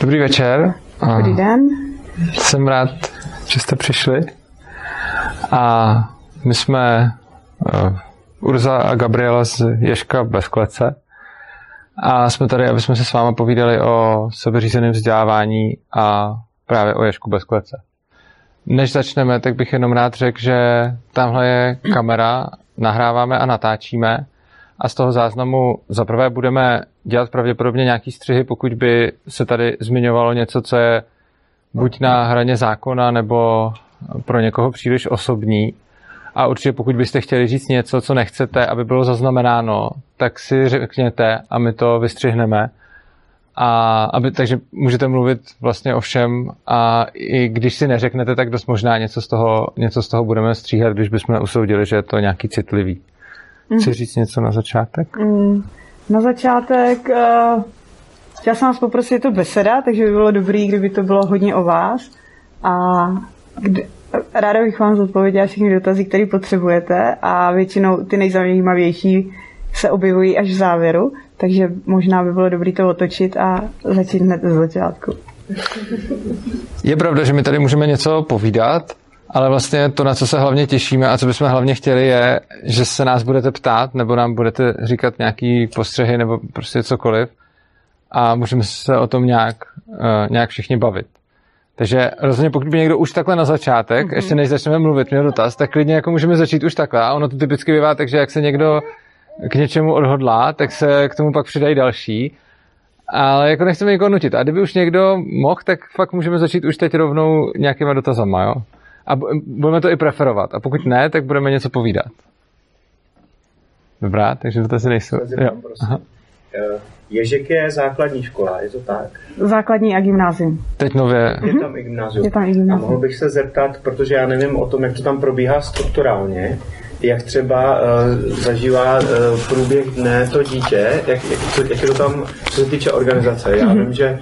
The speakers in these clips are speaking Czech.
Dobrý večer. Dobrý den. Jsem rád, že jste přišli. A my jsme uh, Urza a Gabriela z Ješka bez klece. A jsme tady, aby jsme se s vámi povídali o sebeřízeném vzdělávání a právě o Ješku bez klece. Než začneme, tak bych jenom rád řekl, že tamhle je kamera, nahráváme a natáčíme a z toho záznamu zaprvé budeme dělat pravděpodobně nějaký střihy, pokud by se tady zmiňovalo něco, co je buď na hraně zákona, nebo pro někoho příliš osobní. A určitě pokud byste chtěli říct něco, co nechcete, aby bylo zaznamenáno, tak si řekněte a my to vystřihneme. A aby, takže můžete mluvit vlastně o všem a i když si neřeknete, tak dost možná něco z toho, něco z toho budeme stříhat, když bychom usoudili, že je to nějaký citlivý. Chci říct něco na začátek? Mm, na začátek uh, chtěla jsem vás poprosit, je to beseda, takže by bylo dobré, kdyby to bylo hodně o vás. A kdy, ráda bych vám zodpověděla všechny dotazy, které potřebujete a většinou ty nejzajímavější se objevují až v závěru, takže možná by bylo dobré to otočit a začít hned ze začátku. Je pravda, že my tady můžeme něco povídat, ale vlastně to, na co se hlavně těšíme a co bychom hlavně chtěli, je, že se nás budete ptát, nebo nám budete říkat nějaký postřehy, nebo prostě cokoliv a můžeme se o tom nějak, uh, nějak všichni bavit. Takže rozhodně pokud by někdo už takhle na začátek, mm-hmm. ještě než začneme mluvit, měl dotaz, tak klidně jako můžeme začít už takhle. A ono to typicky bývá, takže jak se někdo k něčemu odhodlá, tak se k tomu pak přidají další. Ale jako nechceme někoho nutit. A kdyby už někdo mohl, tak fakt můžeme začít už teď rovnou nějakýma dotazama, jo? A budeme to i preferovat. A pokud ne, tak budeme něco povídat. Dobrá, takže dotazy nejsou. Jo. Aha. Eh, Ježek je základní škola, je to tak? Základní a gymnázium. Teď nově. Je tam i gymnázium. Je tam i gymnázium. A mohl bych se zeptat, protože já nevím o tom, jak to tam probíhá strukturálně, jak třeba uh, zažívá uh, průběh dne to dítě, jak, jak, co, jak je to tam, co se týče organizace. Já vím, že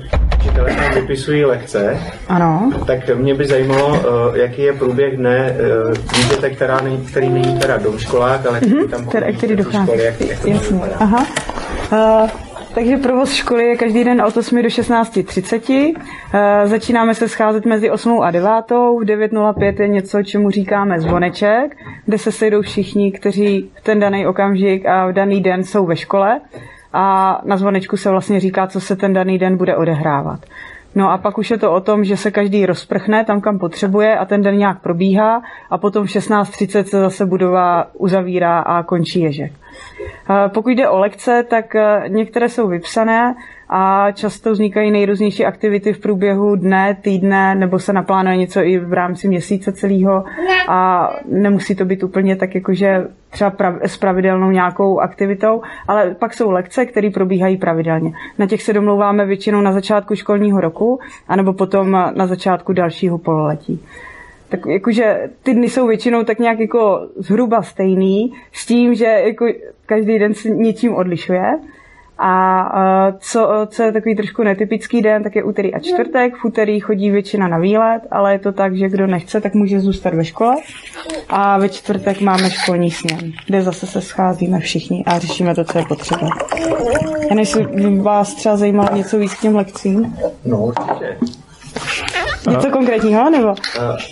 učitelé tam vypisují lekce, Ano. tak mě by zajímalo, uh, jaký je průběh dne uh, dítěte, která není, který není teda domškolák, ale který tam Který, který do dochází. školy, jak, jak Jasně. Aha. Uh, takže provoz školy je každý den od 8 do 16.30. Uh, začínáme se scházet mezi 8 a 9. V 9.05 je něco, čemu říkáme zvoneček, kde se sejdou všichni, kteří v ten daný okamžik a v daný den jsou ve škole. A na zvonečku se vlastně říká, co se ten daný den bude odehrávat. No a pak už je to o tom, že se každý rozprchne tam, kam potřebuje a ten den nějak probíhá a potom v 16.30 se zase budova uzavírá a končí ježek. Pokud jde o lekce, tak eh, některé jsou vypsané a často vznikají nejrůznější aktivity v průběhu dne, týdne, nebo se naplánuje něco i v rámci měsíce celého a nemusí to být úplně tak jakože třeba s pravidelnou nějakou aktivitou, ale pak jsou lekce, které probíhají pravidelně. Na těch se domlouváme většinou na začátku školního roku, anebo potom na začátku dalšího pololetí tak jakože ty dny jsou většinou tak nějak jako zhruba stejný, s tím, že jako každý den se něčím odlišuje. A co, co je takový trošku netypický den, tak je úterý a čtvrtek. V úterý chodí většina na výlet, ale je to tak, že kdo nechce, tak může zůstat ve škole. A ve čtvrtek máme školní sněm, kde zase se scházíme všichni a řešíme to, co je potřeba. A než vás třeba zajímalo něco víc k těm lekcím? No určitě. Něco konkrétního, nebo?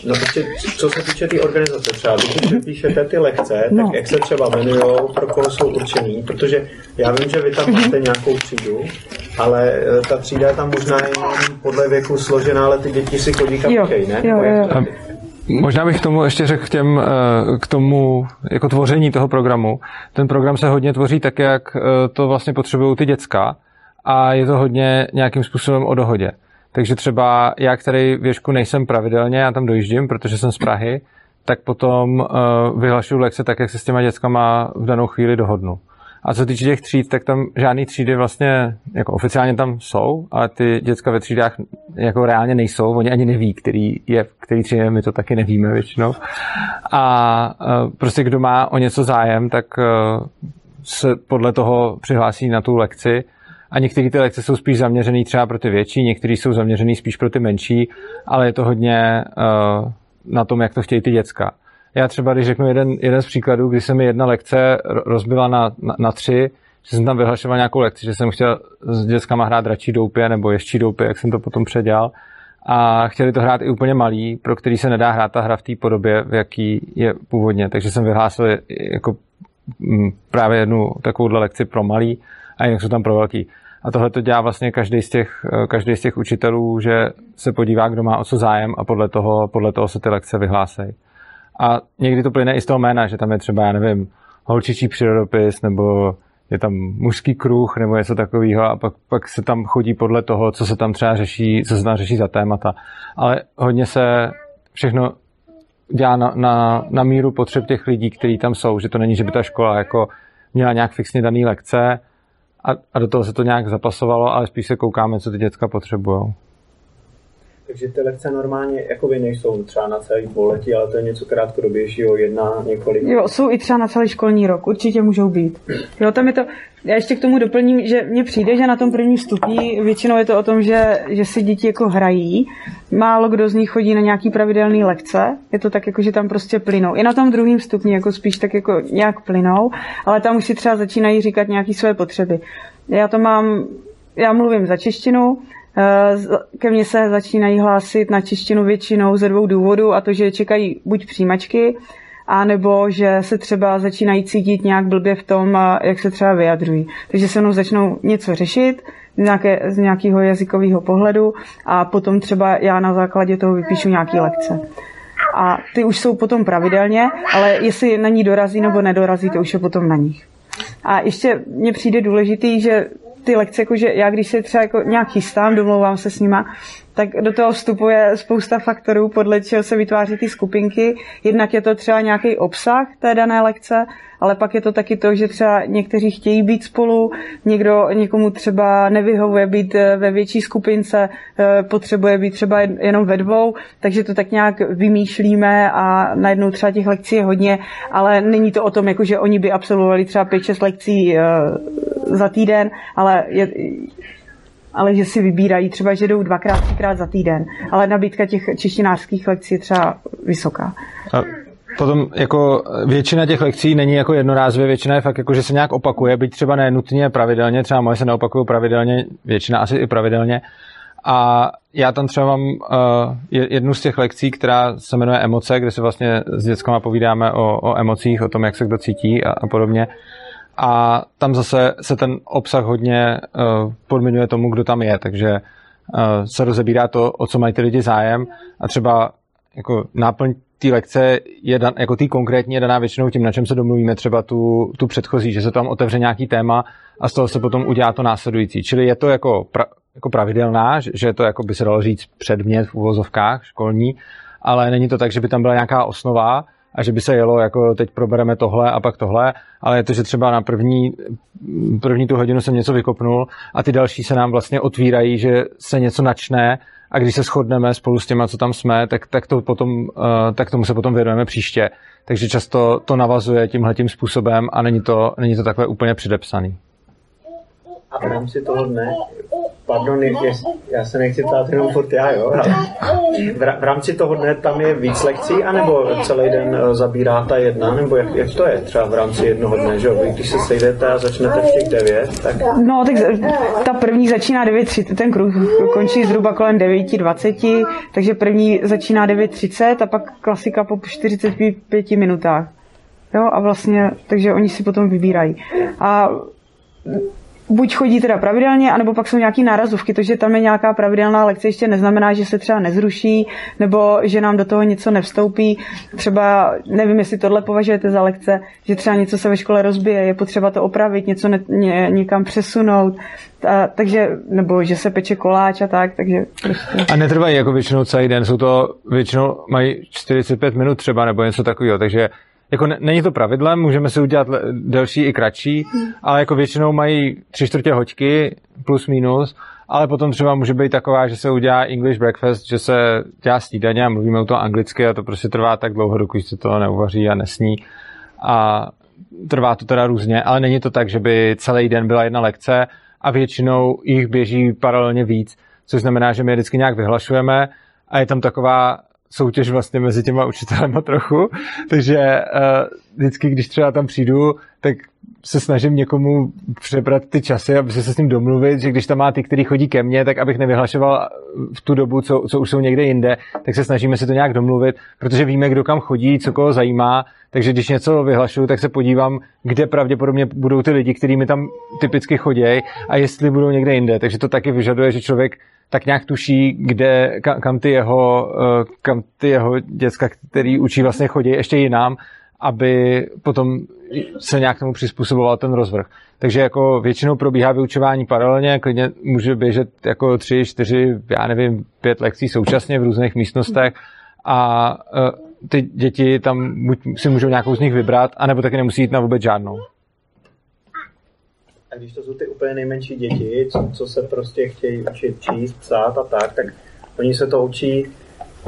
No ještě, co se týče té organizace třeba, když si píšete ty lekce, No. tak jak se třeba jmenují, pro koho jsou určený, protože já vím, že vy tam máte nějakou třídu, ale eh, ta třída je tam možná jenom podle věku složená, ale ty děti si chodí kam Jo, chtějí, ne? jo, jo. Možná bych k tomu ještě řekl k, těm, eh, k tomu jako tvoření toho programu. Ten program se hodně tvoří tak, jak eh, to vlastně potřebují ty děcka a je to hodně nějakým způsobem o dohodě. Takže třeba já, který věšku nejsem pravidelně, já tam dojíždím, protože jsem z Prahy, tak potom uh, vyhlašuju lekce tak, jak se s těma dětskama v danou chvíli dohodnu. A co týče těch tříd, tak tam žádný třídy vlastně, jako oficiálně tam jsou, ale ty děcka ve třídách jako reálně nejsou, oni ani neví, který je, který třídě, my to taky nevíme většinou. A uh, prostě kdo má o něco zájem, tak uh, se podle toho přihlásí na tu lekci a některé ty lekce jsou spíš zaměřené třeba pro ty větší, některé jsou zaměřené spíš pro ty menší, ale je to hodně uh, na tom, jak to chtějí ty děcka. Já třeba, když řeknu jeden, jeden z příkladů, kdy se mi jedna lekce ro- rozbila na, na, na tři, že jsem tam vyhlašoval nějakou lekci, že jsem chtěl s dětskama hrát dračí doupě nebo ještě doupě, jak jsem to potom předělal. A chtěli to hrát i úplně malý, pro který se nedá hrát ta hra v té podobě, v jaký je původně. Takže jsem vyhlásil jako mm, právě jednu takovouhle lekci pro malý a jinak jsou tam pro velký. A tohle to dělá vlastně každý z, těch, každý z těch učitelů, že se podívá, kdo má o co zájem a podle toho, podle toho se ty lekce vyhlásejí. A někdy to plyne i z toho jména, že tam je třeba, já nevím, holčičí přírodopis, nebo je tam mužský kruh, nebo něco takového a pak, pak se tam chodí podle toho, co se tam třeba řeší, co se tam řeší za témata. Ale hodně se všechno dělá na, na, na míru potřeb těch lidí, kteří tam jsou, že to není, že by ta škola jako měla nějak fixně daný lekce a, a do toho se to nějak zapasovalo, ale spíš se koukáme, co ty děcka potřebují. Takže ty lekce normálně jakoby nejsou třeba na celý pololetí, ale to je něco krátkodobějšího, jedna, několik. Jo, jsou i třeba na celý školní rok, určitě můžou být. Jo, tam je to, já ještě k tomu doplním, že mně přijde, že na tom prvním stupni většinou je to o tom, že, že si děti jako hrají, málo kdo z nich chodí na nějaký pravidelný lekce, je to tak jako, že tam prostě plynou. I na tom druhém stupni jako spíš tak jako nějak plynou, ale tam už si třeba začínají říkat nějaké své potřeby. Já to mám, já mluvím za češtinu, ke mně se začínají hlásit na češtinu většinou ze dvou důvodů a to, že čekají buď přijímačky, a nebo že se třeba začínají cítit nějak blbě v tom, jak se třeba vyjadřují. Takže se mnou začnou něco řešit z, nějaké, z nějakého jazykového pohledu a potom třeba já na základě toho vypíšu nějaké lekce. A ty už jsou potom pravidelně, ale jestli na ní dorazí nebo nedorazí, to už je potom na nich. A ještě mně přijde důležitý, že ty lekce, jakože já když se třeba jako nějak chystám, domlouvám se s nima, tak do toho vstupuje spousta faktorů, podle čeho se vytváří ty skupinky. Jednak je to třeba nějaký obsah té dané lekce, ale pak je to taky to, že třeba někteří chtějí být spolu, někdo někomu třeba nevyhovuje být eh, ve větší skupince, eh, potřebuje být třeba jenom ve dvou, takže to tak nějak vymýšlíme a najednou třeba těch lekcí je hodně, ale není to o tom, jako že oni by absolvovali třeba 5-6 lekcí eh, za týden, ale je, ale že si vybírají třeba, že jdou dvakrát, třikrát za týden, ale nabídka těch češtinářských lekcí je třeba vysoká. A potom jako většina těch lekcí není jako jednorázově, většina je fakt jako, že se nějak opakuje, byť třeba nenutně pravidelně, třeba moje se neopakují pravidelně, většina asi i pravidelně. A já tam třeba mám uh, jednu z těch lekcí, která se jmenuje Emoce, kde se vlastně s dětskama povídáme o, o emocích, o tom, jak se kdo cítí a, a podobně. A tam zase se ten obsah hodně uh, podmiňuje tomu, kdo tam je, takže uh, se rozebírá to, o co mají ty lidi zájem. A třeba jako náplň té lekce je dan, jako tý konkrétní je daná většinou tím, na čem se domluvíme třeba tu, tu předchozí, že se tam otevře nějaký téma a z toho se potom udělá to následující. Čili je to jako, pra, jako pravidelná, že je to, jako by se dalo říct, předmět v uvozovkách školní, ale není to tak, že by tam byla nějaká osnova a že by se jelo, jako teď probereme tohle a pak tohle, ale je to, že třeba na první, první tu hodinu jsem něco vykopnul a ty další se nám vlastně otvírají, že se něco načne a když se shodneme spolu s těma, co tam jsme, tak, tak, to potom, uh, tak tomu se potom věnujeme příště. Takže často to navazuje tímhle tím způsobem a není to, není to takhle úplně předepsaný. A v rámci toho dne, pardon, je, já se nechci ptát jenom furt já, jo, ale v, v rámci toho dne tam je víc lekcí, anebo celý den eh, zabírá ta jedna, nebo jak, jak to je třeba v rámci jednoho dne, že jo? Vy, když se sejdete a začnete v těch devět, tak... No, tak ta první začíná 9.30, ten kruh končí zhruba kolem 9.20, takže první začíná 9.30 a pak klasika po 45 minutách. Jo, a vlastně, takže oni si potom vybírají. A buď chodí teda pravidelně, anebo pak jsou nějaký nárazovky. To, že tam je nějaká pravidelná lekce, ještě neznamená, že se třeba nezruší, nebo že nám do toho něco nevstoupí. Třeba, nevím, jestli tohle považujete za lekce, že třeba něco se ve škole rozbije, je potřeba to opravit, něco ne, ně, někam přesunout, a, takže, nebo že se peče koláč a tak, takže prostě. A netrvají jako většinou celý den, jsou to většinou mají 45 minut třeba, nebo něco takového, takže jako ne, není to pravidlem, můžeme si udělat delší i kratší, hmm. ale jako většinou mají tři čtvrtě hoďky plus minus, ale potom třeba může být taková, že se udělá English breakfast, že se dělá snídaně a mluvíme o to anglicky a to prostě trvá tak dlouho, dokud se to neuvaří a nesní. A trvá to teda různě, ale není to tak, že by celý den byla jedna lekce a většinou jich běží paralelně víc, což znamená, že my je vždycky nějak vyhlašujeme a je tam taková soutěž vlastně mezi těma učitelema trochu, takže uh, vždycky, když třeba tam přijdu, tak se snažím někomu přebrat ty časy, aby se s ním domluvit, že když tam má ty, který chodí ke mně, tak abych nevyhlašoval v tu dobu, co, co už jsou někde jinde, tak se snažíme si to nějak domluvit, protože víme, kdo kam chodí, co koho zajímá, takže když něco vyhlašuju, tak se podívám, kde pravděpodobně budou ty lidi, kteří mi tam typicky chodí a jestli budou někde jinde. Takže to taky vyžaduje, že člověk tak nějak tuší, kde, kam, ty jeho, eh, kam ty jeho děcka, který učí vlastně chodí ještě jinam, aby potom se nějak tomu přizpůsoboval ten rozvrh. Takže jako většinou probíhá vyučování paralelně, klidně může běžet jako tři, čtyři, já nevím, pět lekcí současně v různých místnostech a uh, ty děti tam si můžou nějakou z nich vybrat, anebo taky nemusí jít na vůbec žádnou. A když to jsou ty úplně nejmenší děti, co, co se prostě chtějí učit číst, psát a tak, tak oni se to učí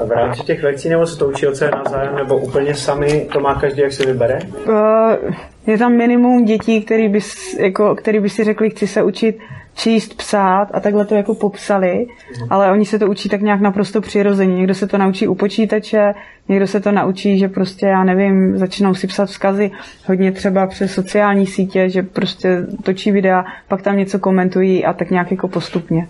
v rámci těch lekcí, nebo se to učí od sebe navzájem, nebo úplně sami to má každý, jak si vybere? Uh, je tam minimum dětí, který by, jako, který by si řekli, chci se učit číst, psát a takhle to jako popsali, mm. ale oni se to učí tak nějak naprosto přirozeně. Někdo se to naučí u počítače, někdo se to naučí, že prostě, já nevím, začnou si psat vzkazy hodně třeba přes sociální sítě, že prostě točí videa, pak tam něco komentují a tak nějak jako postupně.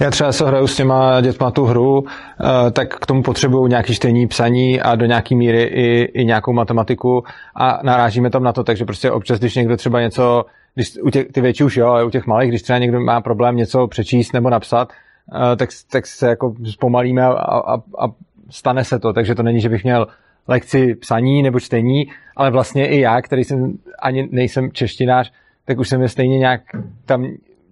Já třeba se hraju s těma dětma tu hru, eh, tak k tomu potřebují nějaký čtení, psaní a do nějaký míry i, i nějakou matematiku a narážíme tam na to, takže prostě občas, když někdo třeba něco, když u těch, ty větší už jo, ale u těch malých, když třeba někdo má problém něco přečíst nebo napsat, eh, tak, tak se jako zpomalíme a, a, a stane se to, takže to není, že bych měl lekci psaní nebo čtení, ale vlastně i já, který jsem ani nejsem češtinář, tak už jsem je stejně nějak tam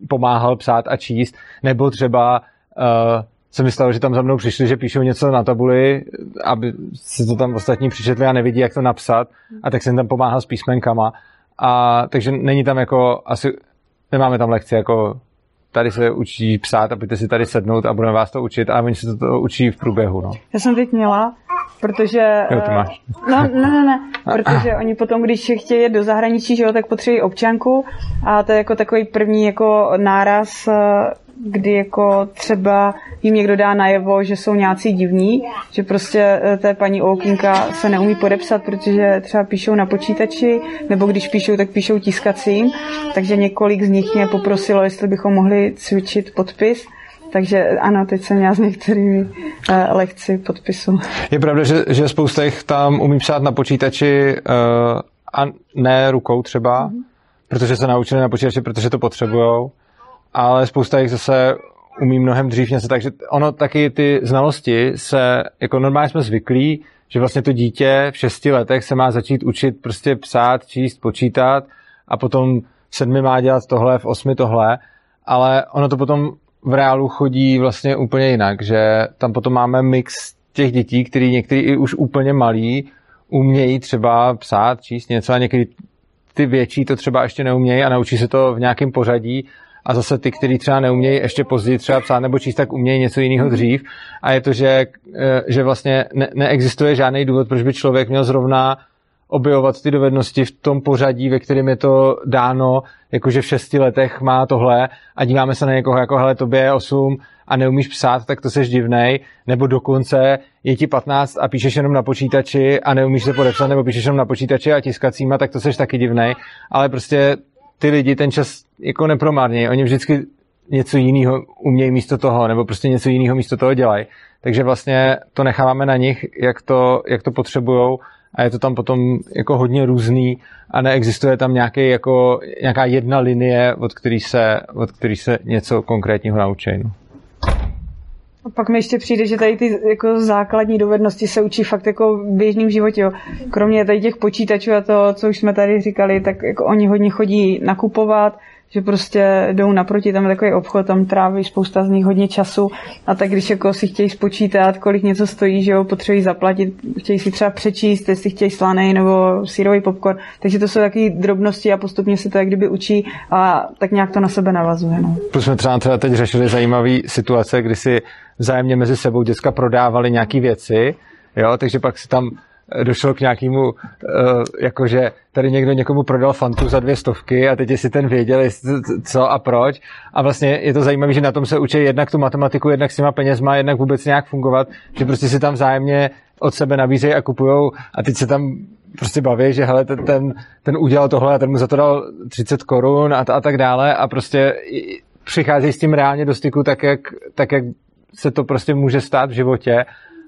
pomáhal psát a číst, nebo třeba uh, jsem myslel, že tam za mnou přišli, že píšou něco na tabuli, aby si to tam ostatní přičetli a nevidí, jak to napsat, a tak jsem tam pomáhal s písmenkama. A takže není tam jako, asi nemáme tam lekci jako tady se učí psát a pojďte si tady sednout a budeme vás to učit a oni se to, to učí v průběhu. No. Já jsem teď měla, protože... Jo, to máš. No, ne, ne, ne, protože oni potom, když chtějí jet do zahraničí, že jo, tak potřebují občanku a to je jako takový první jako náraz kdy jako třeba jim někdo dá najevo, že jsou nějací divní, že prostě eh, té paní Olkinka se neumí podepsat, protože třeba píšou na počítači, nebo když píšou, tak píšou tiskacím, takže několik z nich mě poprosilo, jestli bychom mohli cvičit podpis, takže ano, teď jsem měla s některými uh, lekci podpisu. Je pravda, že, že spousta jich tam umí psát na počítači uh, a ne rukou třeba, mm-hmm. protože se naučili na počítači, protože to potřebujou ale spousta jich zase umí mnohem dřív něco, takže ono taky ty znalosti se, jako normálně jsme zvyklí, že vlastně to dítě v šesti letech se má začít učit prostě psát, číst, počítat a potom v sedmi má dělat tohle, v osmi tohle, ale ono to potom v reálu chodí vlastně úplně jinak, že tam potom máme mix těch dětí, který některý i už úplně malí umějí třeba psát, číst něco a někdy ty větší to třeba ještě neumějí a naučí se to v nějakém pořadí a zase ty, kteří třeba neumějí ještě později třeba psát nebo číst, tak umějí něco jiného dřív. A je to, že, eh, že vlastně ne, neexistuje žádný důvod, proč by člověk měl zrovna objevovat ty dovednosti v tom pořadí, ve kterém je to dáno, jakože v šesti letech má tohle a díváme se na někoho jako, hele, tobě je osm a neumíš psát, tak to seš divnej, nebo dokonce je ti 15 a píšeš jenom na počítači a neumíš se podepsat, nebo píšeš jenom na počítači a tiskacíma, tak to seš taky divnej, ale prostě ty lidi ten čas jako nepromárnějí. Oni vždycky něco jiného umějí místo toho, nebo prostě něco jiného místo toho dělají. Takže vlastně to necháváme na nich, jak to, jak to potřebujou a je to tam potom jako hodně různý a neexistuje tam nějaký, jako, nějaká jedna linie, od který se, od který se něco konkrétního naučí. No. A pak mi ještě přijde, že tady ty jako základní dovednosti se učí fakt jako v běžném životě. Jo. Kromě tady těch počítačů a to, co už jsme tady říkali, tak jako oni hodně chodí nakupovat, že prostě jdou naproti, tam je takový obchod, tam tráví spousta z nich hodně času a tak když jako si chtějí spočítat, kolik něco stojí, že jo, potřebují zaplatit, chtějí si třeba přečíst, jestli chtějí slaný nebo sírový popcorn, takže to jsou takové drobnosti a postupně se to jak kdyby učí a tak nějak to na sebe navazuje. No. Plus jsme třeba, třeba teď řešili zajímavé situace, kdy si vzájemně mezi sebou děcka prodávali nějaké věci, jo, takže pak si tam došlo k nějakému, uh, jakože tady někdo někomu prodal fantu za dvě stovky a teď si ten věděl, co a proč. A vlastně je to zajímavé, že na tom se učí jednak tu matematiku, jednak s těma penězma, jednak vůbec nějak fungovat, že prostě si tam vzájemně od sebe nabízejí a kupujou a teď se tam prostě baví, že hele, ten, ten, ten udělal tohle a ten mu za to dal 30 korun a, a tak dále. A prostě přichází s tím reálně do styku tak jak, tak, jak se to prostě může stát v životě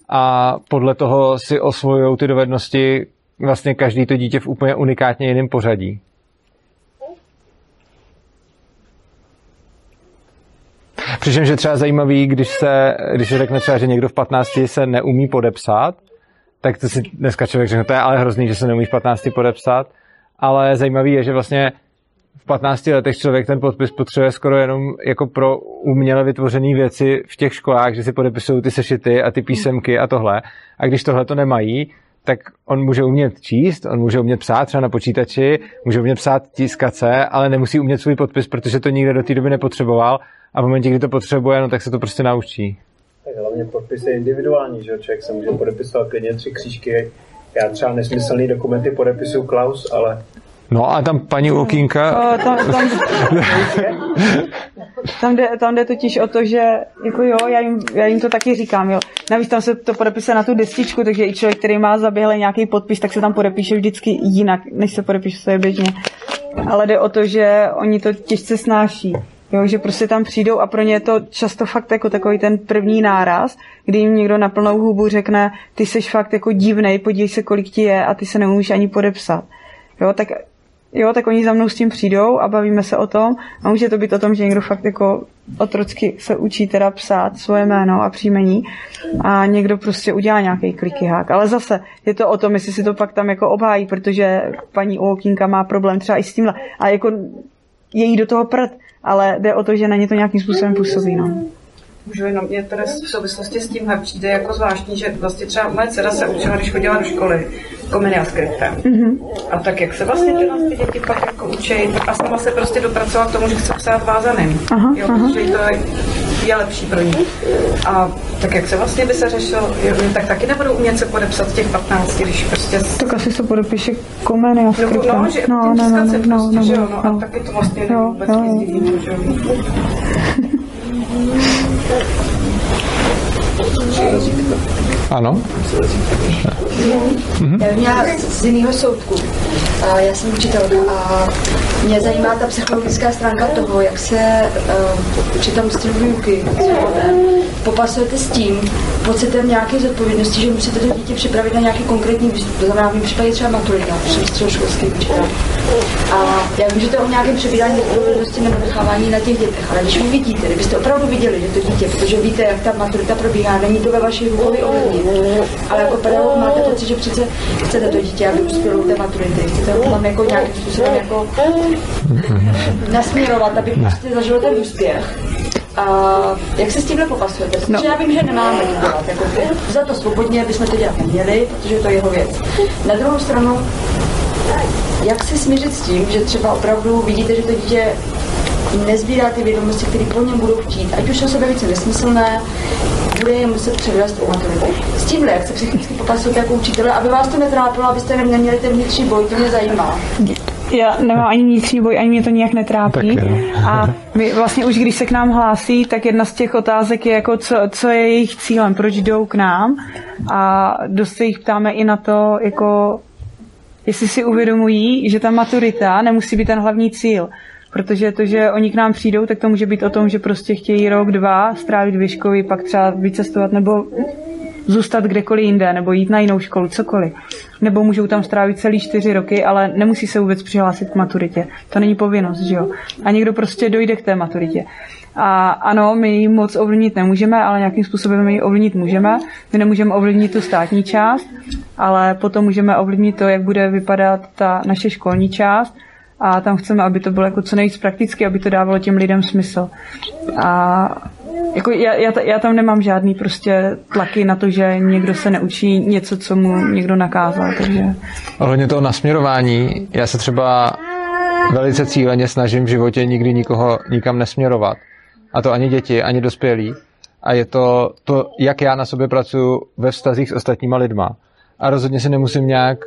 a podle toho si osvojují ty dovednosti vlastně každý to dítě v úplně unikátně jiném pořadí. Přičemž je třeba zajímavý, když se, když se řekne třeba, že někdo v 15 se neumí podepsat, tak to si dneska člověk řekne, to je ale hrozný, že se neumí v 15 podepsat, ale zajímavý je, že vlastně v 15 letech člověk ten podpis potřebuje skoro jenom jako pro uměle vytvořené věci v těch školách, že si podepisují ty sešity a ty písemky a tohle. A když tohle to nemají, tak on může umět číst, on může umět psát třeba na počítači, může umět psát tiskace, ale nemusí umět svůj podpis, protože to nikdo do té doby nepotřeboval a v momentě, kdy to potřebuje, no tak se to prostě naučí. Tak hlavně podpis je individuální, že člověk se může podepisovat klidně tři křížky. Já třeba nesmyslný dokumenty podepisuju Klaus, ale No a tam paní Okýnka... No, tam, tam, tam, jde, tam jde totiž o to, že jako jo, já jim, já jim to taky říkám, jo. Navíc tam se to podepisuje na tu destičku, takže i člověk, který má zaběhlý nějaký podpis, tak se tam podepíše vždycky jinak, než se podepíše své běžně. Ale jde o to, že oni to těžce snáší. Jo, že prostě tam přijdou a pro ně je to často fakt jako takový ten první náraz, kdy jim někdo na plnou hubu řekne, ty jsi fakt jako divnej, podívej se, kolik ti je a ty se neumíš ani podepsat. Jo, tak jo, tak oni za mnou s tím přijdou a bavíme se o tom a může to být o tom, že někdo fakt jako otrocky se učí teda psát svoje jméno a příjmení a někdo prostě udělá nějaký hák. Ale zase je to o tom, jestli si to pak tam jako obhájí, protože paní Okínka má problém třeba i s tímhle. A jako je jí do toho prd, ale jde o to, že na ně to nějakým způsobem působí. No. Můžu jenom, mě teda v souvislosti s tímhle přijde jako zvláštní, že vlastně třeba moje dcera se učila, když chodila do školy, komenia skriptem. Mm-hmm. A tak jak se vlastně tyhle ty děti pak jako učí, tak a sama se prostě dopracovala k tomu, že chce psát vázaným. Aha, jo, aha. protože to je, je lepší pro ní. A tak jak se vlastně by se řešil, jo, tak taky nebudou umět se podepsat těch 15, když prostě... Tak asi se podepíše komenia skriptem. No, no, že no, no, no, no, prostě, no, že jo, no, no, a taky to vlastně no, vůbec no, nic že jo. Ano. Já bych měla z jiného soudku. Já jsem učitelka a mě zajímá ta psychologická stránka toho, jak se uh, učitelům stylu výuky popasujete s tím pocitem nějaké zodpovědnosti, že musíte to dítě připravit na nějaký konkrétní, to znamená v případě třeba maturita, jsem středoškolský učitel. A já vím, že to je o nějakém přebírání odpovědnosti nebo nechávání na těch dětech, ale když vy vidíte, kdybyste opravdu viděli, že to dítě, protože víte, jak ta maturita probíhá, není to ve vaší rukovi ovlivnit, ale jako pedagog máte pocit, že přece chcete to dítě, aby uspělo té maturity, chcete ho tam jako nějakým způsobem jako nasměrovat, aby prostě zažilo ten úspěch. A jak se s tímhle popasujete? Protože no. já vím, že nemáme to dělat. Jako, za to svobodně bychom to dělat neměli, protože to je jeho věc. Na druhou stranu, jak se smířit s tím, že třeba opravdu vidíte, že to dítě nezbírá ty vědomosti, které po něm budou chtít, ať už jsou sebe více nesmyslné, bude je muset převést o maturitu. S tímhle, jak se psychicky popasujete jako učitele, aby vás to netrápilo, abyste neměli ten vnitřní boj, to mě zajímá já nemám ani vnitřní boj, ani mě to nijak netrápí. A my vlastně už když se k nám hlásí, tak jedna z těch otázek je jako, co, co je jejich cílem, proč jdou k nám. A dost se jich ptáme i na to, jako jestli si uvědomují, že ta maturita nemusí být ten hlavní cíl. Protože to, že oni k nám přijdou, tak to může být o tom, že prostě chtějí rok, dva strávit vyškový, pak třeba vycestovat nebo zůstat kdekoliv jinde, nebo jít na jinou školu, cokoliv. Nebo můžou tam strávit celý čtyři roky, ale nemusí se vůbec přihlásit k maturitě. To není povinnost, že jo? A někdo prostě dojde k té maturitě. A ano, my ji moc ovlivnit nemůžeme, ale nějakým způsobem my ji ovlivnit můžeme. My nemůžeme ovlivnit tu státní část, ale potom můžeme ovlivnit to, jak bude vypadat ta naše školní část a tam chceme, aby to bylo jako co nejvíc prakticky, aby to dávalo těm lidem smysl. A jako já, já, já tam nemám žádný prostě tlaky na to, že někdo se neučí něco, co mu někdo nakázal, takže... Ohledně toho nasměrování, já se třeba velice cíleně snažím v životě nikdy nikoho nikam nesměrovat. A to ani děti, ani dospělí. A je to to, jak já na sobě pracuji ve vztazích s ostatníma lidma. a rozhodně se nemusím nějak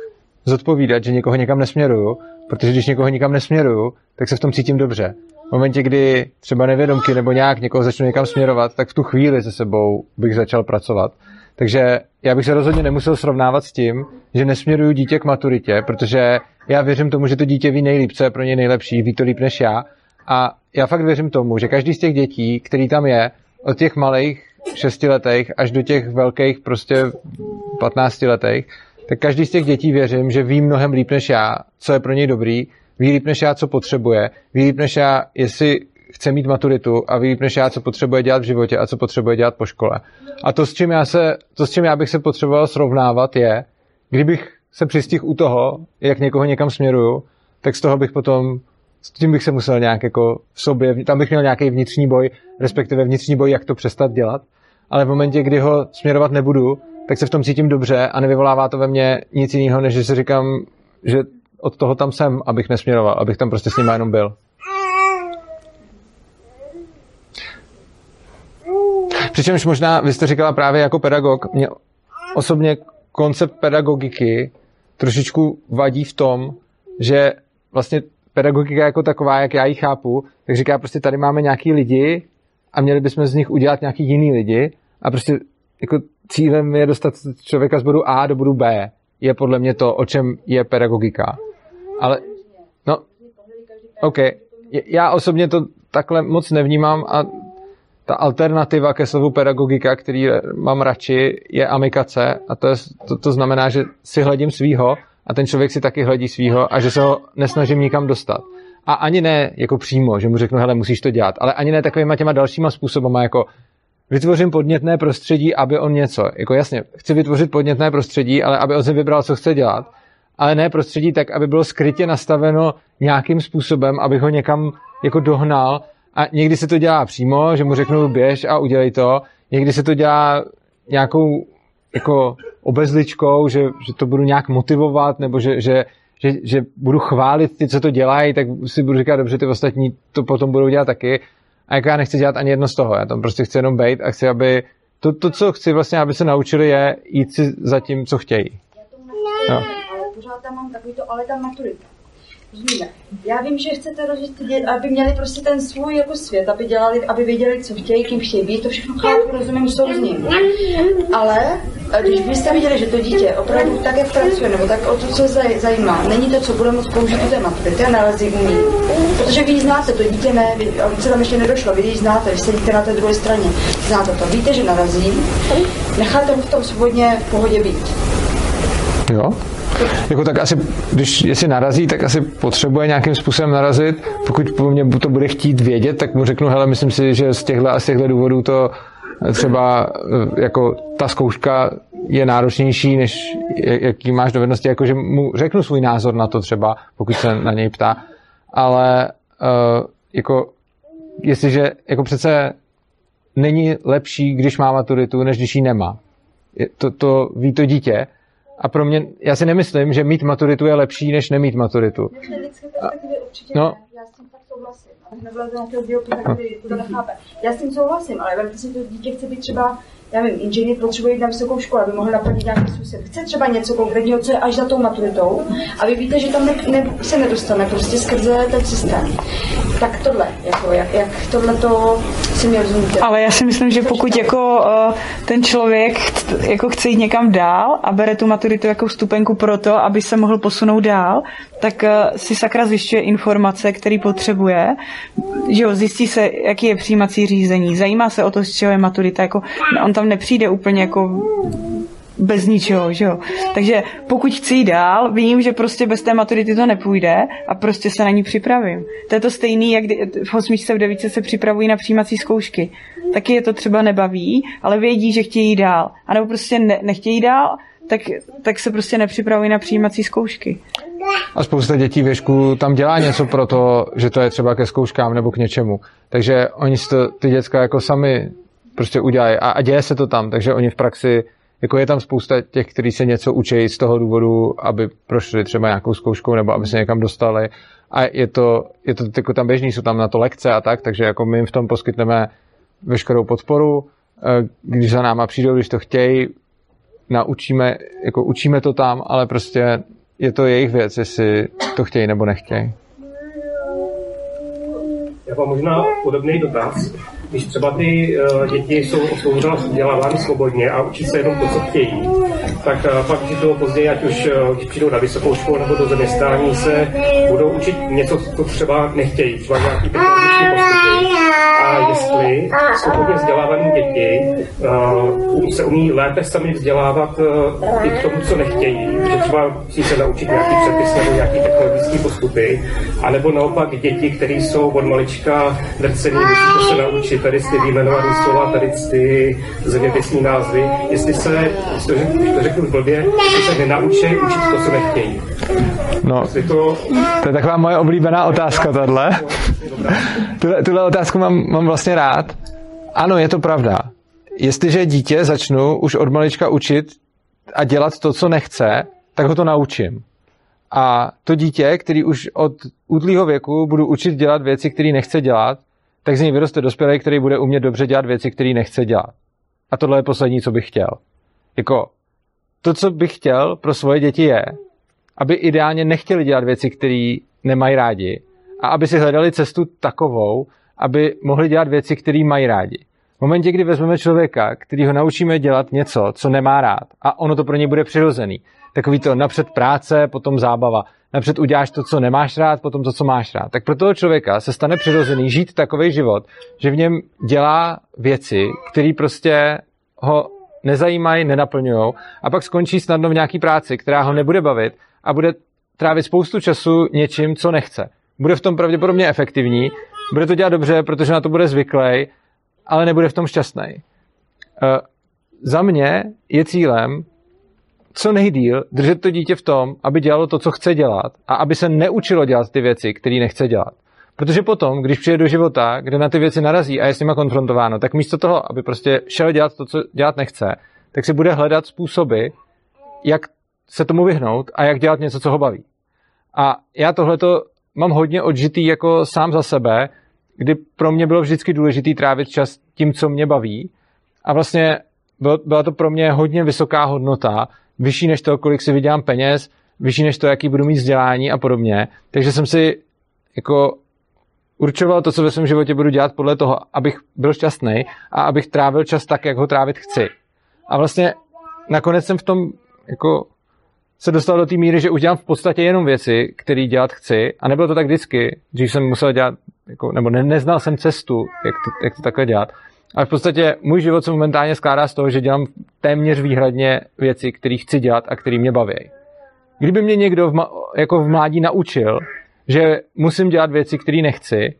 zodpovídat, že někoho někam nesměruju, protože když někoho nikam nesměruju, tak se v tom cítím dobře. V momentě, kdy třeba nevědomky nebo nějak někoho začnu někam směrovat, tak v tu chvíli se sebou bych začal pracovat. Takže já bych se rozhodně nemusel srovnávat s tím, že nesměruju dítě k maturitě, protože já věřím tomu, že to dítě ví nejlíp, co je pro něj nejlepší, ví to líp než já. A já fakt věřím tomu, že každý z těch dětí, který tam je, od těch malých šestiletých až do těch velkých prostě 15 letých, tak každý z těch dětí věřím, že ví mnohem líp než já, co je pro něj dobrý, ví líp než já, co potřebuje, ví líp než já, jestli chce mít maturitu a ví líp než já, co potřebuje dělat v životě a co potřebuje dělat po škole. A to, s čím já, se, to, s čím já bych se potřeboval srovnávat, je, kdybych se přistihl u toho, jak někoho někam směruju, tak z toho bych potom, s tím bych se musel nějak jako v sobě, tam bych měl nějaký vnitřní boj, respektive vnitřní boj, jak to přestat dělat. Ale v momentě, kdy ho směrovat nebudu, tak se v tom cítím dobře a nevyvolává to ve mně nic jiného, než že si říkám, že od toho tam jsem, abych nesměroval, abych tam prostě s ním jenom byl. Přičemž možná, vy jste říkala právě jako pedagog, mě osobně koncept pedagogiky trošičku vadí v tom, že vlastně pedagogika jako taková, jak já ji chápu, tak říká prostě tady máme nějaký lidi a měli bychom z nich udělat nějaký jiný lidi a prostě jako cílem je dostat člověka z bodu A do bodu B. Je podle mě to, o čem je pedagogika. Ale, no, OK. Já osobně to takhle moc nevnímám a ta alternativa ke slovu pedagogika, který mám radši, je amikace a to, je, to, to znamená, že si hledím svýho a ten člověk si taky hledí svýho a že se ho nesnažím nikam dostat. A ani ne jako přímo, že mu řeknu, hele, musíš to dělat, ale ani ne takovýma těma dalšíma způsobama, jako vytvořím podnětné prostředí, aby on něco, jako jasně, chci vytvořit podnětné prostředí, ale aby on si vybral, co chce dělat, ale ne prostředí tak, aby bylo skrytě nastaveno nějakým způsobem, aby ho někam jako dohnal. A někdy se to dělá přímo, že mu řeknu běž a udělej to, někdy se to dělá nějakou jako obezličkou, že, že to budu nějak motivovat, nebo že, že, že, že budu chválit ty, co to dělají, tak si budu říkat, dobře, ty ostatní to potom budou dělat taky. A jako já nechci dělat ani jedno z toho, já tam prostě chci jenom být a chci, aby to, to co chci vlastně, aby se naučili, je jít si za tím, co chtějí. Já tomu no. ale pořád tam mám takový to, ale tam maturita. Rozumíme. Já vím, že chcete rozjet děti, aby měli prostě ten svůj jako svět, aby dělali, aby věděli, co chtějí, kým chtějí být, to všechno chápu, rozumím, souzním. Ale když byste viděli, že to dítě opravdu tak, jak pracuje, nebo tak o to, co zajímá, není to, co bude moc použít u té a narazí umí. Protože vy znáte, to dítě ne, vy, se tam ještě nedošlo, vy ji znáte, vy sedíte na té druhé straně, znáte to, víte, že narazí, necháte mu v tom svobodně v pohodě být. Jo? Jako tak asi, když jestli narazí, tak asi potřebuje nějakým způsobem narazit. Pokud po mně to bude chtít vědět, tak mu řeknu, hele, myslím si, že z těchto a z těchto důvodů to třeba eh, jako ta zkouška je náročnější, než jaký máš dovednosti, jakože mu řeknu svůj názor na to třeba, pokud se na něj ptá, ale uh, jako jestliže jako přece není lepší, když má maturitu, než když ji nemá. To, to ví to dítě a pro mě, já si nemyslím, že mít maturitu je lepší, než nemít maturitu. A, no, já s tím fakt souhlasím. Já s tím souhlasím, ale vemte si, to dítě chce být třeba já vím, inženýr potřebuje jít na vysokou školu, aby mohl naplnit nějaký způsob. Chce třeba něco konkrétního, co je až za tou maturitou, a vy víte, že tam ne, ne, se nedostane prostě skrze ten systém. Tak tohle, jako, jak, jak tohle to si mi rozumíte. Ale já si myslím, že pokud jako uh, ten člověk jako chce jít někam dál a bere tu maturitu jako vstupenku pro to, aby se mohl posunout dál, tak uh, si sakra zjišťuje informace, které potřebuje, že jo, zjistí se, jaký je přijímací řízení, zajímá se o to, z čeho je maturita, jako on tam nepřijde úplně jako bez ničeho, že jo. Takže pokud chci jít dál, vím, že prostě bez té maturity to nepůjde a prostě se na ní připravím. To je to stejný, jak v osmičce v devíce se připravují na přijímací zkoušky. Taky je to třeba nebaví, ale vědí, že chtějí jít dál. A nebo prostě ne, nechtějí dál, tak, tak se prostě nepřipravují na přijímací zkoušky. A spousta dětí věšku tam dělá něco pro to, že to je třeba ke zkouškám nebo k něčemu. Takže oni si to, ty děcka jako sami prostě udělají a, a děje se to tam, takže oni v praxi, jako je tam spousta těch, kteří se něco učí z toho důvodu, aby prošli třeba nějakou zkouškou nebo aby se někam dostali a je to, je to jako tam běžný, jsou tam na to lekce a tak, takže jako my jim v tom poskytneme veškerou podporu, eh, když za náma přijdou, když to chtějí, naučíme, jako učíme to tam, ale prostě je to jejich věc, jestli to chtějí nebo nechtějí. Já mám možná podobný dotaz. Když třeba ty uh, děti jsou osvobozena vzdělávány svobodně a učí se jenom to, co chtějí, tak uh, pak to později, ať už uh, když přijdou na vysokou školu nebo do zaměstnání, se budou učit něco, co třeba nechtějí, třeba nějaký postupy. A jestli svobodně vzdělávané děti uh, se umí lépe sami vzdělávat uh, i k tomu, co nechtějí, že třeba musí se naučit nějaký předpis nebo nějaký technologický postupy, anebo naopak děti, které jsou od malička drcený, musíte se naučit tady ty výjmenované slova, tady ty zeměpisní názvy, jestli se, jestli to, když to řeknu blbě, jestli se nenaučí učit to, co nechtějí. No, to, to je taková moje oblíbená otázka, tahle. tuhle, tuhle otázku mám, mám vlastně rád. Ano, je to pravda. Jestliže dítě začnu už od malička učit a dělat to, co nechce, tak ho to naučím. A to dítě, který už od útlýho věku budu učit dělat věci, které nechce dělat, tak z něj vyroste dospělý, který bude umět dobře dělat věci, které nechce dělat. A tohle je poslední, co bych chtěl. Jako, to, co bych chtěl pro svoje děti je, aby ideálně nechtěli dělat věci, které nemají rádi a aby si hledali cestu takovou, aby mohli dělat věci, které mají rádi. V momentě, kdy vezmeme člověka, který ho naučíme dělat něco, co nemá rád a ono to pro něj bude přirozený, takový to napřed práce, potom zábava, napřed uděláš to, co nemáš rád, potom to, co máš rád, tak pro toho člověka se stane přirozený žít takový život, že v něm dělá věci, které prostě ho nezajímají, nenaplňují a pak skončí snadno v nějaký práci, která ho nebude bavit a bude trávit spoustu času něčím, co nechce. Bude v tom pravděpodobně efektivní, bude to dělat dobře, protože na to bude zvyklý, ale nebude v tom šťastný. Uh, za mě je cílem co nejdíl držet to dítě v tom, aby dělalo to, co chce dělat a aby se neučilo dělat ty věci, které nechce dělat. Protože potom, když přijde do života, kde na ty věci narazí a je s nima konfrontováno, tak místo toho, aby prostě šel dělat to, co dělat nechce, tak si bude hledat způsoby, jak se tomu vyhnout a jak dělat něco, co ho baví. A já tohleto mám hodně odžitý jako sám za sebe, kdy pro mě bylo vždycky důležité trávit čas tím, co mě baví. A vlastně byla to pro mě hodně vysoká hodnota, vyšší než to, kolik si vydělám peněz, vyšší než to, jaký budu mít vzdělání a podobně. Takže jsem si jako určoval to, co ve svém životě budu dělat podle toho, abych byl šťastný a abych trávil čas tak, jak ho trávit chci. A vlastně nakonec jsem v tom jako se dostal do té míry, že už dělám v podstatě jenom věci, které dělat chci. A nebylo to tak vždycky. Dřív jsem musel dělat, jako, nebo ne, neznal jsem cestu, jak to, jak to takhle dělat. Ale v podstatě můj život se momentálně skládá z toho, že dělám téměř výhradně věci, které chci dělat a které mě baví. Kdyby mě někdo v, jako v mládí naučil, že musím dělat věci, které nechci,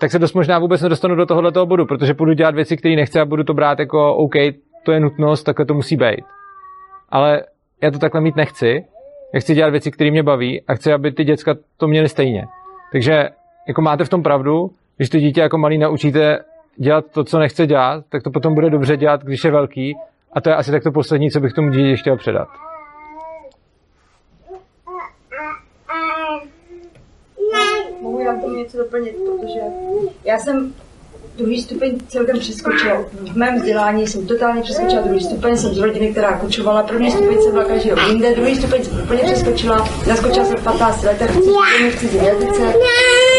tak se dost možná vůbec nedostanu do tohoto bodu, protože budu dělat věci, které nechci a budu to brát jako OK, to je nutnost, takhle to musí být. Ale já to takhle mít nechci. Já chci dělat věci, které mě baví a chci, aby ty děcka to měly stejně. Takže jako máte v tom pravdu, když ty dítě jako malý naučíte dělat to, co nechce dělat, tak to potom bude dobře dělat, když je velký. A to je asi tak to poslední, co bych tomu dítě chtěl předat. Mohu já něco doplnit, protože já jsem druhý stupeň celkem přeskočila. V mém vzdělání jsem totálně přeskočila druhý stupeň, jsem z rodiny, která kočovala. První stupeň jsem byla každý rok jinde, druhý stupeň jsem úplně přeskočila, naskočila jsem v 15 letech, chci v cizí jazyce.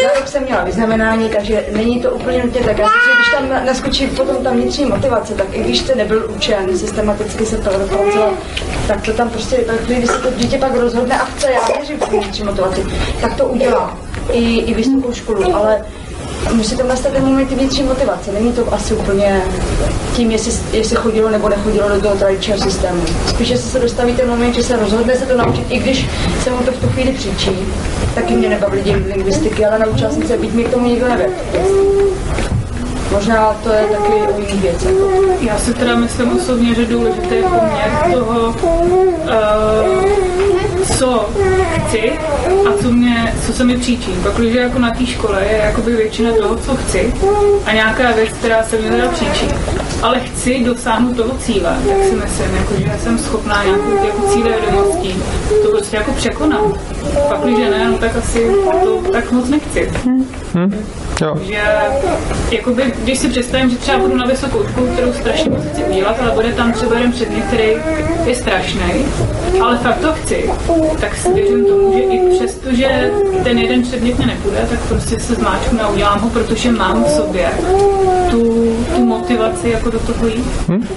Za rok jsem měla vyznamenání, takže není to úplně nutně tak. Já si myslím, když tam naskočí potom ta vnitřní motivace, tak i když jste nebyl učen, systematicky se to dopracoval, tak to tam prostě, když se to dítě pak rozhodne a chce, já věřím v vnitřní motivaci, tak to udělá. I, i vysokou školu, ale musí tam nastat ten moment vnitřní motivace. Není to asi úplně tím, jestli, jestli chodilo nebo nechodilo do toho tradičního systému. Spíš, jestli se dostaví ten moment, že se rozhodne se to naučit, i když se mu to v tu chvíli příčí. Taky mě nebaví dějiny lingvistiky, ale naučila jsem se být, mi k tomu nikdo nevěděl. Možná to je taky o jiných věcech. Já si teda myslím osobně, že důležité je poměr toho, uh, co chci a co, mě, co se mi příčí. Protože jako na té škole je jakoby většina toho, co chci a nějaká věc, která se mi teda příčí. ale chci dosáhnout toho cíle, tak si myslím, jako, že jsem schopná nějakou jako cíle vědomostí to prostě jako překonat. Pak, když ne, no tak asi to tak moc nechci. Hm? Jo. Že, jakoby, když si představím, že třeba budu na vysokou školu, kterou strašně moc chci udělat, ale bude tam třeba jeden předmět, který je strašný, ale fakt to chci, tak si věřím tomu, že i přesto, že ten jeden předmět mě nepůjde, tak prostě se zmáčknu a udělám ho, protože mám v sobě tu, tu motivaci jako do toho jít. Hm?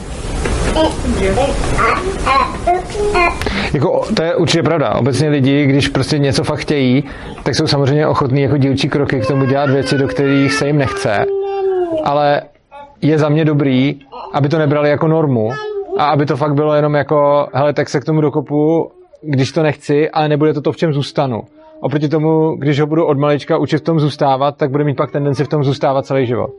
Jako, to je určitě pravda. Obecně lidi, když prostě něco fakt chtějí, tak jsou samozřejmě ochotní jako dílčí kroky k tomu dělat věci, do kterých se jim nechce. Ale je za mě dobrý, aby to nebrali jako normu a aby to fakt bylo jenom jako, hele, tak se k tomu dokopu, když to nechci, ale nebude to to, v čem zůstanu. Oproti tomu, když ho budu od malička učit v tom zůstávat, tak bude mít pak tendenci v tom zůstávat celý život.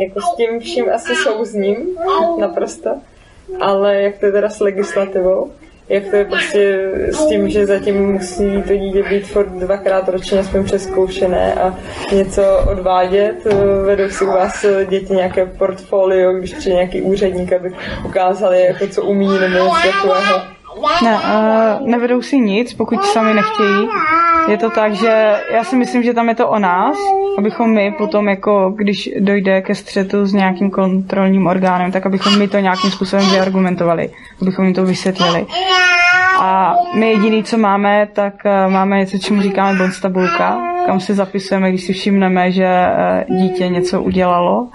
Jako s tím vším asi souzním, naprosto. Ale jak to je teda s legislativou? Jak to je prostě s tím, že zatím musí to dítě být furt dvakrát ročně aspoň přeskoušené a něco odvádět? Vedou si u vás děti nějaké portfolio, když přijde nějaký úředník, aby ukázali, jako co umí nebo něco takového? Ne, uh, nevedou si nic, pokud sami nechtějí. Je to tak, že já si myslím, že tam je to o nás, abychom my potom, jako když dojde ke střetu s nějakým kontrolním orgánem, tak abychom my to nějakým způsobem vyargumentovali, abychom jim to vysvětlili. A my jediný, co máme, tak uh, máme něco, čemu říkáme bonus tabulka, kam si zapisujeme, když si všimneme, že uh, dítě něco udělalo,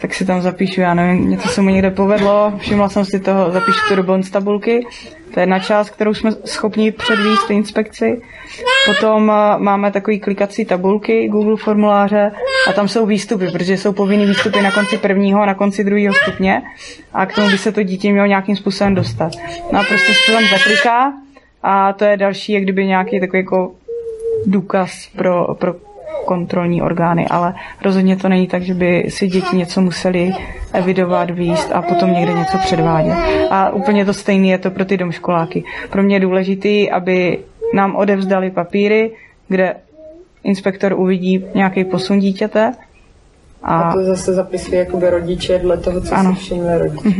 tak si tam zapíšu, já nevím, něco se mu někde povedlo, všimla jsem si toho, zapíšu to do bonus tabulky. To je jedna část, kterou jsme schopni předvíst inspekci. Potom uh, máme takový klikací tabulky, Google formuláře a tam jsou výstupy, protože jsou povinný výstupy na konci prvního a na konci druhého stupně a k tomu by se to dítě mělo nějakým způsobem dostat. No a prostě se to tam zakliká a to je další, jak kdyby nějaký takový jako důkaz pro, pro kontrolní orgány, ale rozhodně to není tak, že by si děti něco museli evidovat, výst a potom někde něco předvádět. A úplně to stejné je to pro ty domškoláky. Pro mě je důležité, aby nám odevzdali papíry, kde inspektor uvidí nějaký posun dítěte. A, A to zase zapisují jakoby rodiče dle toho, co Ano. si všimli rodiče.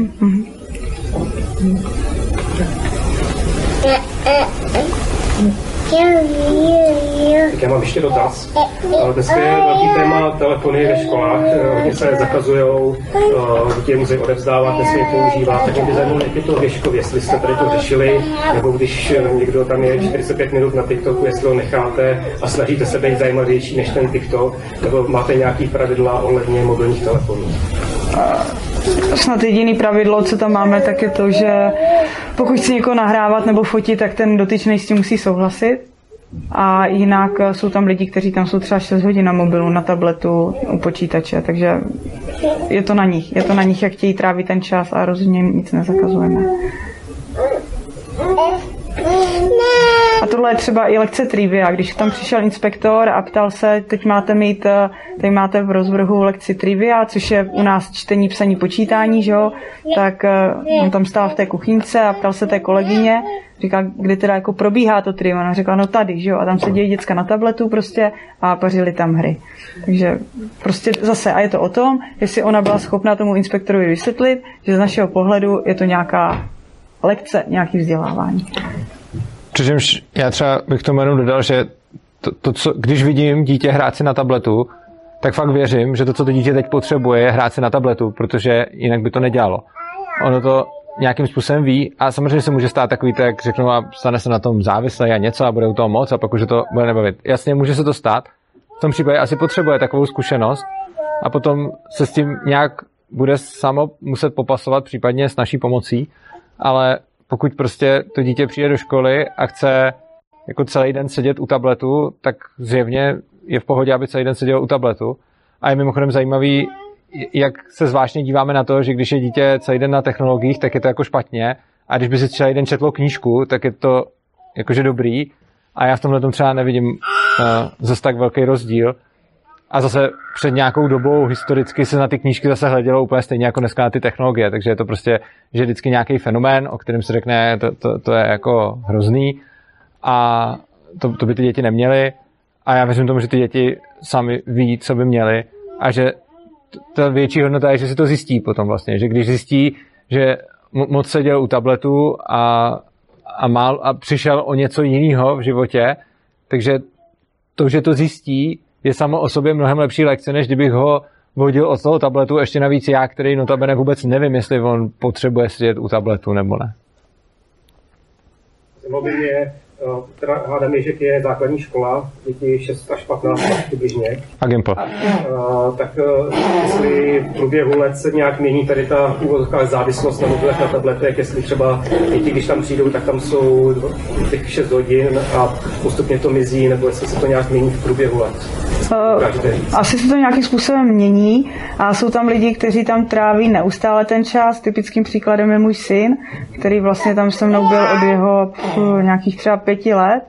Tak já mám ještě dotaz. Eh, Dneska je velký téma telefony ve školách, eh, hodně se zakazují, děti je musí odevzdávat, je používat, tak mě by zajímalo, jak je to věškově, jestli jste tady to řešili, nebo když eh, někdo tam je 45 minut na TikToku, jestli ho necháte a snažíte se být zajímavější než ten TikTok, nebo máte nějaký pravidla ohledně mobilních telefonů. Snad jediný pravidlo, co tam máme, tak je to, že pokud chci někoho nahrávat nebo fotit, tak ten dotyčný s tím musí souhlasit. A jinak eh, jsou tam lidi, kteří tam jsou třeba 6 hodin na mobilu, na tabletu, u počítače, takže je to na nich. Je to na nich, jak chtějí trávit ten čas a rozhodně nic nezakazujeme. Tohle je třeba i lekce trivia. Když tam přišel inspektor a ptal se, teď máte mít, eh, teď máte v rozvrhu lekci trivia, což je u nás čtení, psaní, počítání, že jo? Tak eh, on tam stál v té kuchyňce a ptal se té kolegyně, říká, kdy teda jako probíhá to trivia. Ona řekla, no tady, že jo? A tam sedějí děcka na tabletu prostě a pařili tam hry. Takže prostě zase, a je to o tom, jestli ona byla schopna tomu inspektorovi vysvětlit, že z našeho pohledu je to nějaká lekce, nějaký vzdělávání. Přičemž já třeba bych tomu jenom dodal, že to, to, co, když vidím dítě hrát si na tabletu, tak fakt věřím, že to, co to dítě teď potřebuje, je hrát si na tabletu, protože jinak by to nedělalo. Ono to nějakým způsobem ví a samozřejmě se může stát takový, to, jak řeknu, a stane se na tom závislý a něco a bude u toho moc a pak už to bude nebavit. Jasně, může se to stát. V tom případě asi potřebuje takovou zkušenost a potom se s tím nějak bude samo muset popasovat, případně s naší pomocí, ale pokud prostě to dítě přijde do školy a chce jako celý den sedět u tabletu, tak zjevně je v pohodě, aby celý den seděl u tabletu. A je mimochodem zajímavý, jak se zvláštně díváme na to, že když je dítě celý den na technologiích, tak je to jako špatně. A když by si celý den četlo knížku, tak je to jakože dobrý. A já v tomhle tom třeba nevidím uh, zase tak velký rozdíl. A zase před nějakou dobou historicky se na ty knížky zase hledělo úplně stejně jako dneska na ty technologie, takže je to prostě, že vždycky nějaký fenomén, o kterém se řekne, to, to, to je jako hrozný. A to, to by ty děti neměly. A já věřím tomu, že ty děti sami ví, co by měli a že ta větší hodnota je, že si to zjistí potom vlastně, že když zjistí, že moc seděl u tabletu a, a, mal, a přišel o něco jiného v životě, takže to, že to zjistí, je samo o sobě mnohem lepší lekce, než kdybych ho vodil od toho tabletu, ještě navíc já, který notabene vůbec nevím, jestli on potřebuje sedět u tabletu nebo ne. Zajímalo mě, Eh, teda hádám je, že je základní škola, děti 6 až 15 let přibližně. A Gimple. Uh, tak uh, jestli v průběhu let se nějak mění tady ta úvodovká závislost na mobilech, na tabletech, jestli třeba děti, když tam přijdou, tak tam jsou těch 6 hodin a postupně to mizí, nebo jestli se to nějak mění v průběhu let. Uh, asi se to nějakým způsobem mění a jsou tam lidi, kteří tam tráví neustále ten čas. Typickým příkladem je můj syn, který vlastně tam se mnou byl od jeho nějakých třeba pěti let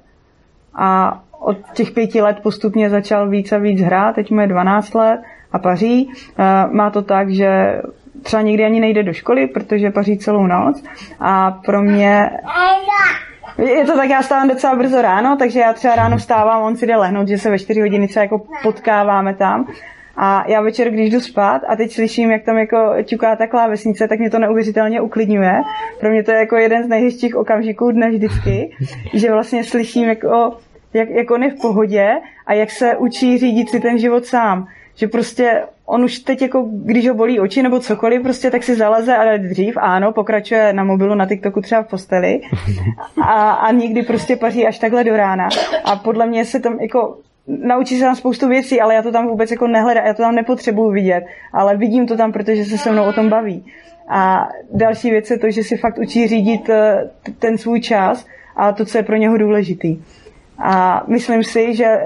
a od těch pěti let postupně začal víc a víc hrát, teď mu je 12 let a paří. Eh, má to tak, že třeba někdy ani nejde do školy, protože paří celou noc. A pro mě je to tak, já stávám docela brzo ráno, takže já třeba ráno vstávám, on si jde lehnout, že se ve 4 hodiny třeba jako potkáváme tam a já večer, když jdu spát a teď slyším, jak tam jako ťuká ta klávesnice, tak mě to neuvěřitelně uklidňuje. Pro mě to je jako jeden z nejhezčích okamžiků dne vždycky, že vlastně slyším, jako, jak, jak on je v pohodě a jak se učí řídit si ten život sám. Že prostě on už teď, jako, když ho bolí oči nebo cokoliv, prostě tak si zaleze, ale dřív, ano, pokračuje na mobilu, na TikToku třeba v posteli a, a nikdy prostě paří až takhle do rána. A podle mě se tam jako naučí se tam spoustu věcí, ale já to tam vůbec jako nehledám, já to tam nepotřebuju vidět, ale vidím to tam, protože se se mnou o tom baví. A další věc je to, že si fakt učí řídit eh, ten svůj čas a to, co je pro něho důležitý. A myslím si, že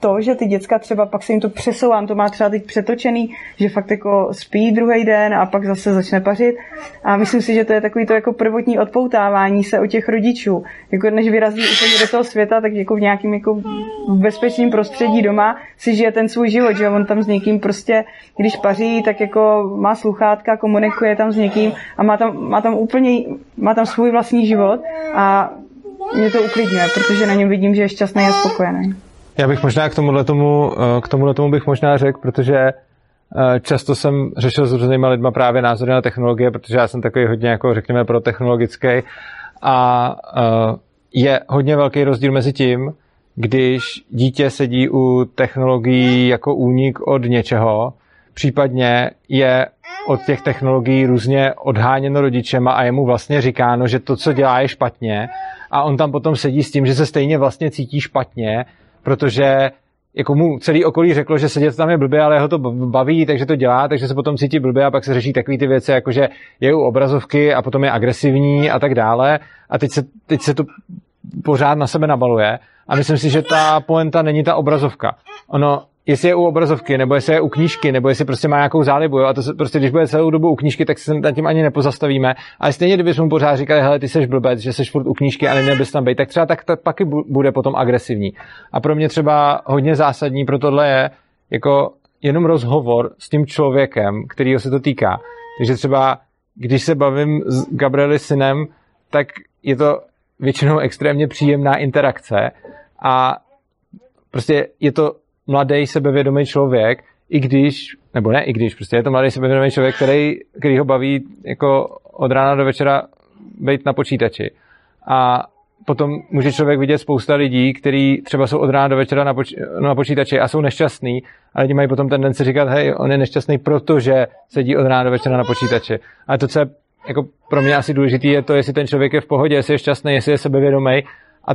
to, že ty děcka třeba pak se jim to přesouvá, to má třeba teď přetočený, že fakt jako spí druhý den a pak zase začne pařit. A myslím si, že to je takový to jako prvotní odpoutávání se o těch rodičů. Jako než vyrazí úplně do toho světa, tak jako v nějakým jako bezpečném prostředí doma si žije ten svůj život, že on tam s někým prostě, když paří, tak jako má sluchátka, komunikuje tam s někým a má tam, má tam úplně, má tam svůj vlastní život a mě to uklidňuje, protože na něm vidím, že je šťastný a spokojený. Já bych možná k tomuhle tomu, eh, k tomuhle tomu bych možná řekl, protože eh, často jsem řešil s různými lidmi právě názory na technologie, protože já jsem takový hodně, jako řekněme, pro technologický a eh, je hodně velký rozdíl mezi tím, když dítě sedí u technologií jako únik od něčeho, případně je od těch technologií různě odháněno rodičema a je mu vlastně říkáno, že to, co dělá, je špatně. A on tam potom sedí s tím, že se stejně vlastně cítí špatně protože jako mu celý okolí řeklo, že sedět tam je blbě, ale ho to baví, takže to dělá, takže se potom cítí blbě a pak se řeší takové ty věci, jako že je u obrazovky a potom je agresivní a tak dále. A teď se, teď se to pořád na sebe nabaluje. A myslím si, že ta poenta není ta obrazovka. Ono, jestli je u obrazovky, nebo jestli je u knížky, nebo jestli prostě má nějakou zálibu. Jo? A to se, prostě, když bude celou dobu u knížky, tak se nad tím ani nepozastavíme. Ale stejně, kdybychom mu pořád říkali, hele, ty jsi blbec, že jsi furt u knížky a neměl bys tam být, tak třeba tak, tak pak bude potom agresivní. A pro mě třeba hodně zásadní pro tohle je jako jenom rozhovor s tím člověkem, kterýho se to týká. Takže třeba, když se bavím s Gabrieli synem, tak je to většinou extrémně příjemná interakce a prostě je to mladý sebevědomý člověk, i když, nebo ne i když, prostě je to mladý sebevědomý člověk, který, který ho baví jako od rána do večera být na počítači. A potom může člověk vidět spousta lidí, kteří třeba jsou od rána do večera na, poč- na počítači a jsou nešťastní, a lidi mají potom tendenci říkat, hej, on je nešťastný, protože sedí od rána do večera na počítači. A to, co je jako pro mě asi důležité, je to, jestli ten člověk je v pohodě, jestli je šťastný, jestli je sebevědomý. A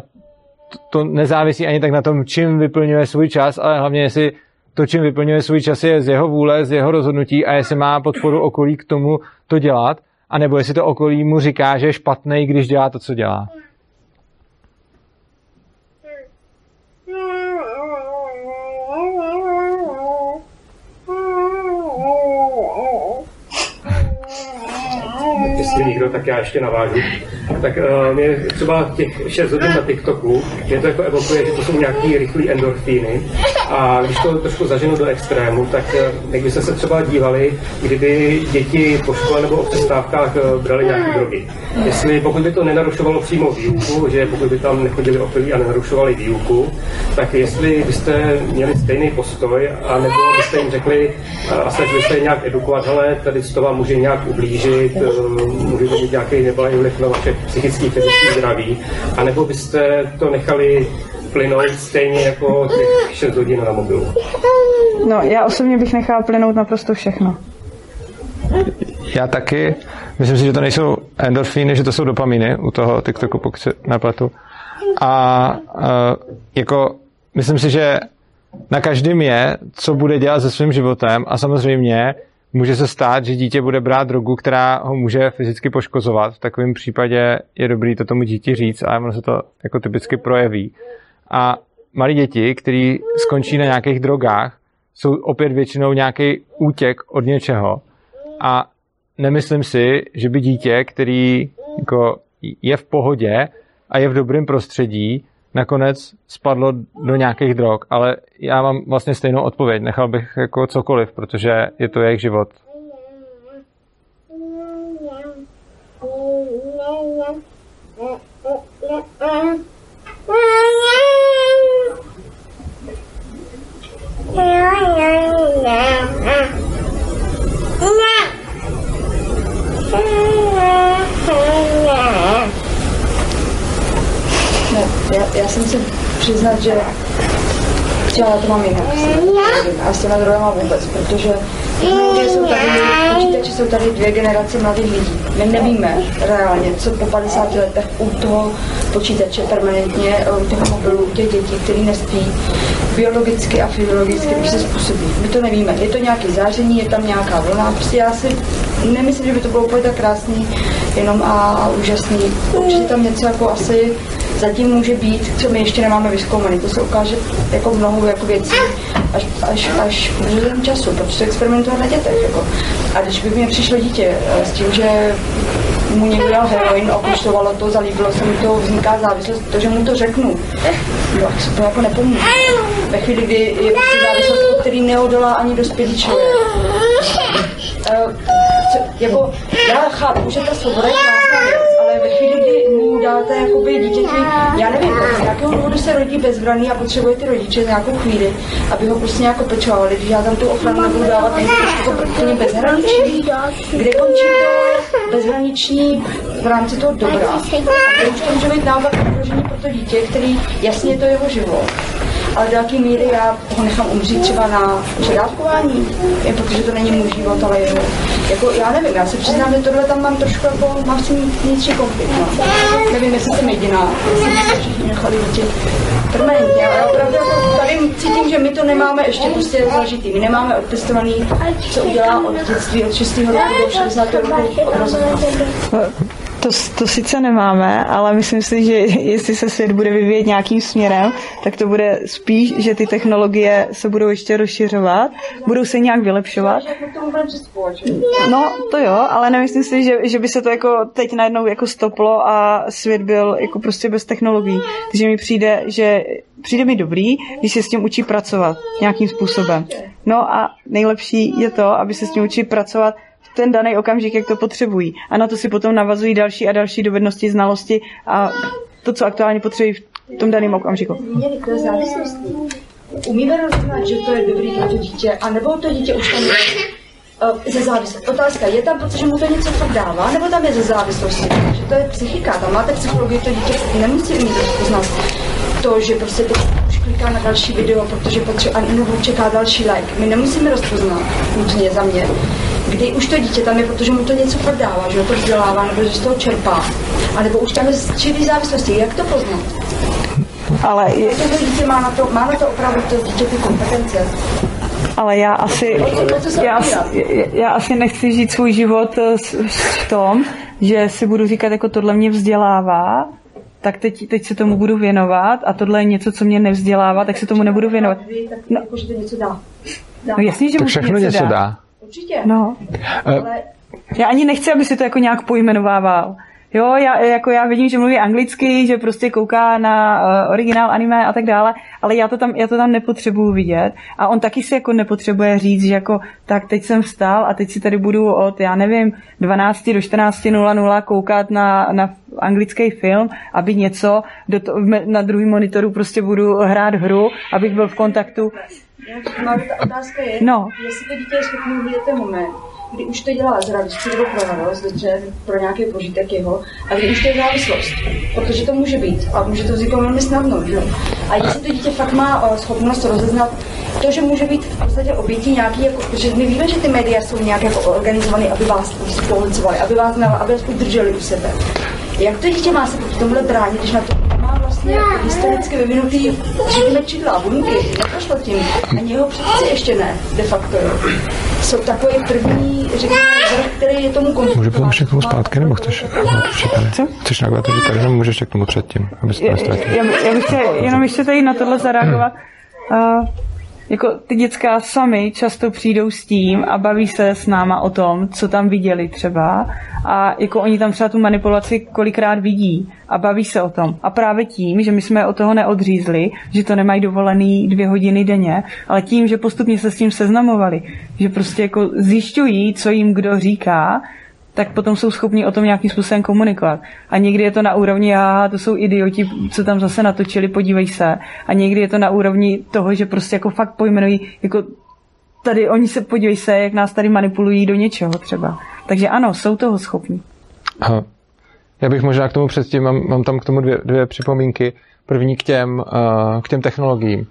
to nezávisí ani tak na tom, čím vyplňuje svůj čas, ale hlavně jestli to, čím vyplňuje svůj čas, je z jeho vůle, z jeho rozhodnutí a jestli má podporu okolí k tomu to dělat, anebo jestli to okolí mu říká, že je špatný, když dělá to, co dělá. jestli někdo, tak já ještě navážu. Tak uh, mě třeba těch 6 hodin na TikToku, mě to jako evokuje, že to jsou nějaký rychlé endorfíny A když to trošku zaženu do extrému, tak eh, jak byste se třeba dívali, kdyby děti po škole nebo o přestávkách eh, brali nějaké drogy. Jestli pokud by to nenarušovalo přímo výuku, že pokud by tam nechodili opilí a nenarušovali výuku, tak jestli byste měli stejný postoj, a nebo byste jim řekli eh, a snažili se je nějak edukovat, hele, tady to vám může nějak ublížit, může to mít nějaký neblahý vliv na vaše psychické, fyzické zdraví, a nebo byste to nechali plynout stejně jako těch 6 hodin na mobilu. No, já osobně bych nechala plynout naprosto všechno. Já taky. Myslím si, že to nejsou endorfíny, že to jsou dopaminy u toho TikToku, pokud se nepletu. A uh, jako myslím si, že na každém je, co bude dělat se svým životem a samozřejmě může se stát, že dítě bude brát drogu, která ho může fyzicky poškozovat. V takovém případě je dobrý to tomu dítě říct a ono se to jako typicky projeví. A malí děti, kteří skončí na nějakých drogách, jsou opět většinou nějaký útěk od něčeho. A nemyslím si, že by dítě, který jako je v pohodě a je v dobrém prostředí, nakonec spadlo do nějakých drog, ale já mám vlastně stejnou odpověď. Nechal bych jako cokoliv, protože je to jejich život. Ne, já, já jsem si přiznat, že chtěla to mám jinak. A s těma drogama vůbec, protože technologie jsou tady, počítače jsou tady dvě generace mladých lidí. My nevíme reálně, co po 50 letech u toho počítače permanentně, u těch mobilů, u těch dětí, který nespí, biologicky a fyziologicky už se způsobí. My to nevíme. Je to nějaké záření, je tam nějaká vlna. Prostě já si nemyslím, že by to bylo úplně tak krásný jenom a úžasný. Určitě tam něco jako asi zatím může být, co my ještě nemáme vyzkoumané. To se ukáže jako mnoho jako věcí až, až, až v času, protože to experimentovat na dětech. Jako. A když by mě přišlo dítě eh, s tím, že mu někdo dal heroin, okuštovalo to, zalíbilo se mu to, vzniká závislost, to, že mu to řeknu, jo, tak se to jako nepomůže. Ve chvíli, kdy je závislost, který neodolá ani dospělý člověk. Uh, jako, já chápu, že ta svoboda je krásná ve chvíli, kdy mu dáte jakoby dítěti, já nevím, z jakého důvodu se rodí bezbraný a potřebuje ty rodiče nějakou chvíli, aby ho prostě nějak pečovali, když já tam tu ochranu nebudu dávat, nejde trošku to úplně bezhraniční, kde končí to bezhraniční v rámci toho dobra. A to už to může být naopak ohrožení pro to dítě, který jasně to je jeho život ale do jaké míry já ho nechám umřít třeba na předávkování, jen protože to není můj život, ale jeho. Jako, já nevím, já se přiznám, že tohle tam mám trošku jako, mám s tím vnitřní konflikt. No. Nevím, jestli jsem jediná, jestli se všichni nechali děti permanentně, ale opravdu jako tady cítím, že my to nemáme ještě prostě zažitý. My nemáme odtestovaný, co udělá od dětství, od 6. roku do 60. roku obrazovka. To, to sice nemáme, ale myslím si, že jestli se svět bude vyvíjet nějakým směrem, tak to bude spíš, že ty technologie se budou ještě rozšiřovat, budou se nějak vylepšovat. No, to jo, ale nemyslím si, že, že by se to jako teď najednou jako stoplo a svět byl jako prostě bez technologií. Takže mi přijde, že přijde mi dobrý, když se s tím učí pracovat nějakým způsobem. No a nejlepší je to, aby se s tím učí pracovat ten daný okamžik, jak to potřebují. A na to si potom navazují další a další dovednosti, znalosti a to, co aktuálně potřebují v tom daném okamžiku. Umíme rozeznat, že to je dobrý pro to dítě, anebo to dítě už tam je uh, ze závislosti. Otázka, je tam, protože mu to něco fakt dává, nebo tam je ze závislosti? Že to je psychika, tam máte psychologii, to dítě nemusí umět rozpoznat to, že prostě teď už kliká na další video, protože potřebuje, nebo čeká další like. My nemusíme rozpoznat, nutně za mě, kdy už to dítě tam je, protože mu to něco fakt dává, že ho to vzdělává, nebo že z toho čerpá. A nebo už tam je z závislosti. Jak to poznat? Ale je, To dítě má na to, má na to opravdu to dítě ty kompetence. ale já asi, já, asi- já asi nechci žít svůj život eh, s- v tom, že si budu říkat, jako tohle mě vzdělává, tak teď, teď se tomu budu věnovat a tohle je něco, co mě nevzdělává, tak se tomu nebudu věnovat. No. jako, že to něco dá. dá. No jasně, že Tak všechno něco dá. Určitě. No, Eh, Ale já ani nechci, aby si to jako nějak pojmenovával. Jo, já, jako já vidím, že mluví anglicky, že prostě kouká na uh, originál anime a tak dále, ale já to tam, já to tam nepotřebuju vidět a on taky si jako nepotřebuje říct, že jako tak teď jsem vstal a teď si tady budu od, já nevím, 12 do 14.00 koukat na, na anglický film, aby něco do to, na druhý monitoru prostě budu hrát hru, abych byl v kontaktu. Ta otázka je, No. jestli to dítě je schopné vidět ten moment, kdy už to dělá z radosti nebo pro radost, dobře, pro nějaký požitek jeho, a kdy už to je závislost. Protože to může být a může to vzniknout velmi snadno. Že? jo. A jestli to dítě fakt má eh, schopnost rozeznat to, že může být v podstatě obětí nějaký, jako, protože my víme, že ty média jsou nějak jako organizované, aby vás policovali, aby vás, aby vás udrželi u sebe. Jak to dítě má se proti tomuhle bránit, když na to vlastně historicky vyvinutý, řekněme, čidla, buňky, neprošlo tím, ani jeho předci ještě ne, de facto. Jo. Jsou takový první, řekněme, vrch, který je tomu konfliktu. Můžu potom ještě k tomu zpátky, nebo chceš připady? Chceš nagle to říkat, nebo můžeš ještě k tomu předtím, aby se to Já, nestratil? já, já bych chtěla jenom ještě tady na tohle zareagovat. Uh, jako ty děcka sami často přijdou s tím a baví se s náma o tom, co tam viděli třeba a jako oni tam třeba tu manipulaci kolikrát vidí a baví se o tom. A právě tím, že my jsme od toho neodřízli, že to nemají dovolený dvě hodiny denně, ale tím, že postupně se s tím seznamovali, že prostě jako zjišťují, co jim kdo říká, tak potom jsou schopni o tom nějakým způsobem komunikovat. A někdy je to na úrovni, aha, to jsou idioti, co tam zase natočili, podívej se. A někdy je to na úrovni toho, že prostě jako fakt pojmenují, jako tady oni se, podívej se, jak nás tady manipulují do něčeho třeba. Takže ano, jsou toho schopni. Aha. Já bych možná k tomu předtím, mám, mám tam k tomu dvě, dvě připomínky. První k těm, uh, k těm technologiím.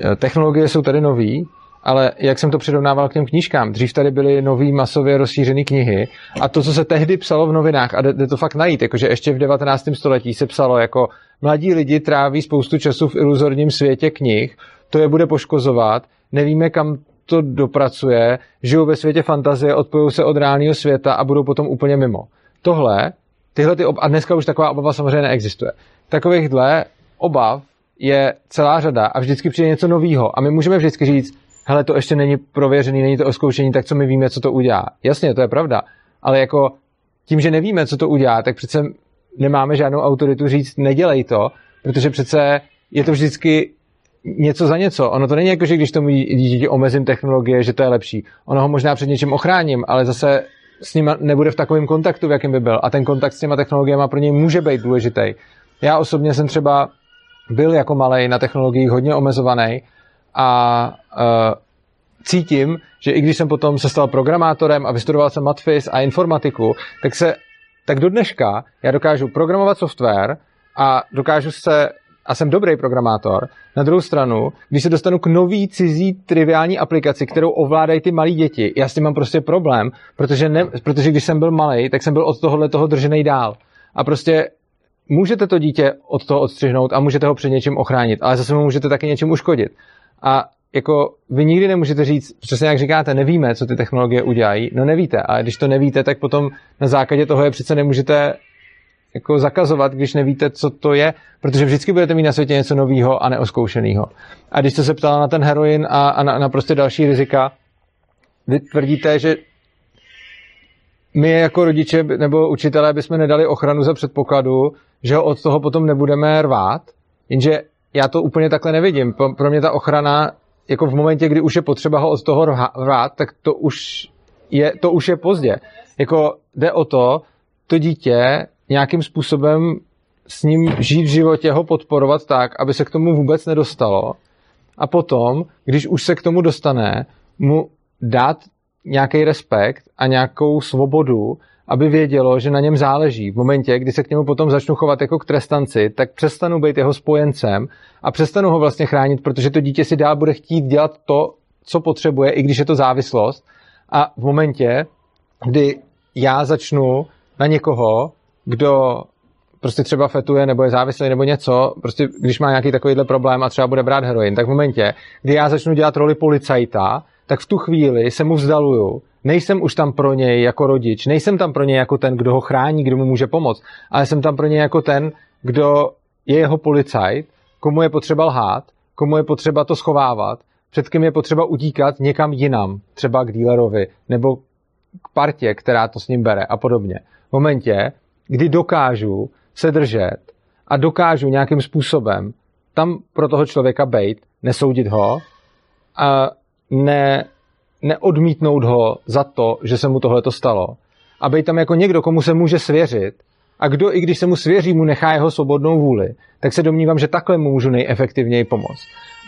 Eh, Technologie jsou tady nový, ale jak jsem to přirovnával k těm knížkám, dřív tady byly nový masově rozšířené knihy a to, co se tehdy psalo v novinách, a jde, to fakt najít, jakože ještě v 19. století se psalo jako mladí lidi tráví spoustu času v iluzorním světě knih, to je bude poškozovat, nevíme, kam to dopracuje, žijou ve světě fantazie, odpojují se od reálného světa a budou potom úplně mimo. Tohle, tyhle ty ob- a dneska už taková obava samozřejmě neexistuje. Takovýchhle obav je celá řada a vždycky přijde něco nového. A my můžeme vždycky říct, hele, to ještě není prověřený, není to oskoušení, tak co my víme, co to udělá. Jasně, to je pravda. Ale jako tím, že nevíme, co to udělá, tak přece nemáme žádnou autoritu říct, nedělej to, protože přece je to vždycky něco za něco. Ono to není jako, že když tomu dítěti omezím technologie, že to je lepší. Ono ho možná před něčím ochráním, ale zase s ním nebude v takovém kontaktu, v jakém by byl. A ten kontakt s těma technologiemi pro něj může být důležitý. Já osobně jsem třeba byl jako malej na technologiích hodně omezovaný a uh, cítím, že i když jsem potom se stal programátorem a vystudoval jsem matfis a informatiku, tak se tak do dneška já dokážu programovat software a dokážu se a jsem dobrý programátor. Na druhou stranu, když se dostanu k nový cizí triviální aplikaci, kterou ovládají ty malí děti, já s tím mám prostě problém, protože, ne, protože když jsem byl malý, tak jsem byl od tohohle toho držený dál. A prostě můžete to dítě od toho odstřihnout a můžete ho před něčím ochránit, ale zase mu můžete taky něčím uškodit. A jako vy nikdy nemůžete říct, přesně jak říkáte, nevíme, co ty technologie udělají. No nevíte, ale když to nevíte, tak potom na základě toho je přece nemůžete jako zakazovat, když nevíte, co to je, protože vždycky budete mít na světě něco nového a neoskoušeného. A když jste se ptala na ten heroin a, a na, na prostě další rizika, vy tvrdíte, že my jako rodiče nebo učitelé bychom nedali ochranu za předpokladu, že ho od toho potom nebudeme rvát, jenže já to úplně takhle nevidím. Pro, mě ta ochrana, jako v momentě, kdy už je potřeba ho od toho rvát, tak to už je, to už je pozdě. Jako jde o to, to dítě nějakým způsobem s ním žít v životě, ho podporovat tak, aby se k tomu vůbec nedostalo. A potom, když už se k tomu dostane, mu dát nějaký respekt a nějakou svobodu, aby vědělo, že na něm záleží. V momentě, kdy se k němu potom začnu chovat jako k trestanci, tak přestanu být jeho spojencem a přestanu ho vlastně chránit, protože to dítě si dál bude chtít dělat to, co potřebuje, i když je to závislost. A v momentě, kdy já začnu na někoho, kdo prostě třeba fetuje nebo je závislý nebo něco, prostě když má nějaký takovýhle problém a třeba bude brát heroin, tak v momentě, kdy já začnu dělat roli policajta, tak v tu chvíli se mu vzdaluju. Nejsem už tam pro něj jako rodič, nejsem tam pro něj jako ten, kdo ho chrání, kdo mu může pomoct, ale jsem tam pro něj jako ten, kdo je jeho policajt, komu je potřeba lhát, komu je potřeba to schovávat, před kým je potřeba utíkat někam jinam, třeba k dílerovi, nebo k partě, která to s ním bere a podobně. V momentě, kdy dokážu se držet a dokážu nějakým způsobem tam pro toho člověka bejt, nesoudit ho a ne, neodmítnout ho za to, že se mu tohle to stalo. A být tam jako někdo, komu se může svěřit a kdo, i když se mu svěří, mu nechá jeho svobodnou vůli, tak se domnívám, že takhle mu můžu nejefektivněji pomoct.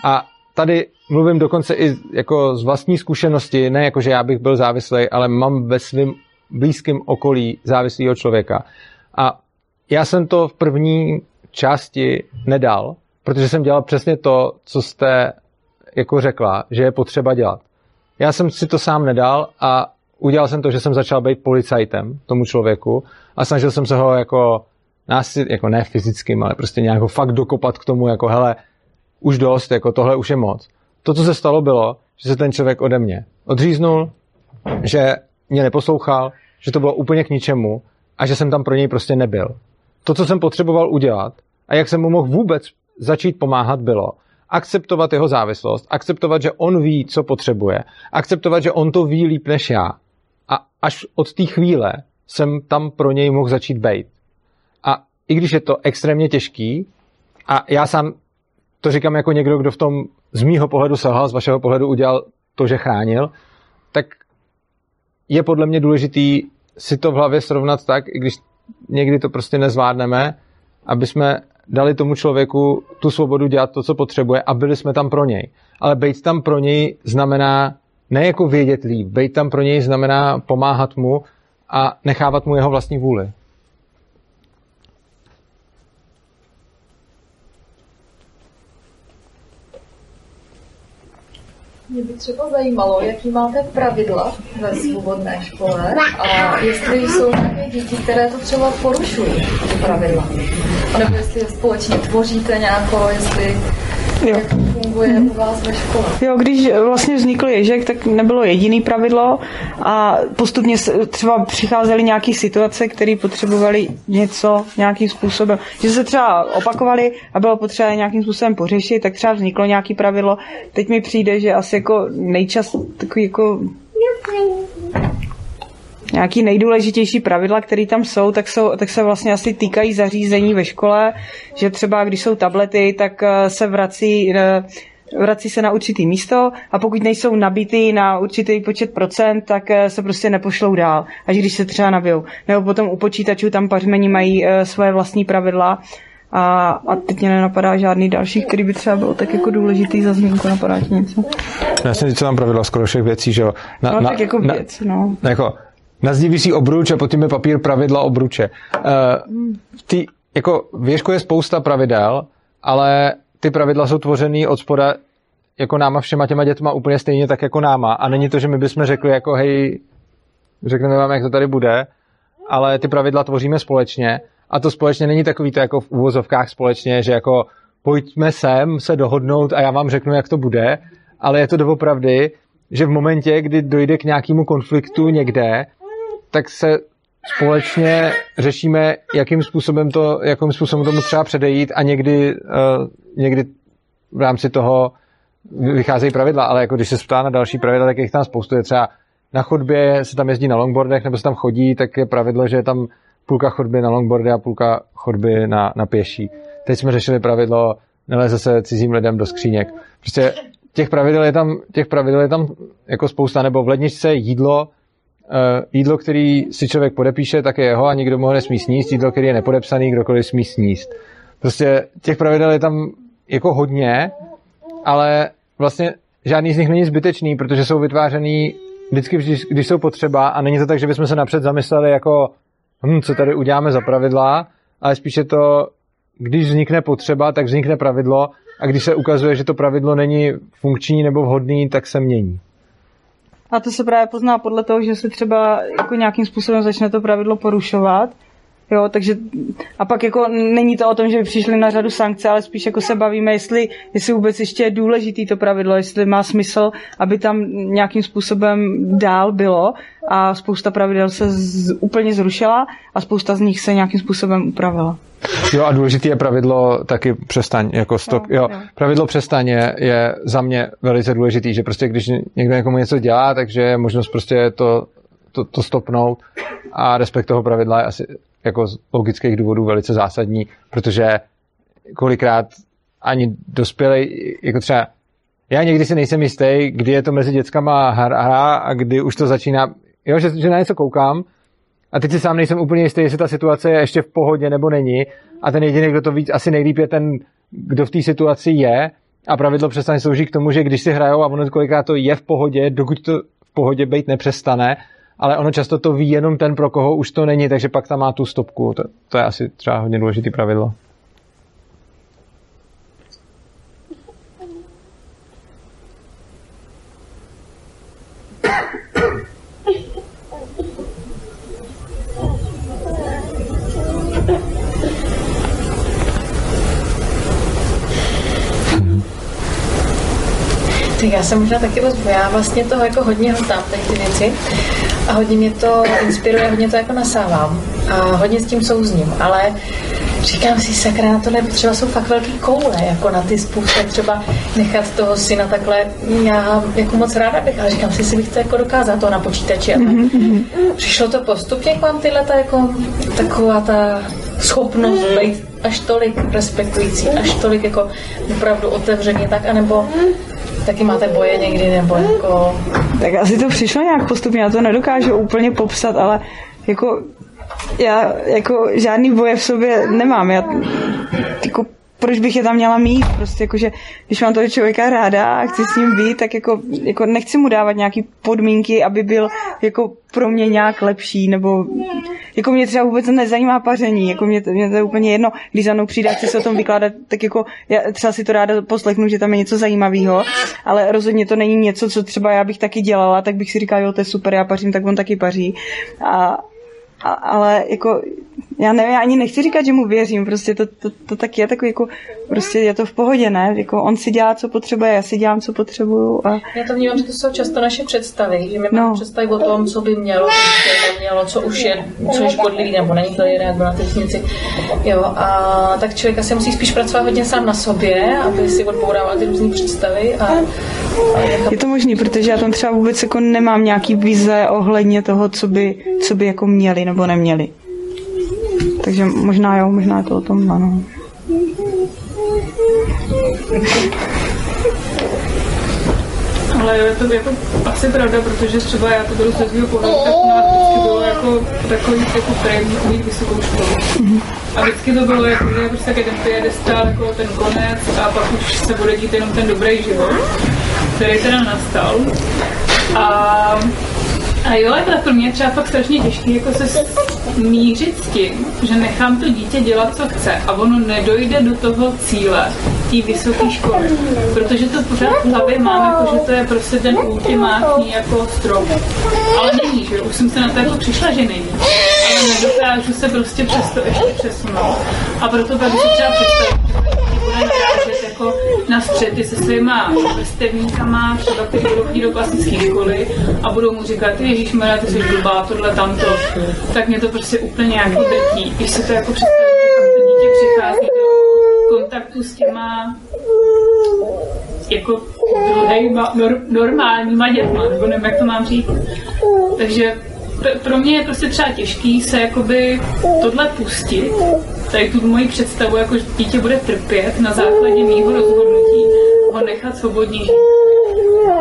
A tady mluvím dokonce i jako z vlastní zkušenosti, ne jako, že já bych byl závislý, ale mám ve svém blízkém okolí závislého člověka. A já jsem to v první části nedal, protože jsem dělal přesně to, co jste jako řekla, že je potřeba dělat. Já jsem si to sám nedal a udělal jsem to, že jsem začal být policajtem tomu člověku a snažil jsem se ho jako násil, jako ne fyzickým, ale prostě nějak ho fakt dokopat k tomu, jako hele, už dost, jako tohle už je moc. To, co se stalo, bylo, že se ten člověk ode mě odříznul, že mě neposlouchal, že to bylo úplně k ničemu a že jsem tam pro něj prostě nebyl. To, co jsem potřeboval udělat a jak jsem mu mohl vůbec začít pomáhat, bylo akceptovat jeho závislost, akceptovat, že on ví, co potřebuje, akceptovat, že on to ví líp než já. A až od té chvíle jsem tam pro něj mohl začít bejt. A i když je to extrémně těžký, a já sám to říkám jako někdo, kdo v tom z mýho pohledu selhal, z vašeho pohledu udělal to, že chránil, tak je podle mě důležitý si to v hlavě srovnat tak, i když někdy to prostě nezvládneme, aby jsme dali tomu člověku tu svobodu dělat to, co potřebuje a byli jsme tam pro něj. Ale být tam pro něj znamená ne jako vědět líp, být tam pro něj znamená pomáhat mu a nechávat mu jeho vlastní vůli. Mě by třeba zajímalo, jaký máte pravidla ve svobodné škole a jestli jsou nějaké děti, které to třeba porušují, ty pravidla. A nebo jestli je společně tvoříte nějako, jestli Jo. jak to funguje u vás ve škole. Jo, když vlastně vznikl Ježek, tak nebylo jediný pravidlo a postupně třeba přicházely nějaké situace, které potřebovaly něco nějakým způsobem. Že se třeba opakovaly a bylo potřeba nějakým způsobem pořešit, tak třeba vzniklo nějaké pravidlo. Teď mi přijde, že asi jako nejčas takový jako nějaký nejdůležitější pravidla, které tam jsou tak, jsou, tak se vlastně asi týkají zařízení ve škole, že třeba když jsou tablety, tak eh, se vrací eh, vrací se na určitý místo a pokud nejsou nabitý na určitý počet procent, tak eh, se prostě nepošlou dál, až když se třeba nabijou. Nebo potom u počítačů tam pařmení mají svoje vlastní pravidla a, a teď mě nenapadá žádný další, který by třeba byl tak jako důležitý za zmínku, napadá ti něco? Já jsem co tam pravidla skoro všech věcí, že jo. Na, No, tak jako věc, no. Na, jako, na zdi visí obruč a potom je papír pravidla obruče. Uh, ty, jako v Ježku je spousta pravidel, ale ty pravidla jsou tvořený od spoda jako náma všema těma dětma úplně stejně tak jako náma. A není to, že my bychom řekli jako hej, řekneme vám, jak to tady bude, ale ty pravidla tvoříme společně a to společně není takový to jako v úvozovkách společně, že jako pojďme sem se dohodnout a já vám řeknu, jak to bude, ale je to doopravdy, že v momentě, kdy dojde k nějakému konfliktu někde, tak se společně řešíme, jakým způsobem, to, jakým způsobem tomu třeba předejít a někdy, uh, někdy v rámci toho vycházejí pravidla, ale jako když se ptá na další pravidla, tak jich tam spoustu. Je třeba na chodbě se tam jezdí na longboardech nebo se tam chodí, tak je pravidlo, že je tam půlka chodby na longboardy a půlka chodby na, na pěší. Teď jsme řešili pravidlo, neleze se cizím lidem do skříněk. Prostě těch pravidel je tam, těch pravidel je tam jako spousta, nebo v ledničce jídlo, jídlo, který si člověk podepíše, tak je jeho a nikdo mu ho nesmí sníst, jídlo, který je nepodepsaný, kdokoliv smí sníst. Prostě těch pravidel je tam jako hodně, ale vlastně žádný z nich není zbytečný, protože jsou vytvářený vždycky, když, když jsou potřeba a není to tak, že bychom se napřed zamysleli jako hm, co tady uděláme za pravidla, ale spíše to, když vznikne potřeba, tak vznikne pravidlo a když se ukazuje, že to pravidlo není funkční nebo vhodný, tak se mění. A to se právě pozná podle toho, že se třeba jako nějakým způsobem začne to pravidlo porušovat. Jo, takže a pak jako není to o tom, že by přišli na řadu sankce, ale spíš jako se bavíme, jestli, jestli vůbec ještě je důležitý to pravidlo, jestli má smysl, aby tam nějakým způsobem dál bylo a spousta pravidel se z, úplně zrušila a spousta z nich se nějakým způsobem upravila. Jo a důležité je pravidlo taky přestaň, jako stop, Jo, jo, jo. pravidlo přestaň je, je za mě velice důležitý, že prostě když někdo někomu něco dělá, takže je možnost prostě to, to, to stopnout a respekt toho pravidla je asi jako z logických důvodů velice zásadní, protože kolikrát ani dospělý, jako třeba já někdy si nejsem jistý, kdy je to mezi dětskama hra a kdy už to začíná, jo, že, že na něco koukám a teď si sám nejsem úplně jistý, jestli ta situace je ještě v pohodě nebo není a ten jediný, kdo to víc asi nejlíp je ten, kdo v té situaci je a pravidlo přestane sloužit k tomu, že když si hrajou a ono kolikrát to je v pohodě, dokud to v pohodě být nepřestane, ale ono často to ví jenom ten, pro koho už to není, takže pak tam má tu stopku. To, to je asi třeba hodně důležitý pravidlo. Tak já jsem možná taky lesbu. Já vlastně toho jako hodně hltám, teď ty věci. A hodně mě to inspiruje, hodně to jako nasávám. A hodně s tím souzním. Ale říkám si, sakra, na tohle třeba jsou fakt velký koule, jako na ty způsob třeba nechat toho syna takhle, já jako moc ráda bych, ale říkám si, si bych to jako dokázala to na počítači. A mm-hmm. Přišlo to postupně k vám tyhle ta jako taková ta schopnost být až tolik respektující, až tolik jako opravdu otevřeně tak, anebo taky máte boje někdy, nebo jako... Tak asi to přišlo nějak postupně, já to nedokážu úplně popsat, ale jako já jako žádný boje v sobě nemám. Já jako proč bych je tam měla mít? Prostě jakože, když mám toho člověka ráda a chci s ním být, tak jako, jako nechci mu dávat nějaký podmínky, aby byl jako pro mě nějak lepší, nebo jako mě třeba vůbec nezajímá paření, jako mě, mě to je úplně jedno, když za mnou přijde chci se o tom vykládat, tak jako já třeba si to ráda poslechnu, že tam je něco zajímavého, ale rozhodně to není něco, co třeba já bych taky dělala, tak bych si říkala, jo, to je super, já pařím, tak on taky paří. A, a, ale jako já nevím, já ani nechci říkat, že mu věřím, prostě to, to, to tak je takový jako, prostě je to v pohodě, ne? Jako on si dělá, co potřebuje, já si dělám, co potřebuju. A... Já to vnímám, že to jsou často naše představy, že my no. máme představy o tom, co by mělo, co by nemělo, co už je, co je škodlivý, nebo není to nebo na věci. Jo, a tak člověk asi musí spíš pracovat hodně sám na sobě, aby si odbourával ty různé představy. A, a je to možný, protože já tam třeba vůbec jako nemám nějaký vize ohledně toho, co by, co by jako měli nebo neměli. Takže možná jo, možná je to o tom, ano. Ale je to jako asi pravda, protože třeba já to beru se svého pohledu, tak nás vždycky bylo jako takový jako prémí mít vysokou školu. Mm-hmm. A vždycky to bylo jako, že prostě jeden piedestal, jako ten konec a pak už se bude dít jenom ten dobrý život, který teda nastal. A a jo, to pro mě třeba fakt strašně těžké jako se mířit s tím, že nechám to dítě dělat, co chce a ono nedojde do toho cíle, té vysoké školy. Protože to pořád v hlavě mám, jako, že to je prostě ten ultimátní jako strop. Ale není, že už jsem se na to jako přišla, že není. Ale nedokážu se prostě přesto ještě přesunout. A proto bych si třeba představit, jako na střety se svýma vrstevníkama, třeba kteří budou chodit do klasické školy a budou mu říkat, Ježíš Maria, ty jsi blbá, tohle, tamto, tak mě to prostě úplně jako drtí. Když se to jako představit, že to dítě přichází do kontaktu s těma jako druhýma nor, normálníma dětma, nebo nevím, jak to mám říct. Takže pro mě je prostě třeba těžký se jakoby tohle pustit, tady tu moji představu, jako že dítě bude trpět na základě mýho rozhodnutí, ho nechat svobodně žít.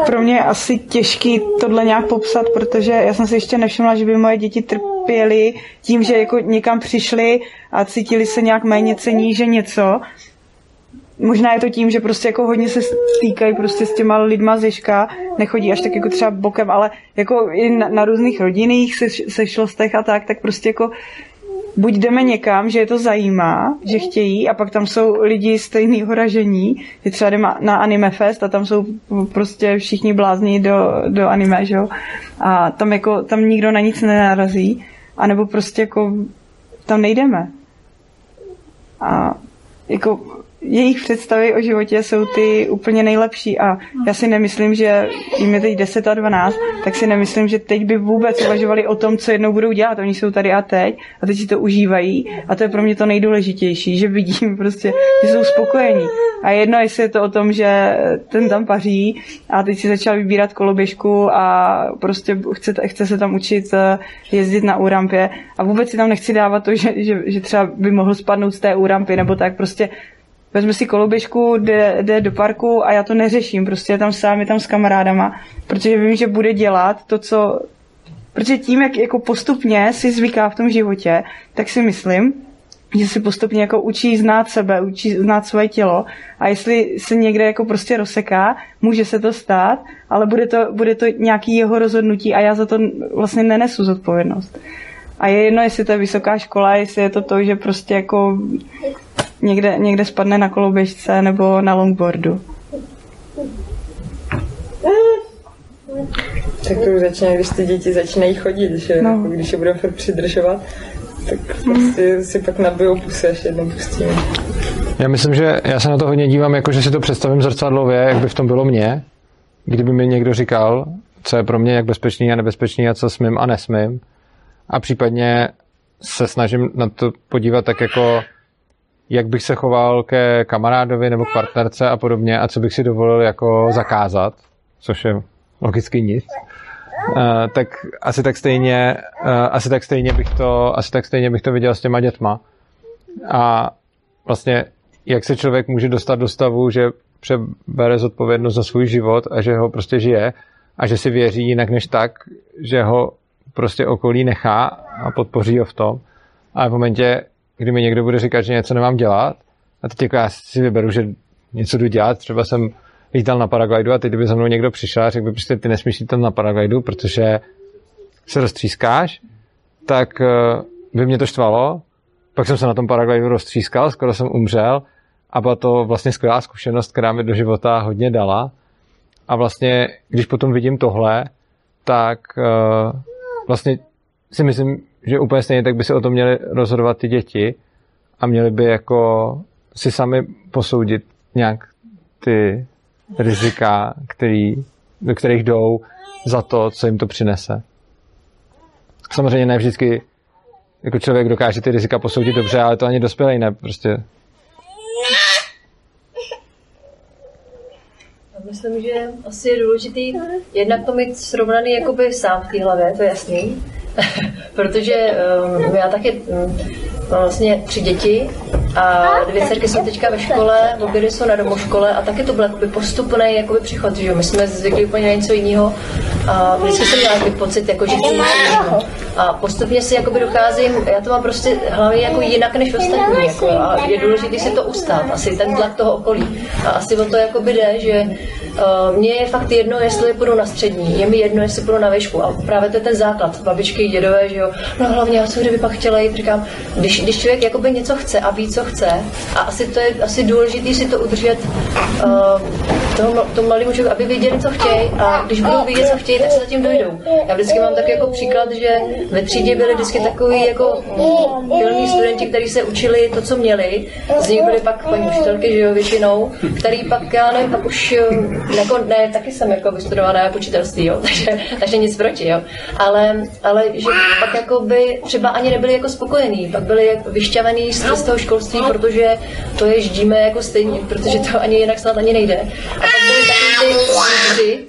Pro mě je asi těžký tohle nějak popsat, protože já jsem si ještě nevšimla, že by moje děti trpěly tím, že jako někam přišli a cítili se nějak méně cení, že něco. Možná je to tím, že prostě jako hodně se stýkají prostě s těma lidma z Ježka, nechodí až tak jako třeba bokem, ale jako i na, na různých rodinných se, sešlostech a tak, tak prostě jako buď jdeme někam, že je to zajímá, že chtějí a pak tam jsou lidi stejného ražení, že třeba jdeme na Anime Fest a tam jsou prostě všichni blázni do, do anime, že jo? A tam jako, tam nikdo na nic nenarazí, anebo prostě jako tam nejdeme. A jako jejich představy o životě jsou ty úplně nejlepší a já si nemyslím, že jim je teď 10 a 12, tak si nemyslím, že teď by vůbec uvažovali o tom, co jednou budou dělat. Oni jsou tady a teď a teď si to užívají a to je pro mě to nejdůležitější, že vidím prostě, že jsou spokojení. A jedno, jestli je to o tom, že ten tam paří a teď si začal vybírat koloběžku a prostě chce, chce se tam učit eh, jezdit na úrampě a vůbec si tam nechci dávat to, že, že, že třeba by mohl spadnout z té úrampy nebo tak prostě vezme si koloběžku, jde, jde do parku a já to neřeším, prostě je tam sám, je tam s kamarádama, protože vím, že bude dělat to, co... Protože tím, jak jako postupně si zvyká v tom životě, tak si myslím, že si postupně jako učí znát sebe, učí znát svoje tělo a jestli se někde jako prostě rozseká, může se to stát, ale bude to, bude to nějaký jeho rozhodnutí a já za to vlastně nenesu zodpovědnost. A je jedno, jestli to je vysoká škola, jestli je to to, že prostě jako někde, někde spadne na koloběžce nebo na longboardu. Tak to už začíná, když ty děti začínají chodit, že no. jako když je budeme fakt přidržovat, tak prostě si pak nabijou pusy, až jednou pustíme. Já myslím, že já se na to hodně dívám, jako že si to představím zrcadlově, jak by v tom bylo mě, kdyby mi někdo říkal, co je pro mě jak bezpečný a nebezpečný a co smím a nesmím. A případně se snažím na to podívat tak jako, jak bych se choval ke kamarádovi nebo k partnerce a podobně a co bych si dovolil jako zakázat, což je logicky nic. Uh, tak asi tak stejně uh, asi tak stejně bych to asi tak stejně bych to viděl s těma dětma. A vlastně jak se člověk může dostat do stavu, že přebere zodpovědnost za svůj život a že ho prostě žije a že si věří jinak než tak, že ho prostě okolí nechá a podpoří ho v tom. A v momentě, kdy mi někdo bude říkat, že něco nemám dělat, a teď jako já si vyberu, že něco jdu dělat, třeba jsem lítal na paraglidu a teď kdyby za mnou někdo přišel a řekl by, prostě ty nesmíš lítat na paraglidu, protože se roztřískáš, tak by mě to štvalo. Pak jsem se na tom paraglidu roztřískal, skoro jsem umřel a byla to vlastně skvělá zkušenost, která mi do života hodně dala. A vlastně, když potom vidím tohle, tak uh, vlastně si myslím, že úplně stejně tak by se o tom měli rozhodovat ty děti a měli by jako si sami posoudit nějak ty rizika, který, do kterých jdou za to, co jim to přinese. Samozřejmě ne vždycky jako člověk dokáže ty rizika posoudit dobře, ale to ani dospělý ne, prostě Myslím, že asi je důležitý jednak to mít srovnaný jakoby sám v té hlavě, to je jasný. Protože um, já taky um, mám vlastně tři děti a dvě dcerky jsou teďka ve škole, obě jsou na domoškole a taky to byl jakoby postupný jakoby příchod, že jo? My jsme zvykli úplně na něco jiného a vždycky jsem měla takový pocit, jako, že chci něco A postupně si jakoby docházím, já to mám prostě hlavě jako jinak než ostatní. Jako, a je důležité si to ustát, asi ten tlak toho okolí. A asi o to jakoby jde, že uh, mně je fakt jedno, jestli půjdu na střední, je mi jedno, jestli půjdu na výšku. A právě to je ten základ. Babičky, dědové, že jo. No hlavně, a co kdyby pak chtěla jít, říkám, když, když člověk jakoby něco chce a ví, co chce, a asi to je asi důležité si to udržet uh, tomu, tomu malému člověku, aby věděli, co chtějí a když budou vědět, co chtějí, tak se zatím dojdou. Já vždycky mám tak jako příklad, že ve třídě byli vždycky takový jako pilní studenti, kteří se učili to, co měli. Z nich byly pak paní učitelky, že jo, většinou, který pak, já nevím, pak už jako, ne, taky jsem jako vystudovaná počítelství, jo, takže, takže nic proti, jo. Ale, ale že pak jako by třeba ani nebyli jako spokojení, pak byli vyšťavený z, z toho školství, protože to je ždíme jako stejně, protože to ani jinak snad ani nejde. A pak byly takový ty Eh,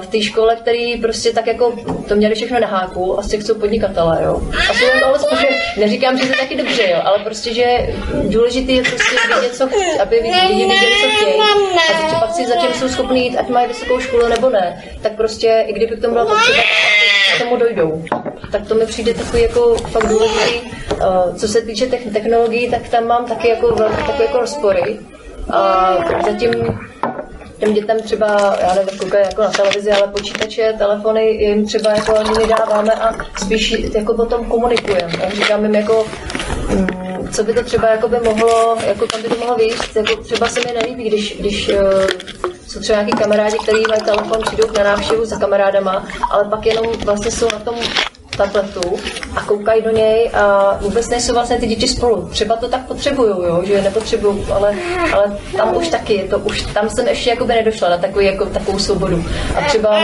v té škole, který prostě tak jako to měli všechno na háku, asi chcou podnikatele, jo. A jsou to alespoň, neříkám, že to taky dobře, jo, ale prostě, že důležité je prostě vědět, co chci, aby lidi věděli, co chtějí. A že pak si zatím jsou schopni jít, ať mají vysokou školu nebo ne, tak prostě, i kdyby k tomu bylo potřeba, k tomu dojdou. Tak to mi přijde takový jako fakt důležitý. Uh, co se týče technologií, tak tam mám taky jako velké takové jako rozpory. A zatím těm dětem třeba, já nevím, koukají jako na televizi, ale počítače, telefony jim třeba jako ani nedáváme a spíš jako o tom komunikujeme. Říkám jim jako, mm, co by to třeba jako by mohlo, jako tam by to mohlo vyjít, jako třeba se mi nelíbí, když, když eh, jsou třeba nějaký kamarádi, kteří mají telefon, přijdou na návštěvu za kamarádama, ale pak jenom vlastně jsou na tom tabletu a koukají do něj a vůbec nejsou vlastně ty děti spolu. Třeba to tak potřebují, jo, že nepotřebují, ale, ale tam už taky je to, už tam jsem ještě jakoby nedošla na takový, jako, takovou svobodu. A třeba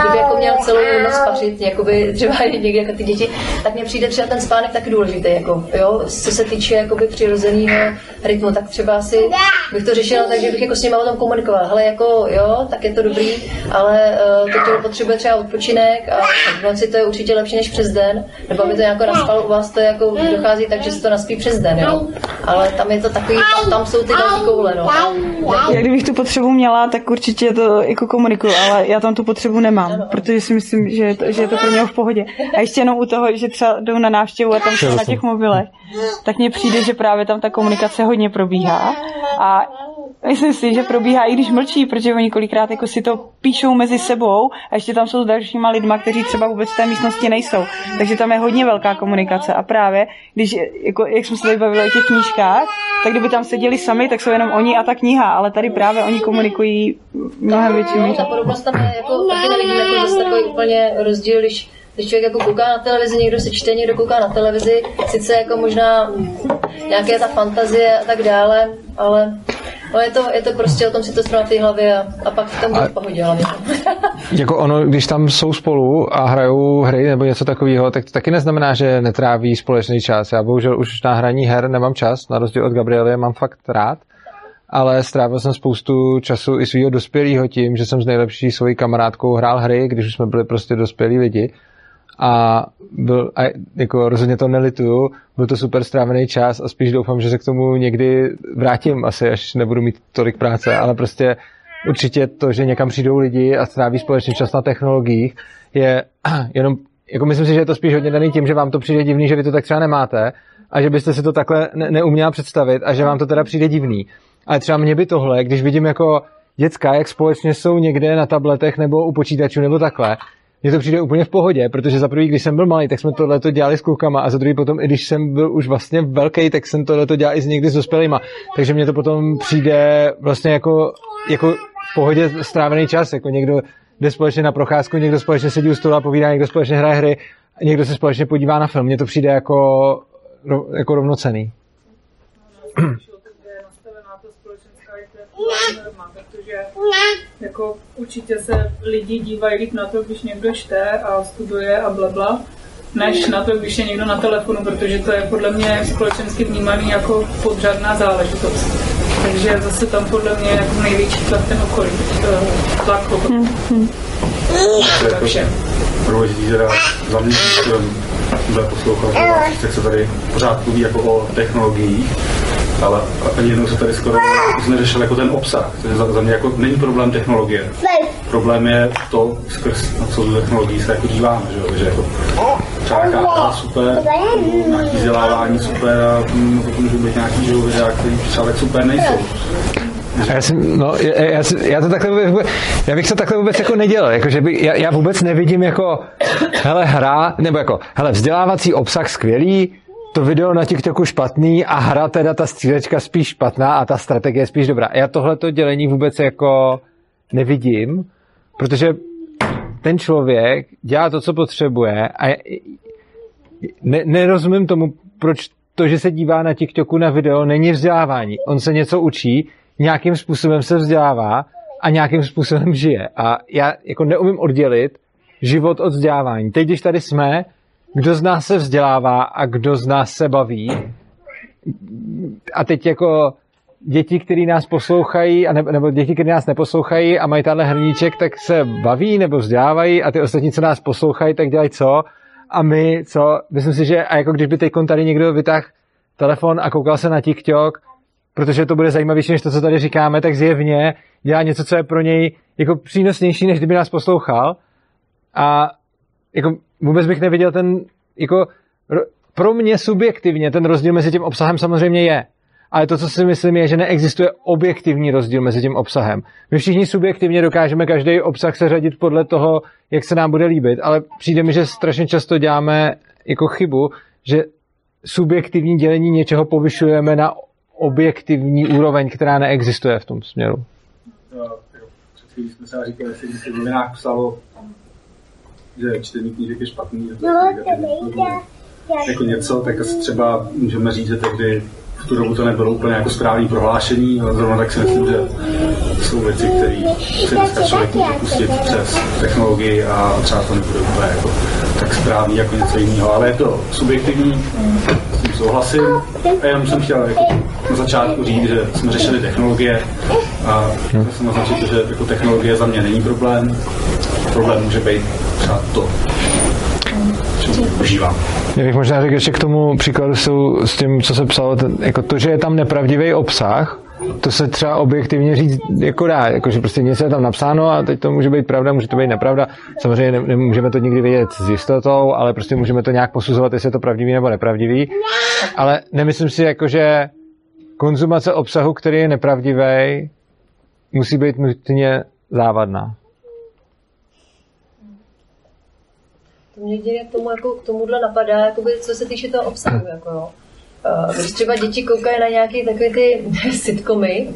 kdyby jako měl celou noc pařit, jakoby třeba někdy jako ty děti, tak mně přijde třeba ten spánek taky důležitý, jako, jo, co se týče jakoby přirozeného rytmu, tak třeba asi bych to řešila tak, že bych jako s nimi o tom komunikovala. Hele, jako jo, tak je to dobrý, ale uh, to tělo potřebuje třeba odpočinek a v noci to je určitě lepší než přes den, nebo aby to nějak naspalo, u vás to jako dochází tak, že se to naspí přes den, jo. Ale tam je to takový, tam, tam jsou ty další koule, no. Já kdybych tu potřebu měla, tak určitě to jako komunikuju, ale já tam tu potřebu nemám, protože si myslím, že je to, že je to pro něho v pohodě. A ještě jenom u toho, že třeba jdou na návštěvu a tam jsou na těch mobilech, tak mně přijde, že právě tam ta komunikace hodně probíhá a Myslím si, že probíhá, i když mlčí, protože oni kolikrát jako si to píšou mezi sebou a ještě tam jsou s dalšíma lidma, kteří třeba vůbec v té místnosti nejsou. Takže tam je hodně velká komunikace a právě, když, jako, jak jsme se tady bavili o těch knížkách, tak kdyby tam seděli sami, tak jsou jenom oni a ta kniha, ale tady právě oni komunikují mnohem větší míře. Ta podobnost tam je, jako, taky nevidím jako zase takový úplně rozdíl, když když člověk jako kouká na televizi, někdo se čte, někdo kouká na televizi, sice jako možná nějaké ta fantazie a tak dále, ale ale je to, je to prostě o tom si to strana v té hlavě a, a pak v tom bude v pohodě hlavně. jako ono, když tam jsou spolu a hrajou hry nebo něco takového, tak to taky neznamená, že netráví společný čas. Já bohužel už na hraní her nemám čas, na rozdíl od Gabriely mám fakt rád, ale strávil jsem spoustu času i svého dospělého tím, že jsem s nejlepší svojí kamarádkou hrál hry, když už jsme byli prostě dospělí lidi a, byl, a jako rozhodně to nelituju, byl to super strávený čas a spíš doufám, že se k tomu někdy vrátím asi, až nebudu mít tolik práce, ale prostě určitě to, že někam přijdou lidi a stráví společný čas na technologiích, je jenom, jako myslím si, že je to spíš hodně daný tím, že vám to přijde divný, že vy to tak třeba nemáte a že byste si to takhle ne- neuměla představit a že vám to teda přijde divný. Ale třeba mě by tohle, když vidím jako děcka, jak společně jsou někde na tabletech nebo u počítačů nebo takhle, mně to přijde úplně v pohodě, protože za prvý, když jsem byl malý, tak jsme tohle to dělali s klukama a za druhý potom, i když jsem byl už vlastně velký, tak jsem tohle to dělal i s někdy s dospělýma. Takže mně to potom přijde vlastně jako, jako v pohodě strávený čas, jako někdo jde společně na procházku, někdo společně sedí u stolu a povídá, někdo společně hraje hry, někdo se společně podívá na film. Mně to přijde jako, jako rovnocený. Protože jako určitě se lidi dívají líp na to, když někdo čte a studuje a blabla, než na to, když je někdo na telefonu, protože to je podle mě společensky vnímaný jako podřadná záležitost. Takže zase tam podle mě jako největší tlak ten okolí, tlak okolí. Hmm. že za mě, když poslouchal, tak se tady pořád mluví jako o technologiích, ale ani jednou se tady skoro neřešil jako ten obsah. Takže za, za mě jako není problém technologie. Problém je to, skrz na co do technologií se jako díváme, že, že jako třeba nějaká super, nějaký vzdělávání super a mm, potom můžou být nějaký že, videa, který třeba tak super nejsou. Já, si, no, já, já, já, to takhle vůbec, já bych to takhle vůbec jako nedělal, jako, že by, já, já vůbec nevidím jako, hele, hra, nebo jako, hele, vzdělávací obsah skvělý, to video na TikToku špatný a hra teda ta střílečka spíš špatná a ta strategie spíš dobrá. Já tohleto dělení vůbec jako nevidím, protože ten člověk dělá to, co potřebuje a ne, nerozumím tomu, proč to, že se dívá na TikToku na video, není vzdělávání. On se něco učí, nějakým způsobem se vzdělává a nějakým způsobem žije. A já jako neumím oddělit život od vzdělávání. Teď, když tady jsme, kdo z nás se vzdělává a kdo z nás se baví. A teď jako děti, které nás poslouchají, a ne, nebo děti, které nás neposlouchají a mají tenhle hrníček, tak se baví nebo vzdělávají a ty ostatní, co nás poslouchají, tak dělají co? A my co? Myslím si, že a jako když by teď tady někdo vytáhl telefon a koukal se na TikTok, protože to bude zajímavější než to, co tady říkáme, tak zjevně dělá něco, co je pro něj jako přínosnější, než kdyby nás poslouchal. A jako vůbec bych neviděl ten, jako pro mě subjektivně ten rozdíl mezi tím obsahem samozřejmě je. Ale to, co si myslím, je, že neexistuje objektivní rozdíl mezi tím obsahem. My všichni subjektivně dokážeme každý obsah seřadit podle toho, jak se nám bude líbit, ale přijde mi, že strašně často děláme jako chybu, že subjektivní dělení něčeho povyšujeme na objektivní úroveň, která neexistuje v tom směru. Před chvílí jsme se říkali, že se v novinách psalo že čtení knížek je špatný, že to je negativní, jako něco, tak asi třeba můžeme říct, že tehdy v tu dobu to nebylo úplně jako správné prohlášení, ale zrovna tak si myslím, že jsou věci, které si dneska člověk může pustit přes technologii a třeba to nebude úplně jako tak správný jako něco jiného, ale je to subjektivní, s tím souhlasím. A jenom jsem chtěl jako na začátku říct, že jsme řešili technologie a já jsem naznačit, že jako technologie za mě není problém. Problém může být třeba to, užívám. Já bych možná řekl ještě k tomu příkladu s tím, co se psalo, ten, jako to, že je tam nepravdivý obsah, to se třeba objektivně říct jako dá, jako že prostě něco je tam napsáno a teď to může být pravda, může to být nepravda. Samozřejmě ne, nemůžeme to nikdy vědět s jistotou, ale prostě můžeme to nějak posuzovat, jestli je to pravdivý nebo nepravdivý. Ale nemyslím si, jako, že konzumace obsahu, který je nepravdivý, musí být nutně závadná. Mě jedině k tomu, jako, k tomuhle napadá, jakoby, co se týče toho obsahu. Jako, jo. Uh, když třeba děti koukají na nějaké takové ty sitcomy,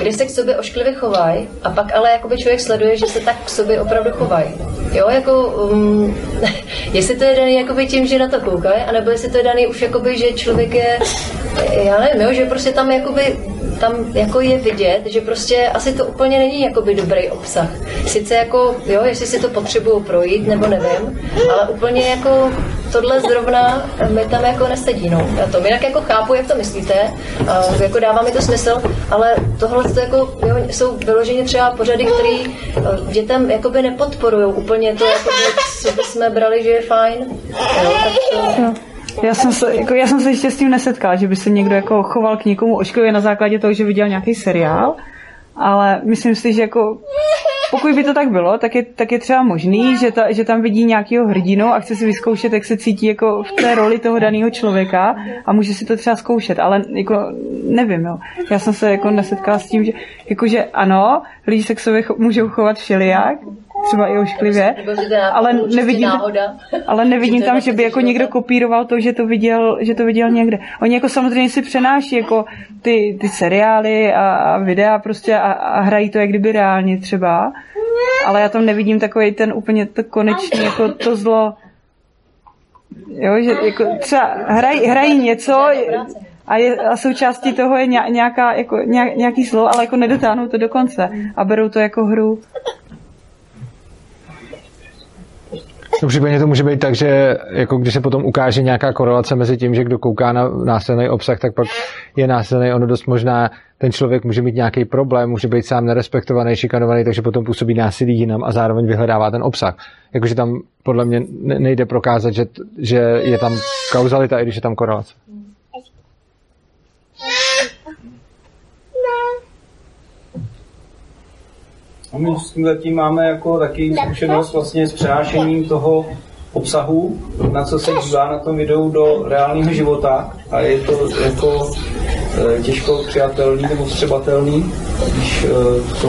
kde se k sobě ošklivě chovají, a pak ale jakoby člověk sleduje, že se tak k sobě opravdu chovají. Jo, jako, um, jestli to je daný jakoby tím, že na to koukají, anebo jestli to je daný už jakoby, že člověk je, já nevím, jo, že prostě tam jakoby tam jako je vidět, že prostě asi to úplně není jakoby dobrý obsah. Sice jako, jo, jestli si to potřebuju projít, nebo nevím, ale úplně jako tohle zrovna mi tam jako nesedí, no. Já to jinak jako chápu, jak to myslíte, a jako dává mi to smysl, ale tohle to jako, jo, jsou vyloženě třeba pořady, které dětem jakoby nepodporují úplně to, jako, co bychom brali, že je fajn. Jo, tak to, Já jsem, se, jako, já jsem se ještě s tím nesetkala, že by se někdo jako choval k někomu ošklivě na základě toho, že viděl nějaký seriál, ale myslím si, že jako pokud by to tak bylo, tak je, tak je třeba možný, že, ta, že tam vidí nějakého hrdinu a chce si vyzkoušet, jak se cítí jako v té roli toho daného člověka a může si to třeba zkoušet, ale jako nevím, jo. Já jsem se jako nesetkala s tím, že, jako, že ano, lidi se k sobě cho, můžou chovat všelijak, třeba i ošklivě, ale nevidím, ale nevidím tam, že by jako někdo kopíroval to, že to viděl, že to viděl někde. Oni jako samozřejmě si přenáší jako ty, ty seriály a, a videa prostě a, a hrají to jak kdyby reálně třeba, ale já tam nevidím takový ten úplně to konečný, jako to zlo, jo, že jako třeba hrají, hrají něco a, je, a součástí toho je nějaká, jako, nějaký zlo, ale jako nedotáhnou to do konce a berou to jako hru. No případně to může být tak, že jako když se potom ukáže nějaká korelace mezi tím, že kdo kouká na násilný obsah, tak pak je násilný, ono dost možná ten člověk může mít nějaký problém, může být sám nerespektovaný, šikanovaný, takže potom působí násilí jinam a zároveň vyhledává ten obsah. Jakože tam podle mě nejde prokázat, že, že je tam kauzalita, i když je tam korelace. A my s tím zatím máme jako taky zkušenost vlastně s přenášením toho obsahu, na co se dívá na tom videu do reálného života. A je to jako e, těžko přijatelný nebo vstřebatelný, když e, to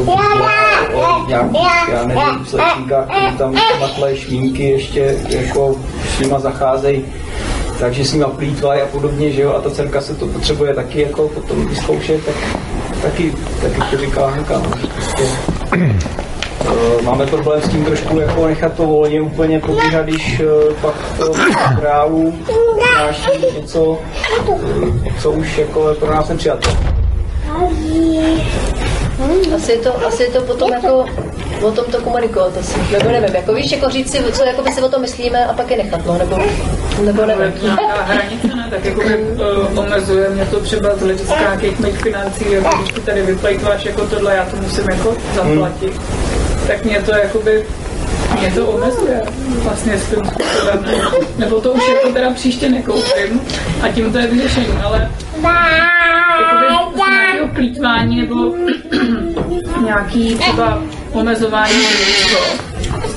o nějakých, já nevím, slečníkách, který tam matlé šmínky ještě jako s nima zacházejí takže s nima plítvají a podobně, že jo, a ta dcerka se to potřebuje taky jako potom vyzkoušet, tak taky, taky to říká Hanka, no, prostě, máme problém s tím trošku jako nechat to volně úplně pobíhat, když uh, pak to králu náší něco, co už jako pro nás nepřijatelné. Asi to, asi to potom jako o tom to komunikovat asi. Nebo nevím, jako víš, jako říct si, co jako by si o tom myslíme a pak je nechat, no, nebo, nebo nevím. Nějaká hranice, ne? Tak jako by uh, omezuje mě to třeba z hlediska nějakých mých financí, jako když ty tady vyplejtváš jako tohle, já to musím jako zaplatit. Hmm. Tak mě to jakoby mě to omezuje vlastně s tím způsobem. Nebo to už jako teda příště nekoupím a tím to je vyřešení, ale jakoby z nějakého plítvání nebo nějaký třeba omezování něčeho,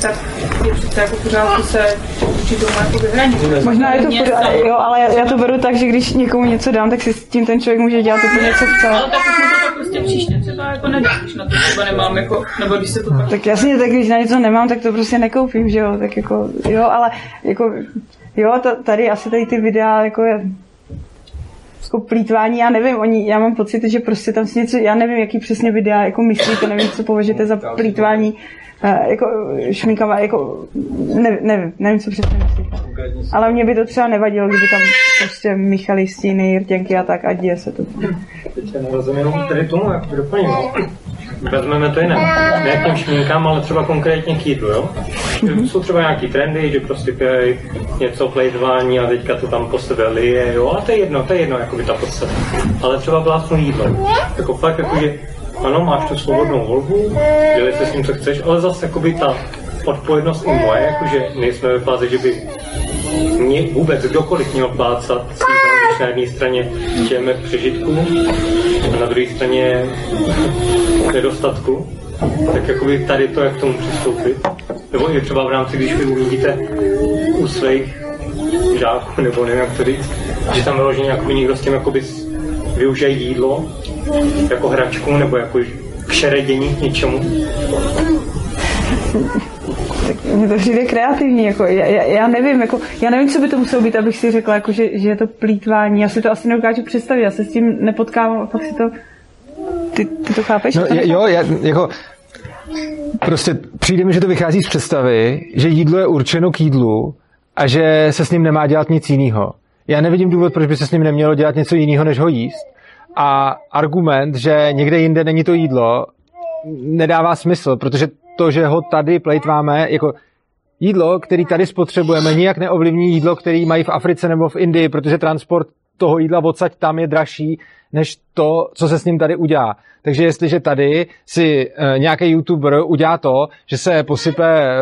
tak je přece jako pořádku se tomu jako. Možná je to pořád, jo, ale já, já to beru tak, že když někomu něco dám, tak si s tím ten člověk může dělat úplně co chce. Ale tak už to prostě příště třeba jako nedám, když na to třeba nemám jako, nebo když se to pak... Tak jasně, tak když na něco nemám, tak to prostě nekoupím, že jo, tak jako, jo, ale jako, jo, tady asi tady ty videa, jako je, jako plítvání, já nevím, oni, já mám pocit, že prostě tam si něco, já nevím, jaký přesně videa jako myslíte, nevím, co považujete za plítvání, uh, jako šmíkava, jako, ne, nevím, nevím, co přesně myslíte. Ale mě by to třeba nevadilo, kdyby tam prostě Michali stíny, Jirtěnky a tak a děje se to. Teď já nerozumím tady tomu, jak to doplním. Vezmeme to jinak. Ne k těm šmínkám, ale třeba konkrétně k jídlu, jo? Že Jsou třeba nějaký trendy, že prostě pěj něco plejtvání a teďka to tam po sebe lije, jo? A to je jedno, to je jedno, jako by ta podstata. Ale třeba vlásnu jídlo. Jako fakt, jako že ano, máš tu svobodnou volbu, dělej se s tím, co chceš, ale zase jako by ta odpovědnost i moje, jakože nejsme ve fázi, že by mě vůbec kdokoliv měl plácat slíbem, na jedné straně žijeme v přežitku a na druhé straně v nedostatku, tak jakoby tady to, jak k tomu přistoupit. Nebo i třeba v rámci, když vy uvidíte u svých žáků, nebo nevím, jak to říct, že tam vyloženě jakoby někdo s tím jakoby využije jídlo jako hračku nebo jako k šeredění k něčemu. Mně to přijde kreativní, jako, já, já, já, nevím, jako, já nevím, co by to muselo být, abych si řekla, jako, že, že je to plítvání, já si to asi nedokážu představit, já se s tím nepotkávám a pak si to, ty, ty to chápeš? No, je, jo, já, jako, prostě přijde mi, že to vychází z představy, že jídlo je určeno k jídlu a že se s ním nemá dělat nic jiného. Já nevidím důvod, proč by se s ním nemělo dělat něco jiného, než ho jíst. A argument, že někde jinde není to jídlo, nedává smysl, protože to, že ho tady plejtváme, jako jídlo, který tady spotřebujeme, nijak neovlivní jídlo, který mají v Africe nebo v Indii, protože transport toho jídla odsaď tam je dražší, než to, co se s ním tady udělá. Takže jestliže tady si e, nějaký youtuber udělá to, že se posype e,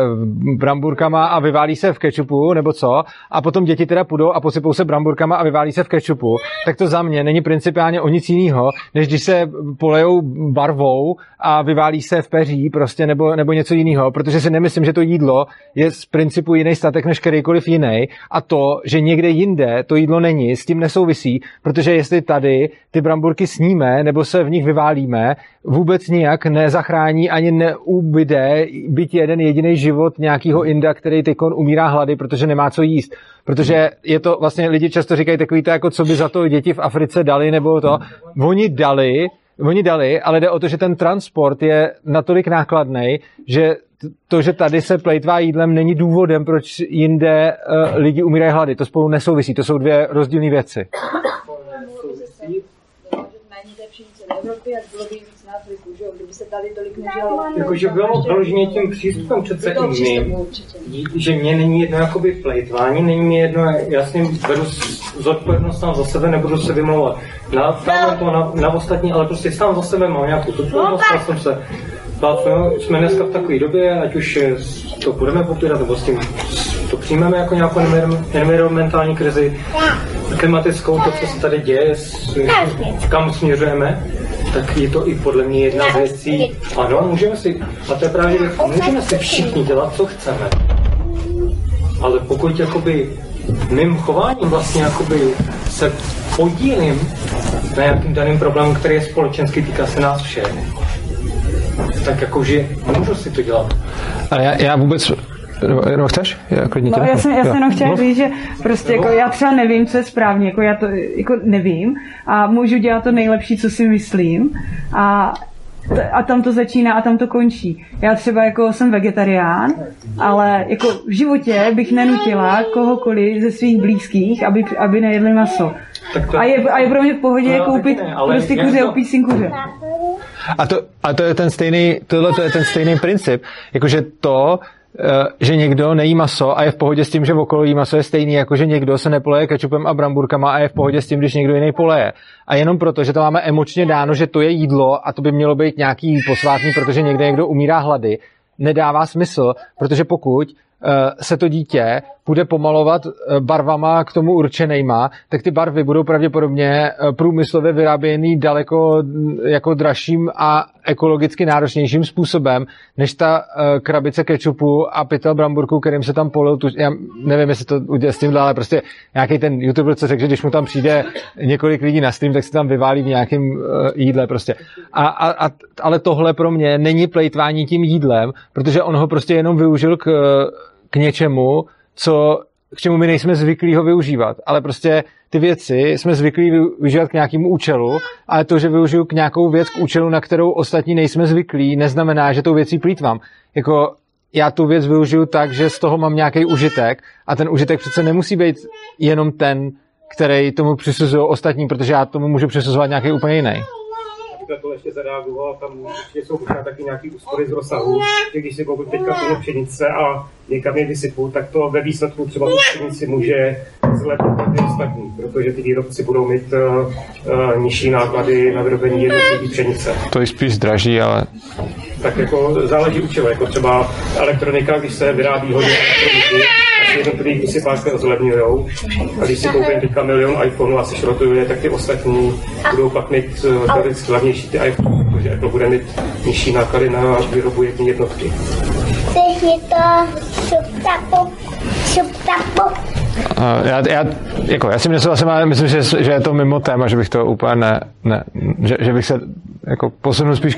bramburkama a vyválí se v kečupu, nebo co, a potom děti teda půjdou a posypou se bramburkama a vyválí se v kečupu, tak to za mě není principiálně o nic jiného, než když se polejou barvou a vyválí se v peří prostě nebo, nebo něco jiného, protože si nemyslím, že to jídlo je z principu jiný statek než kterýkoliv jiný a to, že někde jinde to jídlo není, s tím nesouvisí, protože jestli tady ty bramburky sníme nebo se v nich vyválíme, vůbec nijak nezachrání ani neubyde byť jeden jediný život nějakého Inda, který tykon umírá hlady, protože nemá co jíst. Protože je to vlastně, lidi často říkají takový to, jako co by za to děti v Africe dali, nebo to. Oni dali, Oni dali, ale jde o to, že ten transport je natolik nákladný, že to, že tady se plejtvá jídlem, není důvodem, proč jinde uh, lidi umírají hlady. To spolu nesouvisí, to jsou dvě rozdílné věci. Méně té pšenice v Evropě, jak bylo by víc na Afriku, že jo? Kdyby se tady tolik nežalo. Jakože bylo vyloženě tím přístupem přece i mým, že mě není jedno jakoby plejtvání, není mi jedno, já s ním beru zodpovědnost sám za sebe, nebudu se vymlouvat. Na tamhle to, na, na ostatní, ale prostě sám za sebe mám nějakou zodpovědnost, já jsem se plácnu, jsme dneska v takové době, ať už to budeme popírat, nebo s tím to přijmeme jako nějakou envir- environmentální krizi, klimatickou, to, co se tady děje, s, kam směřujeme, tak je to i podle mě jedna z věcí. Ano, můžeme si, a to je právě věc, můžeme si všichni dělat, co chceme. Ale pokud jakoby mým chováním vlastně jakoby se podílím na nějakým daným problému, který je společenský, týká se nás všech, tak jakože můžu si to dělat. Ale já, já vůbec... Nebo, nebo chceš? Já, klidně tě No, já jsem, já jsem Jo. jenom chtěla No. říct, že prostě jako já třeba nevím, co je správně, jako já to jako nevím a můžu dělat to nejlepší, co si myslím a t- a tam to začíná a tam to končí. Já třeba jako jsem vegetarián, ale jako v životě bych nenutila kohokoliv ze svých blízkých, aby, aby nejedli maso. to- A je, a je pro mě v pohodě No, koupit taky ne, prostě kuře, to- opít kuře. A to, a to je ten stejný, tohle to je ten stejný princip. Jakože to, že někdo nejí maso a je v pohodě s tím, že okolo jí maso je stejný, jako že někdo se nepoleje kečupem a bramburkama a je v pohodě s tím, když někdo jiný poleje. A jenom proto, že to máme emočně dáno, že to je jídlo a to by mělo být nějaký posvátný, protože někde někdo umírá hlady, nedává smysl, protože pokud se to dítě bude pomalovat eh, barvama k tomu určenýma, tak ty barvy budou pravděpodobně eh, průmyslově vyráběný daleko mm, jako dražším a ekologicky náročnějším způsobem, než ta eh, krabice kečupu a pytel bramburku, kterým se tam polil tu, já nevím, jestli to udělá s tímhle, ale prostě nějaký ten youtuber, co řekl, že když mu tam přijde několik lidí na stream, tak se tam vyválí v nějakém jídle prostě. A, a, a, ale tohle pro mě není plejtvání tím jídlem, protože on ho prostě jenom využil k, k něčemu, co k čemu my nejsme zvyklí ho využívat, ale prostě ty věci jsme zvyklí využívat k nějakému účelu, ale to, že využiju k nějakou věc k účelu, na kterou ostatní nejsme zvyklí, neznamená, že tou věcí plítvám. Jako já tu věc využiju tak, že z toho mám nějaký užitek a ten užitek přece nemusí být jenom ten, který tomu přisuzují ostatní, protože já tomu můžu přisuzovat nějaký úplně jiný na to ještě zareagoval, tam určitě jsou možná taky nějaký úspory z rozsahu, že když si koupím teďka půl pšenice a někam je vysypu, tak to ve výsledku třeba tu pšenici může zlepit ty ostatní, protože ty výrobci budou mít uh, uh, nižší náklady na vyrobení jednotlivé pšenice. To je spíš draží, ale... Tak jako záleží u čeho, jako třeba elektronika, když se vyrábí hodně elektroniky, jednotlivý ty si pak zlevňujou. A když si koupím teďka milion iPhone a se šrotuje, tak ty ostatní budou pak mít uh, teoreticky levnější ty iPhone, protože Apple bude mít nižší náklady na výrobu jedné jednotky. Chceš mi to šuptapu, šuptapu. Uh, já, já, jako, já si nesouhlasím, ale myslím, že, že je to mimo téma, že bych to úplně ne, ne že, že bych se jako posunul spíš,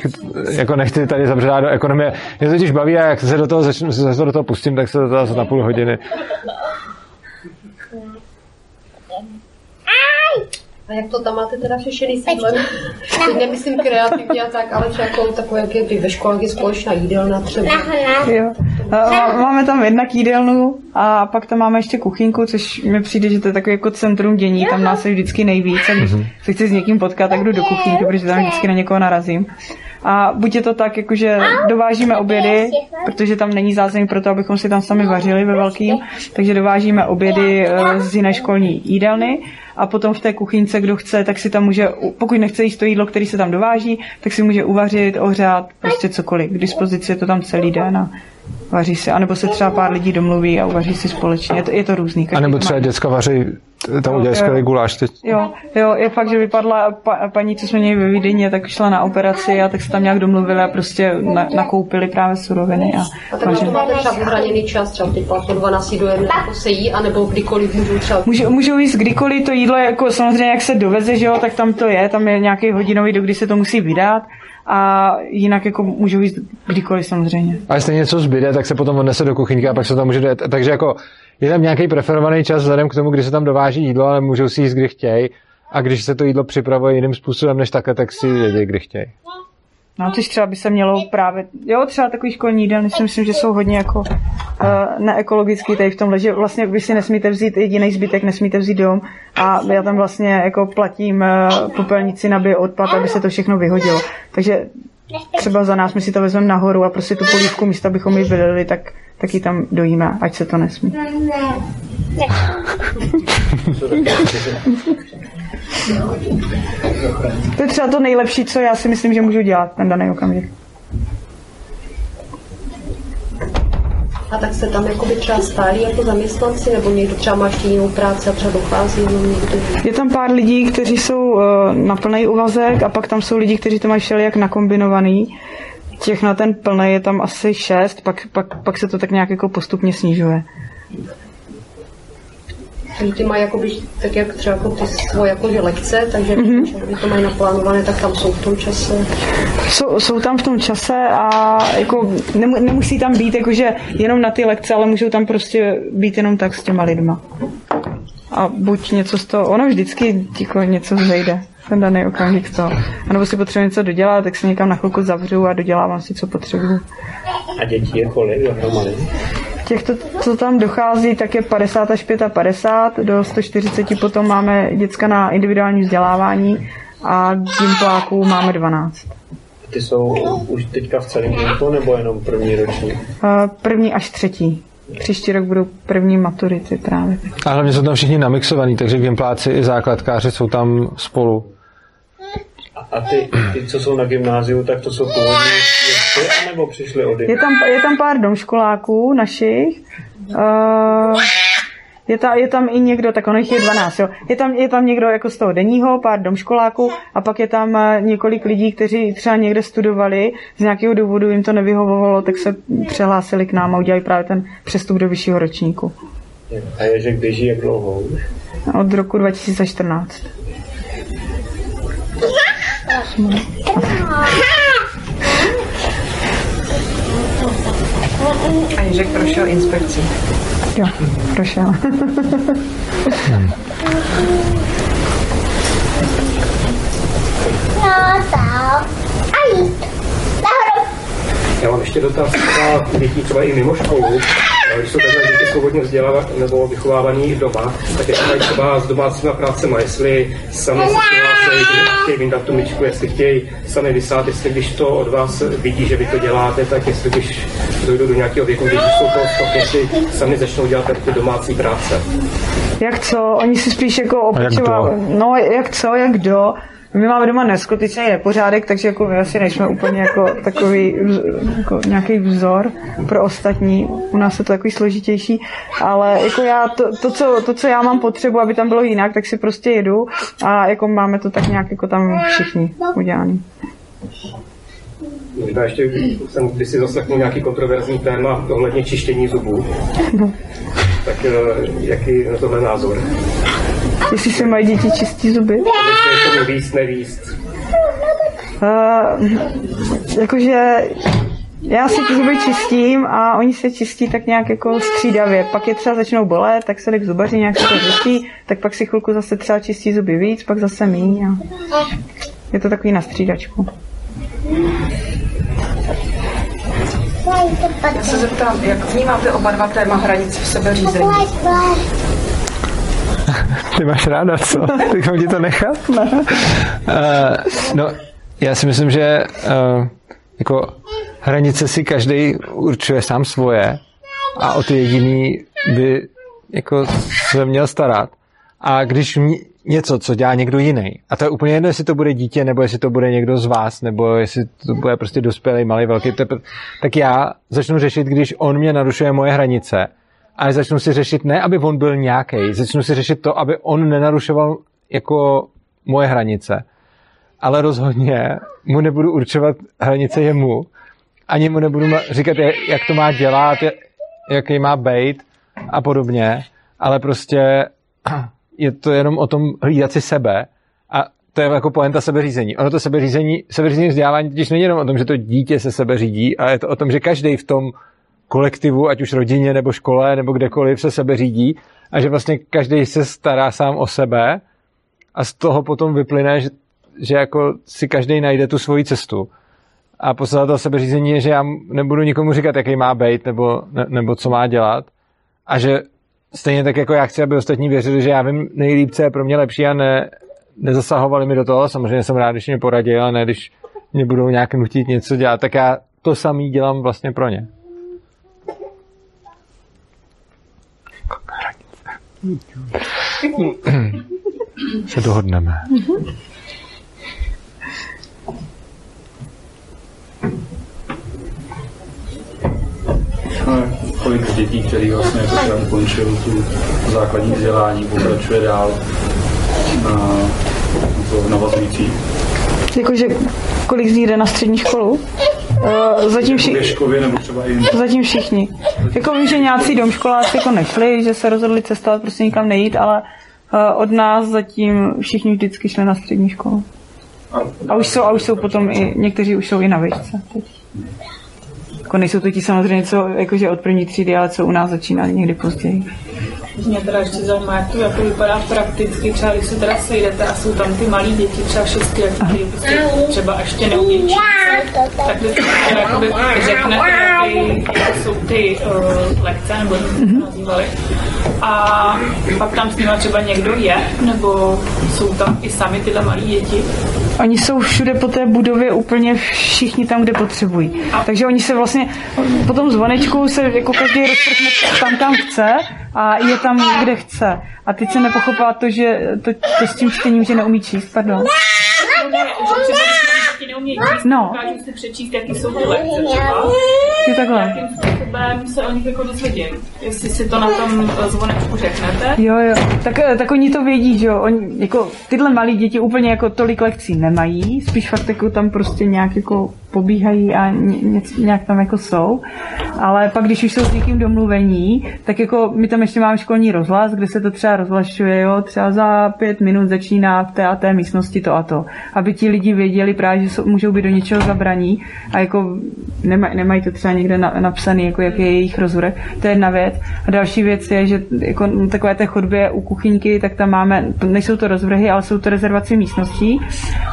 jako nechci tady zabředát do ekonomie. Mě to totiž baví a jak se do toho začnu, se do toho pustím, tak se do toho na půl hodiny. A jak to tam máte teda řešený s jídlem? Teď nemyslím kreativně a tak, ale třeba jako takové, jak je ty ve škole, je společná jídelna třeba. Jo. Máme tam jednak jídelnu a pak tam máme ještě kuchynku, což mi přijde, že to je takový jako centrum dění, tam nás je vždycky nejvíc. A když se chci s někým potkat, tak jdu do kuchynky, protože tam vždycky na někoho narazím. A buď je to tak, jakože dovážíme obědy, protože tam není zázemí pro to, abychom si tam sami vařili ve velkým, takže dovážíme obědy eh, z jiné školní jídelny a potom v té kuchynce, kdo chce, tak si tam může, pokud nechce jíst to jídlo, který se tam dováží, tak si může uvařit, ohřát, prostě cokoliv. K dispozici je to tam celý den a vaří se, anebo se třeba pár lidí domluví a uvaří si společně. Je to, je to různý. A nebo třeba děcka vaří, tam udělají skvělý guláš teď. Jo, jo, je fakt, že vypadla pa, paní, co jsme měli ve Vídeně, tak šla na operaci a tak se tam nějak domluvili a prostě na, nakoupili právě suroviny. A, a tak to máte třeba vyhraněný čas, třeba teď po 12 do jedné jako se jí, anebo kdykoliv můžou třeba... Můžou, můžou jíst kdykoliv to jídlo, jako samozřejmě jak se doveze, že jo, tak tam to je, tam je nějaký hodinový, do kdy se to musí vydat a jinak jako můžou jít kdykoliv samozřejmě. A jestli něco zbyde, tak se potom odnese do kuchyňky a pak se tam může dát. Takže jako je tam nějaký preferovaný čas vzhledem k tomu, kdy se tam dováží jídlo, ale můžou si jíst, kdy chtějí. A když se to jídlo připravuje jiným způsobem než takhle, tak si jedí, kdy chtějí. No, což třeba by se mělo právě, jo, třeba takový školní jídelny si myslím, že jsou hodně jako uh, neekologický tady v tomhle, že vlastně vy si nesmíte vzít jediný zbytek, nesmíte vzít dom a já tam vlastně jako platím uh, popelnici na odpad, aby se to všechno vyhodilo. Takže třeba za nás my si to vezmeme nahoru a prostě tu polívku místo, abychom ji vylili, tak, tak ji tam dojíme, ať se to nesmí. To je třeba to nejlepší, co já si myslím, že můžu dělat ten daný okamžik. A tak se tam jakoby třeba stálí jako zaměstnanci, nebo někdo třeba má ještě jinou práci a třeba dochází jenom někdy? Je tam pár lidí, kteří jsou uh, na plný úvazek a pak tam jsou lidi, kteří to mají všelijak nakombinovaný. Těch na ten plný je tam asi šest, pak, pak, pak se to tak nějak jako postupně snižuje. Takže ty mají jakoby, tak jak třeba jako ty svoje jakože lekce, takže mm-hmm. když to mají naplánované, tak tam jsou v tom čase. Jsou, jsou tam v tom čase a jako nemusí tam být jakože jenom na ty lekce, ale můžou tam prostě být jenom tak s těma lidma. A buď něco z toho, ono vždycky jako něco zejde ten daný okamžik toho. A nebo si potřebuji něco dodělat, tak se někam na chvilku zavřu a dodělávám si, co potřebuju. A děti je kolik dohromady? Těchto, co tam dochází, tak je 50 až 55, do 140 potom máme děcka na individuální vzdělávání a gimpláků máme 12. Ty jsou už teďka v celém gimpu nebo jenom první roční? První až třetí. Příští rok budou první maturity právě. A hlavně jsou tam všichni namixovaní, takže gimpláci i základkáři jsou tam spolu. A ty, ty, co jsou na gymnáziu, tak to jsou původní děti, nebo přišli od je tam, je tam pár domškoláků našich. Uh, je, ta, je tam i někdo, tak ono jich je 12, jo. Je tam, je tam někdo jako z toho denního, pár domškoláků a pak je tam eh, několik lidí, kteří třeba někde studovali, z nějakého důvodu jim to nevyhovovalo, tak se přehlásili k nám a udělali právě ten přestup do vyššího ročníku. A je, že když jak dlouho? Od roku 2014. A Ježek prošel inspekcí. Jo, prošel. No, tak. A jít. Nahoru. Já mám ještě dotaz třeba dětí třeba i mimo školu. Když jsou takhle děti svobodně vzdělávané nebo vychovávaní doma, tak jestli mají třeba s domácíma prácema, jestli sami se přihlásejí, chtějí vyndat tu myčku, jestli chtějí sami vysát, jestli když to od vás vidí, že vy to děláte, tak jestli když dojdou do nějakého věku, když jsou toho schopni, jestli sami začnou dělat ty domácí práce. Jak co? Oni si spíš jako opečovávají. No, jak co, jak kdo. My máme doma neskutečný nepořádek, takže jako my asi nejsme úplně jako takový jako nějaký vzor pro ostatní. U nás je to takový složitější, ale jako já to, to, co, to, co já mám potřebu, aby tam bylo jinak, tak si prostě jedu a jako máme to tak nějak jako tam všichni udělaný. Možná ještě jsem kdysi zaslechnul nějaký kontroverzní téma ohledně čištění zubů. Tak eh, jaký na tohle názor? Jestli si mají děti čistí zuby? Jestli to víc, nevíc. Uh, jakože já si ty zuby čistím a oni se čistí tak nějak jako střídavě. Pak je třeba začnou bolet, tak se jde k zubaři, nějak se to řeší, tak pak si chvilku zase třeba čistí zuby víc, pak zase míň. A je to takový na střídačku. Já se zeptám, jak vnímáte oba dva téma hranic v sebeřízení? Ty máš ráda, co? Tak mám ti to nechat? Ne. Uh, no, já si myslím, že uh, jako hranice si každý určuje sám svoje a o ty jediný by jako se měl starat. A když mě, něco, co dělá někdo jiný, a to je úplně jedno, jestli to bude dítě, nebo jestli to bude někdo z vás, nebo jestli to bude prostě dospělý, malý, velký, tak já začnu řešit, když on mě narušuje moje hranice, ale začnu si řešit ne, aby on byl nějaký, začnu si řešit to, aby on nenarušoval jako moje hranice. Ale rozhodně mu nebudu určovat hranice jemu, ani mu nebudu říkat, jak to má dělat, jak- jaký má být a podobně, ale prostě je to jenom o tom hlídat si sebe a to je jako poenta sebeřízení. Ono to sebeřízení, sebeřízení vzdělávání totiž není jenom o tom, že to dítě se sebe řídí, ale je to o tom, že každý v tom kolektivu, ať už rodině nebo škole nebo kdekoliv se sebe řídí a že vlastně každý se stará sám o sebe a z toho potom vyplyne, že, že jako si každý najde tu svoji cestu. A podstata toho sebeřízení je, že já nebudu nikomu říkat, jaký má být nebo, ne, nebo co má dělat a že stejně tak jako já chci, aby ostatní věřili, že já vím nejlíp, co je pro mě lepší a ne, nezasahovali mi do toho. Samozřejmě jsem rád, když mě poradili, a ne když mě budou nějak nutit něco dělat, tak já to samý dělám vlastně pro ně. Se dohodneme. No, kolik dětí, který vlastně jako třeba ukončil tu základní vzdělání, pokračuje dál na to navazující. Jakože kolik z nich jde na střední školu? Uh, zatím, vši- Věškově nebo třeba i jinde. zatím všichni. Jako vím, že nějací domškoláci jako nešli, že se rozhodli cestovat, prostě nikam nejít, ale uh, od nás zatím všichni vždycky šli na střední školu. A už jsou, a už jsou potom i, někteří už jsou i na výšce. teď. Jako nejsou to ti samozřejmě, co jakože od první třídy, ale co u nás začínali někdy později. Mě teda ještě zajímá, jak to jako vypadá prakticky, třeba když se teda sejdete a jsou tam ty malí děti, třeba šesti, jak ty prostě třeba ještě číst, tak vy teda jakoby řeknete, jaký jaké jsou ty uh, lekce, nebo jak to nazývali. A pak tam s nimi třeba někdo je, nebo jsou tam i sami tyhle malí děti. Oni jsou všude po té budově úplně všichni tam, kde potřebují. Takže oni se vlastně po tom zvonečku se jako každý rozprchne tam, kam chce a je tam, kde chce. A teď se nepochopila to, že to, to s tím čtením, že neumí číst, pardon. No neumějí číst, No. dokážu si přečíst, jaký jsou ty lekce třeba. Je takhle. Jakým způsobem se o nich jako dozvědět. Jestli si to na tom eh, zvonečku řeknete. Jo, jo. Tak, eh, tak oni to vědí, že jo. Oni, jako, tyhle malí děti úplně jako tolik lekcí nemají, spíš fakt jako tam prostě nějak jako pobíhají a ně, nějak tam jako jsou. Ale pak, když už jsou s někým domluvení, tak jako my tam ještě máme školní rozhlas, kde se to třeba rozhlašuje, jo, třeba za pět minut začíná v té a té místnosti to a to. Aby ti lidi věděli právě, že jsou, můžou být do něčeho zabraní a jako nemaj, nemají to třeba někde na, napsaný, jako jaký je jejich rozvrh. To je jedna věc. A další věc je, že jako takové té chodbě u kuchyňky, tak tam máme, nejsou to rozvrhy, ale jsou to rezervace místností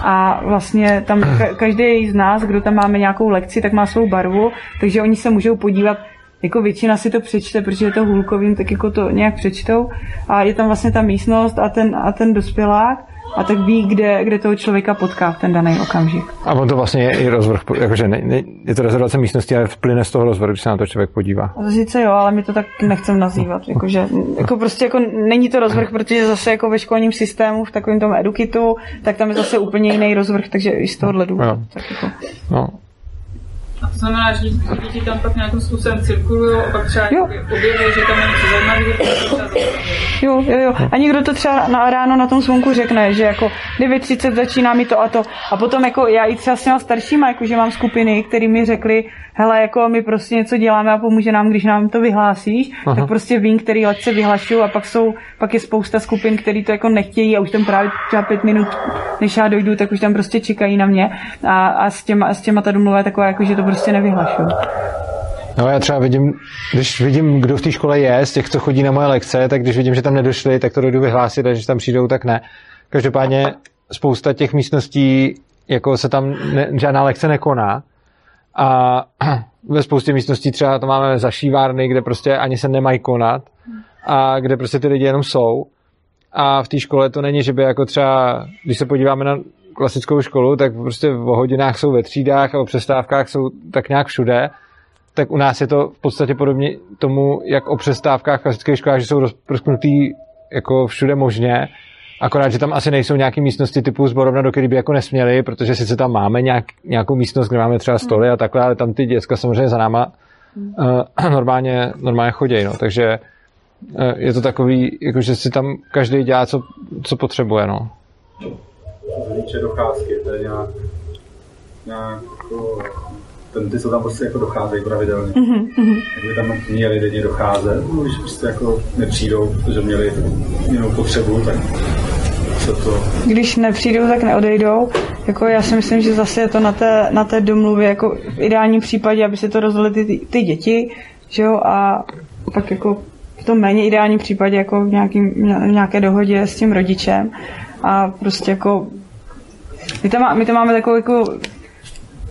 a vlastně tam ka- každý z nás, kdo tam máme nějakou lekci, tak má svou barvu, takže oni se můžou podívat jako většina si to přečte, protože je to hůlkovým, tak jako to nějak přečtou. A je tam vlastně ta místnost a ten, a ten dospělák a tak ví, kde, kde toho člověka potká v ten daný okamžik. A on to vlastně je i rozvrh, jakože ne, ne, je to rezervace místnosti, ale vplyne z toho rozvrhu, když se na to člověk podívá. A sice jo, ale my to tak nechcem nazývat. Jakože, jako prostě jako není to rozvrh, protože zase jako ve školním systému, v takovém tom edukitu, tak tam je zase úplně jiný rozvrh, takže i z tohohle důvodu. Jo. Tak jako. No, A to znamená, že děti tam pak nějakým způsobem cirkulují a pak třeba objeví, že tam je něco zajímavého. Jo, jo, jo. A někdo to třeba na ráno na tom zvonku řekne, že jako 9.30 začíná mi to a to. A potom jako já i třeba s těma staršíma, jako že mám skupiny, který mi řekli, hele, jako my prostě něco děláme a pomůže nám, když nám to vyhlásíš, Aha. Tak prostě vím, který lekce vyhlašují a pak jsou, pak je spousta skupin, který to jako nechtějí a už tam právě třeba pět minut, než já dojdu, tak už tam prostě čekají na mě a, a s těma, s těma ta domluva je taková, jako, že to prostě nevyhlašují. No já třeba vidím, když vidím, kdo v té škole je, z těch, co chodí na moje lekce, tak když vidím, že tam nedošli, tak to dojdu vyhlásit a když tam přijdou, tak ne. Každopádně spousta těch místností, jako se tam ne, žádná lekce nekoná a ve spoustě místností třeba to máme zašívárny, kde prostě ani se nemají konat a kde prostě ty lidi jenom jsou. A v té škole to není, že by jako třeba, když se podíváme na klasickou školu, tak prostě o hodinách jsou ve třídách a o přestávkách jsou tak nějak všude. Tak u nás je to v podstatě podobně tomu, jak o přestávkách v klasických školách, že jsou roz- rozpnutý jako všude možně, akorát, že tam asi nejsou nějaké místnosti typu zborovna, do které by jako nesměli, protože sice tam máme nějak, nějakou místnost, kde máme třeba stoly a takhle, ale tam ty děcka samozřejmě za náma uh, normálně, normálně chodějí, no, takže uh, je to takový, jako že si tam každý dělá, co, co potřebuje, no. Co se týče docházky, to je nějak, nějak jako, ten, ty, co tam prostě jako docházejí pravidelně. Mhm, mhm. By tam měli denně docházet, no, když prostě jako nepřijdou, protože měli jinou potřebu, tak se to když nepřijdou, tak neodejdou. Jako já si myslím, že zase je to na té, na té domluvě, jako v ideálním případě, aby se to rozhodly ty, ty děti, že jo, a pak jako v tom méně ideálním případě, jako v, nějakým, v nějaké dohodě s tím rodičem a prostě jako my tam, má, my tam máme takovou jako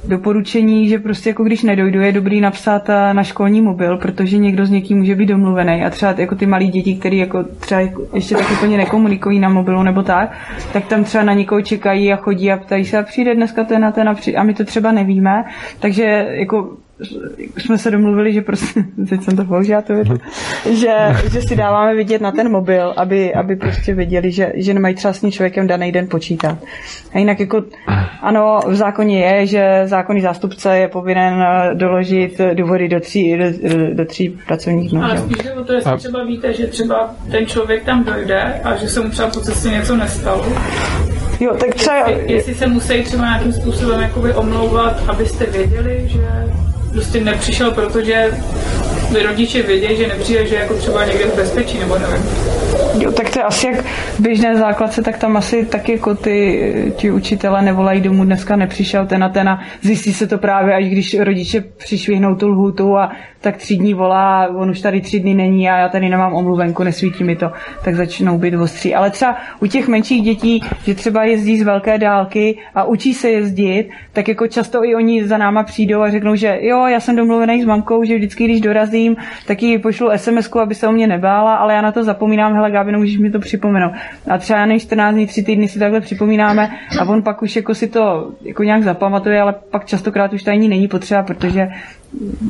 doporučení, že prostě jako když nedojdu, je dobrý napsat eh, na školní mobil, protože někdo s někým může být domluvený. A třeba jako ty malí děti, který jako třeba jako ještě tak úplně nekomunikují na mobilu nebo tak, tak tam třeba na někoho čekají a chodí a ptají se a přijde dneska ten a ten a, přijde, a my to třeba nevíme, takže jako jsme se domluvili, že prostě, teď jsem to použila, to větu, že, že si dáváme vidět na ten mobil, aby, aby prostě věděli, že, že nemají třeba s tím člověkem daný den počítat. A jinak jako, ano, v zákoně je, že zákonný zástupce je povinen eh, doložit důvody do tří, do, do tří pracovních dnů. Ale spíš o to, jestli třeba víte, že třeba ten člověk tam dojde a že se mu třeba po cestě něco nestalo. Jo, tak třeba... Jestli, jestli se musí třeba nějakým způsobem jakoby omlouvat, abyste věděli, že prostě nepřišel, protože rodiče vědí, že nepřijde, že jako třeba někde v bezpečí, nebo nevím. Jo, tak to je asi jak v běžné základce, tak tam asi taky jako ty, ti učitele nevolají domů, dneska nepřišel ten a ten a zjistí se to právě, až když rodiče přišvihnou tu lhutu a tak tři dní volá, on už tady tři dny není a já tady nemám omluvenku, nesvítí mi to, tak začnou být ostří. Ale třeba u těch menších dětí, že třeba jezdí z velké dálky a učí se jezdit, tak jako často i oni za náma přijdou a řeknou, že jo, já jsem domluvený s mamkou, že vždycky, když dorazím, tak jí pošlu sms aby se o mě nebála, ale já na to zapomínám, hele Gábino, můžeš mi to připomenout. A třeba já nevím, 14 dní, 3 týdny si takhle připomínáme a on pak už jako si to jako nějak zapamatuje, ale pak častokrát už to ani není potřeba, protože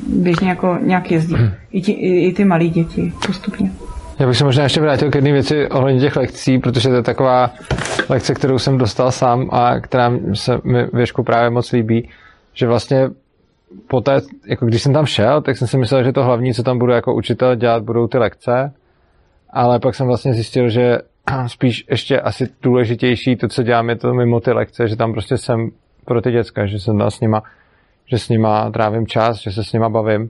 běžně jako nějak jezdí. I, ti, i, i ty malí děti postupně. Já bych se možná ještě vrátil k jedné věci ohledně těch lekcí, protože to je taková lekce, kterou jsem dostal sám a která se mi věšku právě moc líbí, že vlastně poté, jako když jsem tam šel, tak jsem si myslel, že to hlavní, co tam budu jako učitel dělat, budou ty lekce, ale pak jsem vlastně zjistil, že spíš ještě asi důležitější to, co dělám, je to mimo ty lekce, že tam prostě jsem pro ty děcka, že jsem tam s nima, že s nima trávím čas, že se s nima bavím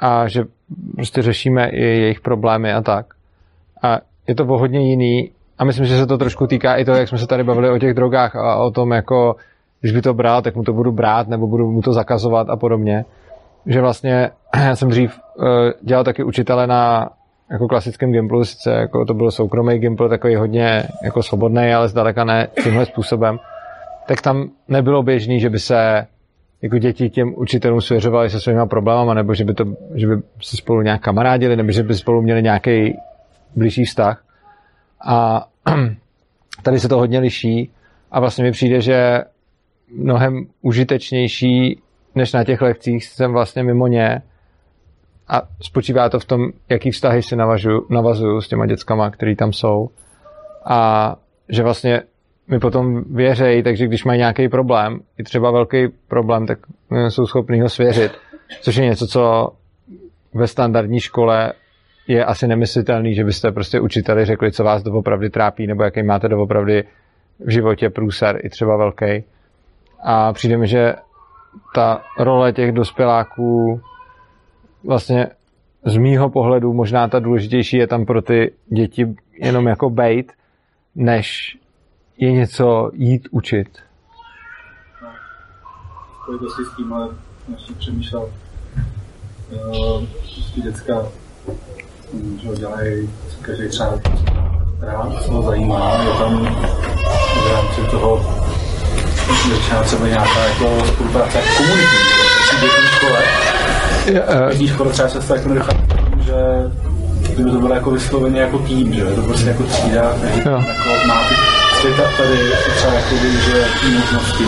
a že prostě řešíme i jejich problémy a tak. A je to hodně jiný a myslím, že se to trošku týká i toho, jak jsme se tady bavili o těch drogách a o tom, jako když by to bral, tak mu to budu brát nebo budu mu to zakazovat a podobně. že vlastně já jsem dřív uh, dělal taky učitele na jako klasickém Gimplu, sice jako to byl soukromý Gimpl, takový hodně jako svobodný, ale zdaleka ne tímhle způsobem, tak tam nebylo běžný, že by se jako děti těm učitelům svěřovali se svýma problémama, nebo že by, to, že by se spolu nějak kamarádili, nebo že by spolu měli nějaký blížší vztah. A tady se to hodně liší a vlastně mi přijde, že mnohem užitečnější než na těch lekcích jsem vlastně mimo ně a spočívá to v tom, jaký vztahy si navazuju s těma dětskama, který tam jsou a že vlastně mi potom věřejí, takže když mají nějaký problém, i třeba velký problém, tak jsou schopní ho svěřit, což je něco, co ve standardní škole je asi nemyslitelný, že byste prostě učiteli řekli, co vás doopravdy trápí, nebo jaký máte doopravdy v životě průser, i třeba velký. A přijde mi, že ta role těch dospěláků vlastně z mýho pohledu možná ta důležitější je tam pro ty děti jenom jako bejt, než je něco jít učit. spojitosti s tím, ale ještě přemýšlel, uh, ty děcka, hm, že dělají každý třeba rád, co ho zajímá, je tam v rámci toho většina třeba nějaká jako spolupráce komunitní, děti v škole, v uh, škole třeba často jako nedochází k tomu, že kdyby to bylo jako vysloveně jako tým, že je to prostě jako třída, takže jako má ty, ty tady třeba jako využije ty možnosti,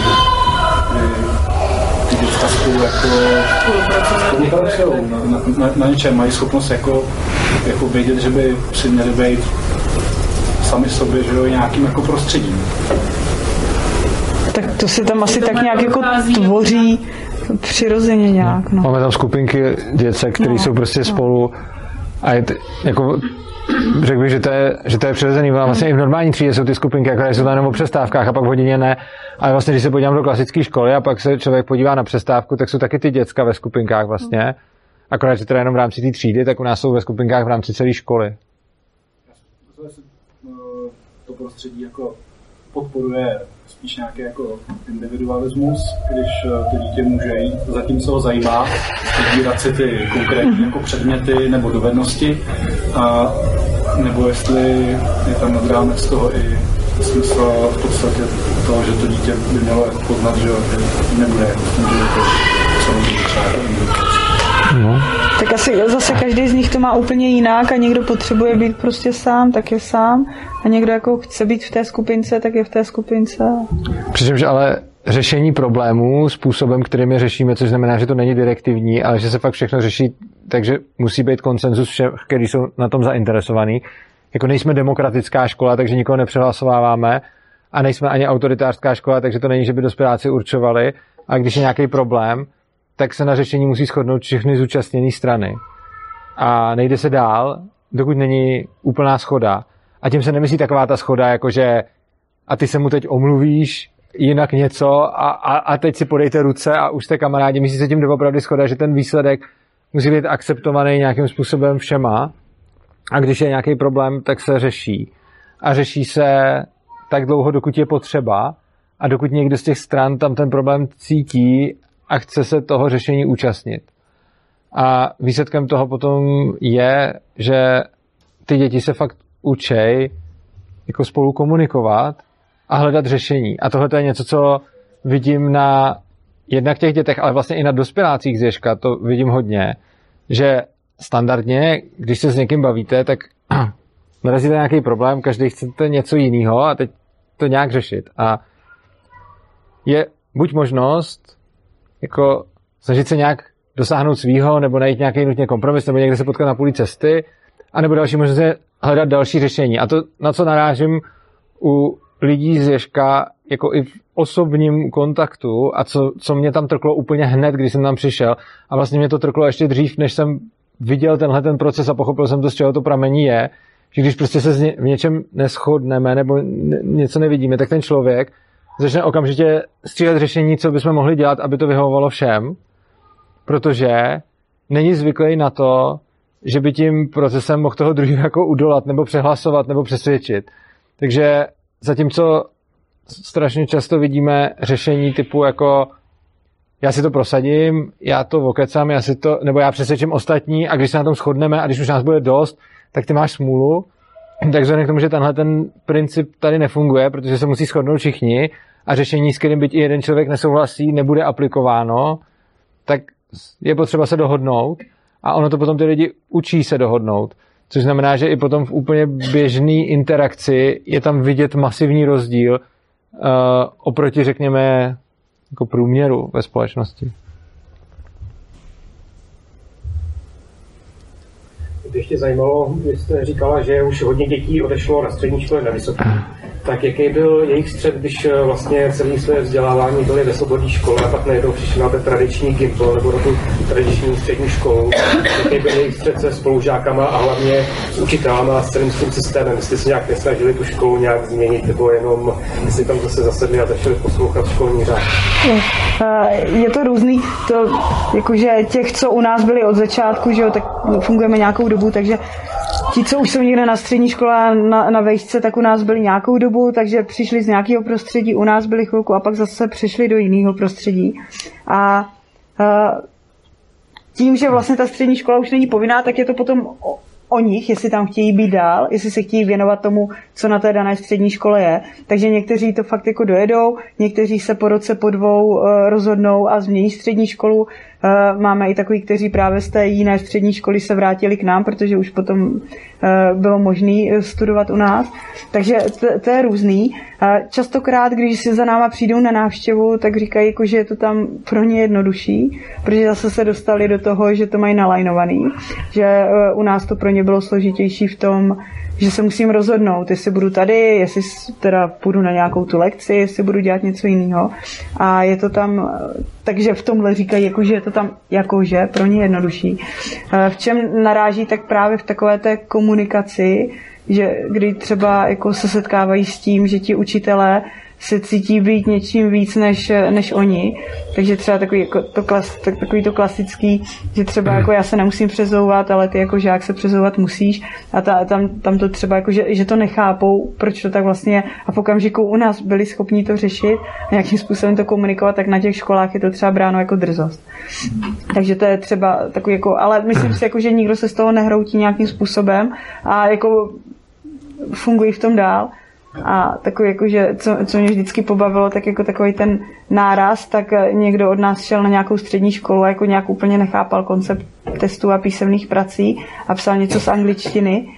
ty děcka spolu jako spolupracují na, na, na, na, něčem, mají schopnost jako, jako vědět, že by si měli být sami sobě, že jo, nějakým jako prostředím. Tak to si tam asi tak nějak jako tvoří přirozeně nějak. No. Máme tam skupinky dětce, které no, jsou prostě no. spolu a je t, jako řekl bych, že to je, že to je přirozený. Vlastně i v normální třídě jsou ty skupinky, které jsou tam jenom o přestávkách a pak v hodině ne. Ale vlastně, když se podívám do klasické školy a pak se člověk podívá na přestávku, tak jsou taky ty děcka ve skupinkách vlastně. Akorát, že teda jenom v rámci té třídy, tak u nás jsou ve skupinkách v rámci celé školy. To prostředí jako podporuje spíš nějaký jako individualismus, když eh, to dítě může jít, zatímco ho zajímá, vybírat si ty konkrétní jako předměty nebo dovednosti, a, nebo jestli je tam nad rámec toho i smysl v podstatě toho, že to dítě by mělo poznat, že, že nebude tom životě samozřejmě třeba jako No. Tak asi zase každý z nich to má úplně jinak a někdo potřebuje být prostě sám, tak je sám a někdo jako chce být v té skupince, tak je v té skupince. Přičemž ale řešení problémů způsobem, kterým je řešíme, což znamená, že to není direktivní, ale že se fakt všechno řeší, takže musí být konsenzus všech, kteří jsou na tom zainteresovaní. Jako nejsme demokratická škola, takže nikoho nepřehlasováváme a nejsme ani autoritářská škola, takže to není, že by dospěláci určovali. A když je nějaký problém, tak se na řešení musí shodnout všechny zúčastněné strany. A nejde se dál, dokud není úplná schoda. A tím se nemyslí taková ta schoda, jakože a ty se mu teď omluvíš, jinak něco a, a, a teď si podejte ruce a už jste kamarádi. Myslí se tím doopravdy schoda, že ten výsledek musí být akceptovaný nějakým způsobem všema a když je nějaký problém, tak se řeší. A řeší se tak dlouho, dokud je potřeba a dokud někdo z těch stran tam ten problém cítí a chce se toho řešení účastnit. A výsledkem toho potom je, že ty děti se fakt učej jako spolu komunikovat a hledat řešení. A tohle je něco, co vidím na jednak těch dětech, ale vlastně i na dospělácích z Ježka, to vidím hodně, že standardně, když se s někým bavíte, tak narazíte nějaký problém, každý chcete něco jiného a teď to nějak řešit. A je buď možnost jako snažit se nějak dosáhnout svýho, nebo najít nějaký nutně kompromis, nebo někde se potkat na půli cesty, anebo další možnost je hledat další řešení. A to, na co narážím u lidí z Ježka, jako i v osobním kontaktu a co, co mě tam trklo úplně hned, když jsem tam přišel a vlastně mě to trklo ještě dřív, než jsem viděl tenhle ten proces a pochopil jsem to, z čeho to pramení je, že když prostě se v něčem neschodneme nebo něco nevidíme, tak ten člověk začne okamžitě střílet řešení, co bychom mohli dělat, aby to vyhovovalo všem, protože není zvyklý na to, že by tím procesem mohl toho druhého jako udolat, nebo přehlasovat, nebo přesvědčit. Takže zatímco strašně často vidíme řešení typu jako já si to prosadím, já to okecám, já si to, nebo já přesvědčím ostatní a když se na tom shodneme a když už nás bude dost, tak ty máš smůlu. Tak vzhledem k tomu, že tenhle ten princip tady nefunguje, protože se musí shodnout všichni a řešení, s kterým byť i jeden člověk nesouhlasí, nebude aplikováno, tak je potřeba se dohodnout a ono to potom ty lidi učí se dohodnout. Což znamená, že i potom v úplně běžné interakci je tam vidět masivní rozdíl uh, oproti, řekněme, jako průměru ve společnosti. Ještě zajímalo, vy jste říkala, že už hodně dětí odešlo na střední škole na vysoké. Tak jaký byl jejich střed, když eh, vlastně celé své vzdělávání byly ve svobodné škole a pak najednou přišli na ten tradiční gimpl nebo na tu tradiční střední školu? Jaký byl jejich střed se spolužákama a hlavně s učitelama a s celým tím systémem? Jestli se nějak nesnažili tu školu nějak změnit nebo jenom jestli tam zase zasedli a začali poslouchat školní řád? Eh, Je to různý, to jakože těch, co u nás byli od začátku, že jo, tak fungujeme nějakou dobu, takže ti, co už jsou někde na střední škole a na, na vejšce, tak u nás byli nějakou dobu, takže přišli z nějakého prostředí, u nás byli chvilku a pak zase přišli do jiného prostředí. A eh, tím, že vlastně ta střední škola už není povinná, tak je to potom o, nich, jestli tam chtějí být dál, jestli se chtějí věnovat tomu, co na té dané střední škole je. Takže někteří to fakt jako dojedou, někteří se po roce, po dvou eh, rozhodnou a změní střední školu. Eh, Máme i takový, kteří právě z té jiné střední školy se vrátili k nám, protože už potom eh, bylo možné studovat u nás. Takže to, to je různý. Eh, Častokrát, když si za náma přijdou na návštěvu, tak říkají, jako, že je to tam pro ně jednodušší, protože zase se dostali do toho, že to mají nalajnovaný, že eh, u nás to pro ně bylo složitější v tom, že se musím rozhodnout, jestli budu tady, jestli teda půjdu na nějakou tu lekci, jestli budu dělat něco jiného. A je to tam, takže v tomhle říkají, jako, že je to tam jakože pro ně jednodušší. Eh, V čem naráží, tak právě v takové té komunikaci, že kdy třeba jako se setkávají s tím, že ti učitelé se cítí být něčím víc než, než oni. Takže třeba takový, jako to klas, tak, takový to klasický, že třeba jako já se nemusím přezouvat, ale ty jako žák se přezouvat musíš. A ta, tam, tam to třeba jako, že, že to nechápou, proč to tak vlastně je. A v okamžiku u nás byli schopni to řešit a nějakým způsobem to komunikovat, tak na těch školách je to třeba bráno jako drzost. Takže to je třeba takový jako, ale myslím si, jako, že nikdo se z toho nehroutí nějakým způsobem a jako fungují v tom dál. A takový jako, že co, co mě vždycky pobavilo, tak jako takový ten náraz, tak eh, někdo od nás šel na nějakou střední školu a jako nějak úplně nechápal koncept testů a písemných prací a psal něco z angličtiny.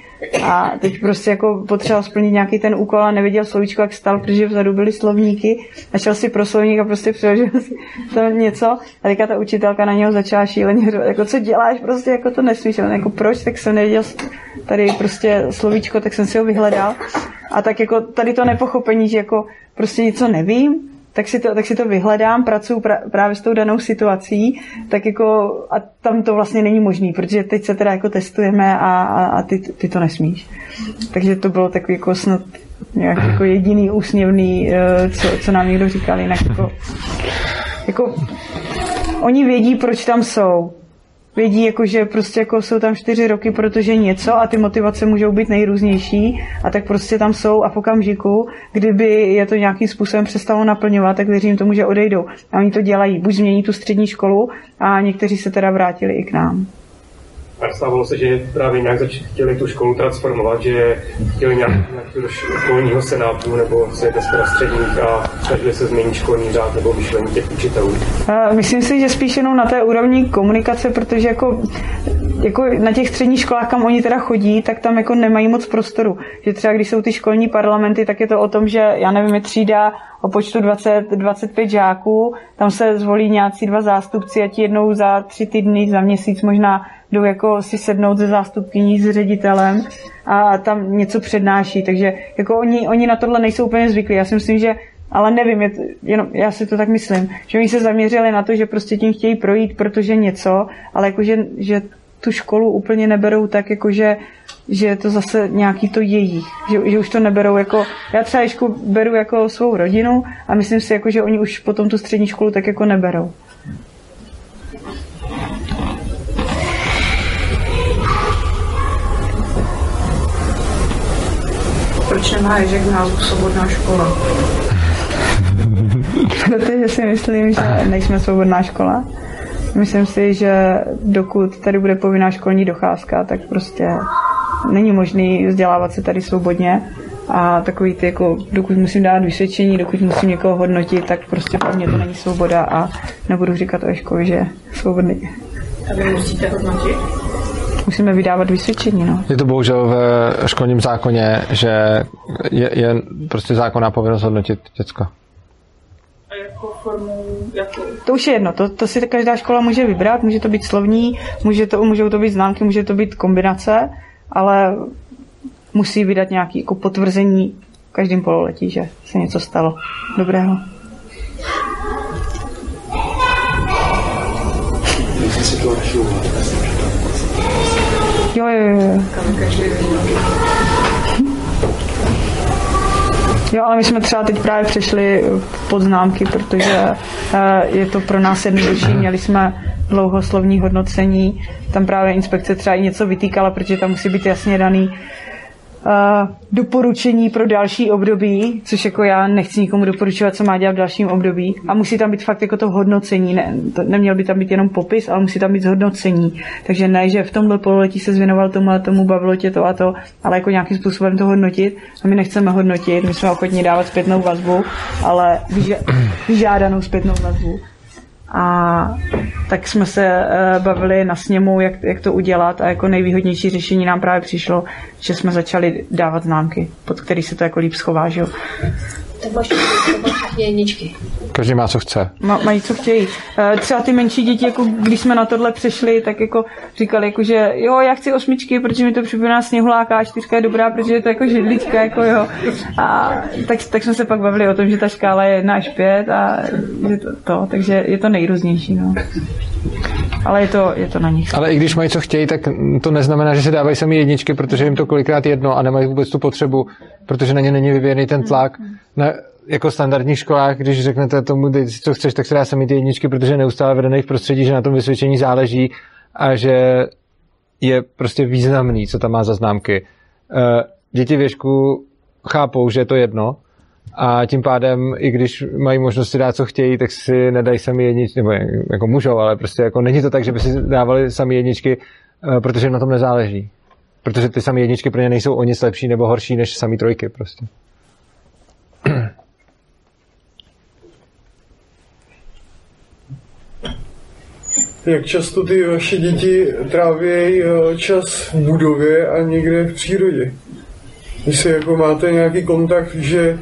A teď prostě jako potřeboval splnit nějaký ten úkol a nevěděl slovíčko, jak stal, protože vzadu byly slovníky a šel si pro slovník a prostě přeložil si to něco. A teďka ta učitelka na něho začala šíleně jako co děláš, prostě jako to nesmíš. On jako proč, tak jsem nevěděl tady prostě slovíčko, tak jsem si ho vyhledal. A tak jako tady to nepochopení, že jako prostě něco nevím, tak si to, tak si to vyhledám, pracuji pra, právě s tou danou situací, tak jako a tam to vlastně není možný, protože teď se teda jako testujeme a, a, a ty, ty to nesmíš. Takže to bylo takový jako snad nějak jako jediný úsměvný, eh, co, co nám někdo říkal, jinak jako, jako oni vědí, proč tam jsou. Vědí, jako, že prostě jako jsou tam čtyři roky, protože něco a ty motivace můžou být nejrůznější a tak prostě tam jsou a v okamžiku, kdyby je to nějakým způsobem přestalo naplňovat, tak věřím tomu, že odejdou. A oni to dělají. Buď změní tu střední školu a někteří se teda vrátili i k nám. A stávalo se, že právě nějak zač- chtěli tu školu transformovat, že chtěli nějak, nějak do školního senátu nebo se na středních a snažili se změnit školní řád nebo myšlení těch učitelů. Eh, Myslím si, že spíš jenom na té úrovni komunikace, protože jako, jako na těch středních školách, kam oni teda chodí, tak tam jako nemají moc prostoru. Že třeba když jsou ty školní parlamenty, tak je to o tom, že já nevím, je třída o počtu 20, 25 žáků, tam se zvolí nějací dva zástupci a ti jednou za tři týdny, za měsíc možná jdou jako si sednout ze zástupkyní s ředitelem a tam něco přednáší. Takže jako oni, oni na tohle nejsou úplně zvyklí. Já si myslím, že ale nevím, je to, jenom, já si to tak myslím, že oni se zaměřili na to, že prostě tím chtějí projít, protože něco, ale jakože, že tu školu úplně neberou tak, jakože že je to zase nějaký to jejich, že, že už to neberou jako, já třeba Ježku beru jako svou rodinu a myslím si, jako, že oni už potom tu střední školu tak jako neberou. Proč nemá Ježek názvu Svobodná škola? Protože si myslím, že nejsme svobodná škola. Myslím si, že dokud tady bude povinná školní docházka, tak prostě není možný vzdělávat se tady svobodně. A takový ty, jako, dokud musím dát vysvědčení, dokud musím někoho hodnotit, tak prostě pro mě to není svoboda a nebudu říkat o škole, že je svobodný. A vy musíte hodnotit? Musíme vydávat vysvědčení, no. Je to bohužel ve školním zákoně, že je, je prostě zákonná povinnost hodnotit děcko. A jako formu, jako... To už je jedno, to, to si každá škola může vybrat, může to být slovní, může to, můžou to být známky, může to být kombinace, ale musí vydat nějaké jako potvrzení v každém pololetí, že se něco stalo dobrého. Jo, jo, jo. Ale my jsme třeba teď právě přešli pod známky, protože eh, je to pro nás jednodušší. Měli jsme dlouhoslovní hodnocení, tam právě inspekce třeba i něco vytýkala, protože tam musí být jasně daný uh, doporučení pro další období, což jako já nechci nikomu doporučovat, co má dělat v dalším období. A musí tam být fakt jako to hodnocení. Ne, to, neměl by tam být jenom popis, ale musí tam být zhodnocení. Takže ne, že v tomhle pololetí se zvěnoval tomu a tomu, bavilo tě to a to, ale jako nějakým způsobem to hodnotit. A my nechceme hodnotit, my jsme ochotní dávat zpětnou vazbu, ale vyžádanou zpětnou vazbu. A tak jsme se uh, bavili na sněmu, jak, jak to udělat a jako nejvýhodnější řešení nám právě přišlo, že jsme začali dávat známky, pod který se to jako líp schová, že jo. To máš, to máš všechny jedničky. Každý má, co chce. Ma, mají co chtějí. Eh, Třeba ty menší děti, jako když jsme na tohle přešli, tak jako říkali, jako, že jo, já chci osmičky, protože mi to připomíná sněhuláka a čtyřka je dobrá, protože je to jako židlička, jako jo. A tak, tak jsme se pak bavili o tom, že ta škála je 1 až 5 a že to, to takže je to nejrůznější, no. Ale je to, je to na nich. Ale i když mají co chtějí, tak to neznamená, že si dávají sami jedničky, protože jim to kolikrát jedno a nemají vůbec tu potřebu, protože na ně není vyvíjený ten tlak. Na, jako standardních školách, když řeknete tomu, co chceš, tak se dá sami ty jedničky, protože je neustále vedený v prostředí, že na tom vysvědčení záleží a že je prostě významný, co tam má za známky. Eh, Děti věšku chápou, že je to jedno a tím pádem, i když mají možnost si dát, co chtějí, tak si nedají sami jedničky, nebo jako můžou, ale prostě jako není to tak, že by si dávali sami jedničky, eh, protože jim na tom nezáleží. Protože ty sami jedničky pro ně nejsou o nic lepší nebo horší než sami trojky prostě. Jak často ty vaše děti tráví čas v budově a někde v přírodě? Jestli jako máte nějaký kontakt, že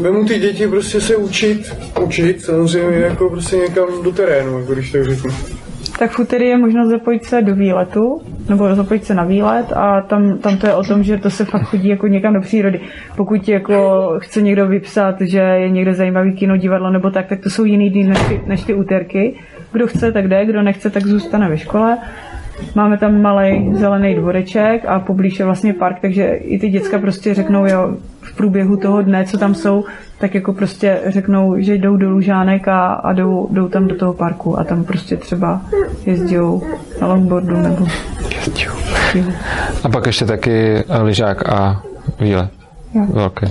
vemu ty děti prostě se učit, učit samozřejmě jako prostě někam do terénu, jako když tak řeknu. Tak v úterý je možnost zapojit se do výletu, nebo zapojit se na výlet a tam, tam to je o tom, že to se fakt chodí jako někam do přírody. Pokud jako chce někdo vypsat, že je někde zajímavý kino, divadlo nebo tak, tak to jsou jiný dny než než ty úterky. Kdo chce, tak jde, kdo nechce, tak zůstane ve škole. Máme tam malý zelený dvoreček a poblíž je vlastně park, takže i ty děcka prostě řeknou, jo, průběhu toho dne, co tam jsou, tak jako prostě řeknou, že jdou do Lužánek a, a jdou, jdou tam do toho parku a tam prostě třeba jezdí na longboardu nebo... A pak ještě taky lyžák a výlet. Jo. Velký.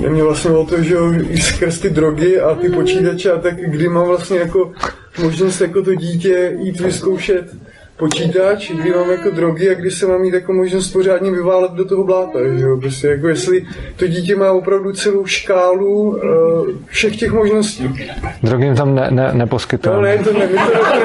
Je mě vlastně o to, že jo, i skrz ty drogy a ty počítače a tak, kdy mám vlastně jako možnost jako to dítě jít vyzkoušet počítač, kdy mám jako drogy a kdy se mám mít jako možnost pořádně vyválet do toho bláta, že jo, prostě jako jestli to dítě má opravdu celou škálu uh, všech těch možností. Drogy jim tam ne, ne, neposkytuje. No ne, to ne, to,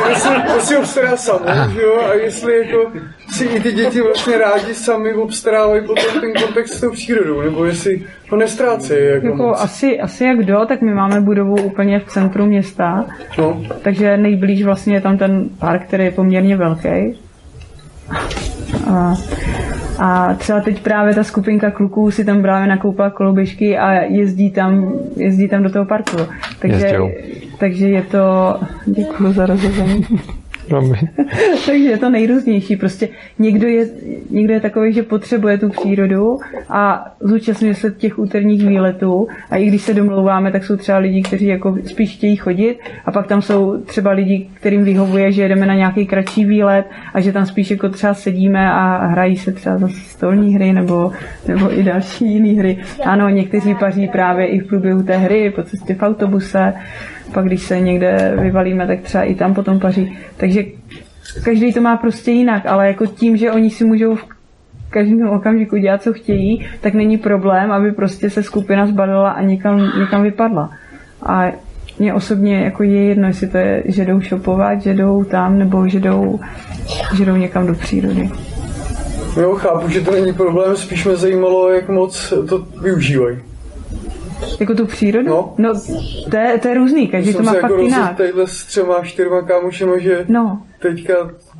to, jestli, to si obstará samo, že jo, a jestli jako si i ty děti vlastně rádi sami obstarávají potom ten kontext s tou přírodou, nebo jestli ho nestrácejí. Jako, Jako moc. asi, asi jak kdo, tak my máme budovu úplně v centru města, No. takže nejblíž vlastně je tam ten park, který je poměrně velký. A, a třeba teď právě ta skupinka kluků si tam právě nakoupila koloběžky a jezdí tam, jezdí tam do toho parku. Takže, Jezdil. takže je to... Děkuji za rozhodnutí. Takže je to nejrůznější. Prostě někdo je, někdo je takový, že potřebuje tu přírodu a zúčastňuje se těch úterních výletů a i když se domlouváme, tak jsou třeba lidi, kteří jako spíš chtějí chodit a pak tam jsou třeba lidi, kterým vyhovuje, že jedeme na nějaký kratší výlet a že tam spíš jako třeba sedíme a hrají se třeba za stolní hry nebo, nebo i další jiné hry. Ano, někteří paří právě i v průběhu té hry, po cestě v autobuse, pak když se někde vyvalíme, tak třeba i tam potom paří. Takže každý to má prostě jinak, ale jako tím, že oni si můžou v každém okamžiku dělat, co chtějí, tak není problém, aby prostě se skupina zbalila a někam, někam vypadla. A mně osobně jako je jedno, jestli to je, že jdou šopovat, že jdou tam, nebo že jdou, že jdou někam do přírody. Jo, chápu, že to není problém, spíš mě zajímalo, jak moc to využívají. Jako tu přírodu? No. no to, je, to je různý, každý to má se fakt jako jinak. rozhodl tadyhle s třema, čtyřma kámošema, že no. teďka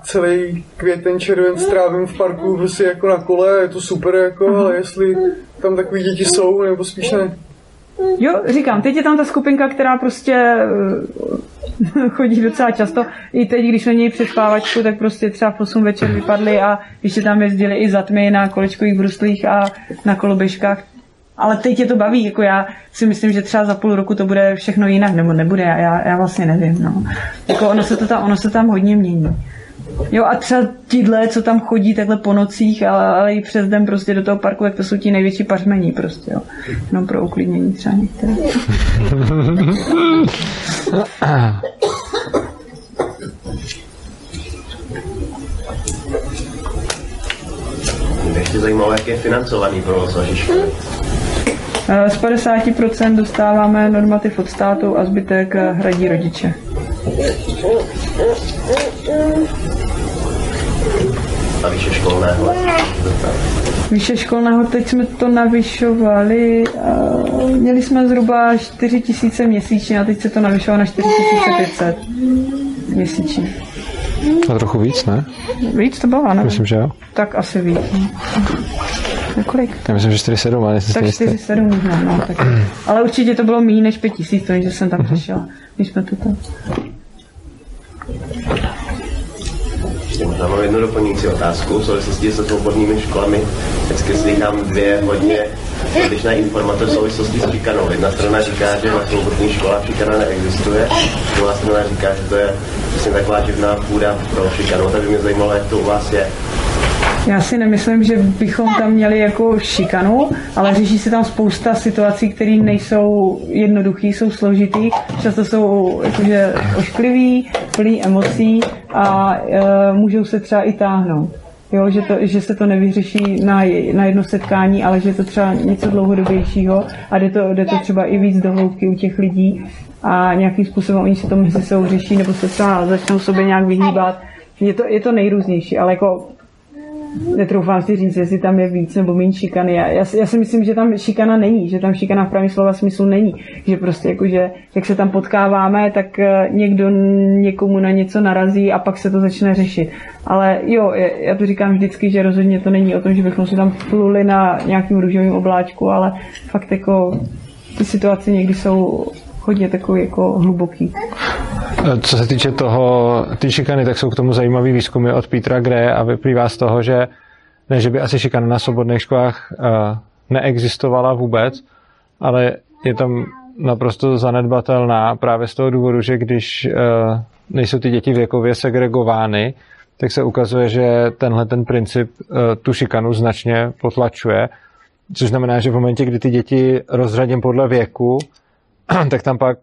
celý květen, červen strávím v parku prostě jako na kole, je to super jako, Mhm. ale jestli tam takový děti jsou, nebo spíš ne. Jo, říkám, teď je tam ta skupinka, která prostě eh, chodí docela často. I teď, když na něj přespávačku, tak prostě třeba v 8 večer vypadli a ještě tam jezdili i za tmy na kolečkových bruslích a na koloběžkách. Ale teď je to baví, jako já si myslím, že třeba za půl roku to bude všechno jinak, nebo nebude, já, já vlastně nevím, no. Jako ono se to tam, ono se tam hodně mění. Jo a třeba tidle, co tam chodí takhle po nocích, ale, ale i přes den prostě do toho parku, jak to jsou ti největší pařmení prostě, jo. Jenom pro uklidnění třeba některé. Ještě zajímalo, jak je financovaný provoz. Eh, Z 50% dostáváme normativ od státu a zbytek eh, hradí rodiče. A výše školného. Výše školného, teď jsme to navyšovali, eh, měli jsme zhruba 4 tisíce měsíčně a teď se to navyšovalo na 4500 měsíčně. A trochu víc, ne? Víc to bylo, ne? Myslím, že jo. Tak asi víc. Na kolik? Já myslím, že 4,7, ale nejsem Tak si jistý. 4,7 možná, no. Tak. Ale určitě to bylo méně než 5 tisíc, to, že jsem tam přišla, když jsme to tam. Ještě možná mám jednu doplňující otázku v souvislosti se svobodnými školami. Vždycky slychám dvě hodně odlišné informace v souvislosti s šikanou. Jedna strana říká, že na svobodných školách šikana neexistuje, druhá strana říká, že to je vlastně taková živná půda pro šikanu, tak by mě zajímalo, jak to u vás je. Já si nemyslím, že bychom tam měli jako šikanu, ale řeší se tam spousta situací, které nejsou jednoduché, jsou složitý, často jsou jakože ošklivý, plný emocí a e, můžou se třeba i táhnout. Jo, že, to, že se to nevyřeší na, na jedno setkání, ale že je to třeba něco dlouhodobějšího a jde to, jde to třeba i víc do hloubky u těch lidí a nějakým způsobem oni si to mezi sebou řeší nebo se třeba začnou sobě nějak vyhýbat. Je to, je to nejrůznější, ale jako netroufám si říct, jestli tam je víc nebo méně šikany. Já, já, já si myslím, že tam šikana není, že tam šikana v pravém slova smyslu není. Že prostě jako, že jak se tam potkáváme, tak eh, někdo někomu na něco narazí a pak se to začne řešit. Ale jo, já to říkám vždycky, že rozhodně to není o tom, že bychom si tam pluli na nějakým růžovým obláčku, ale fakt jako ty situace někdy jsou hodně takový jako hluboký. Co se týče toho, ty šikany, tak jsou k tomu zajímavý výzkumy od Petra Gray a vyplývá z toho, že ne, že by asi šikana na svobodných školách uh, neexistovala vůbec, ale je tam naprosto zanedbatelná právě z toho důvodu, že když uh, nejsou ty děti věkově segregovány, tak se ukazuje, že tenhle ten princip uh, tu šikanu značně potlačuje, což znamená, že v momentě, kdy ty děti rozřadím podle věku, tak tam pak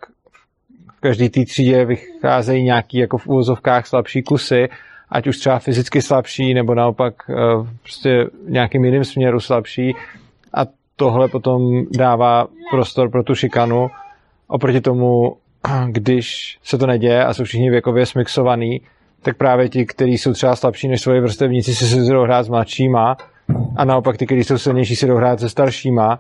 v každé té třídě vycházejí nějaký jako v úvozovkách slabší kusy, ať už třeba fyzicky slabší, nebo naopak eh, prostě nějakým jiným směru slabší. A tohle potom dává prostor pro tu šikanu. Oproti tomu, když se to neděje a jsou všichni věkově smixovaný, tak právě ti, kteří jsou třeba slabší než svoji vrstevníci, si se jdou hrát s mladšíma a naopak ty, kteří jsou silnější, si jdou hrát se staršíma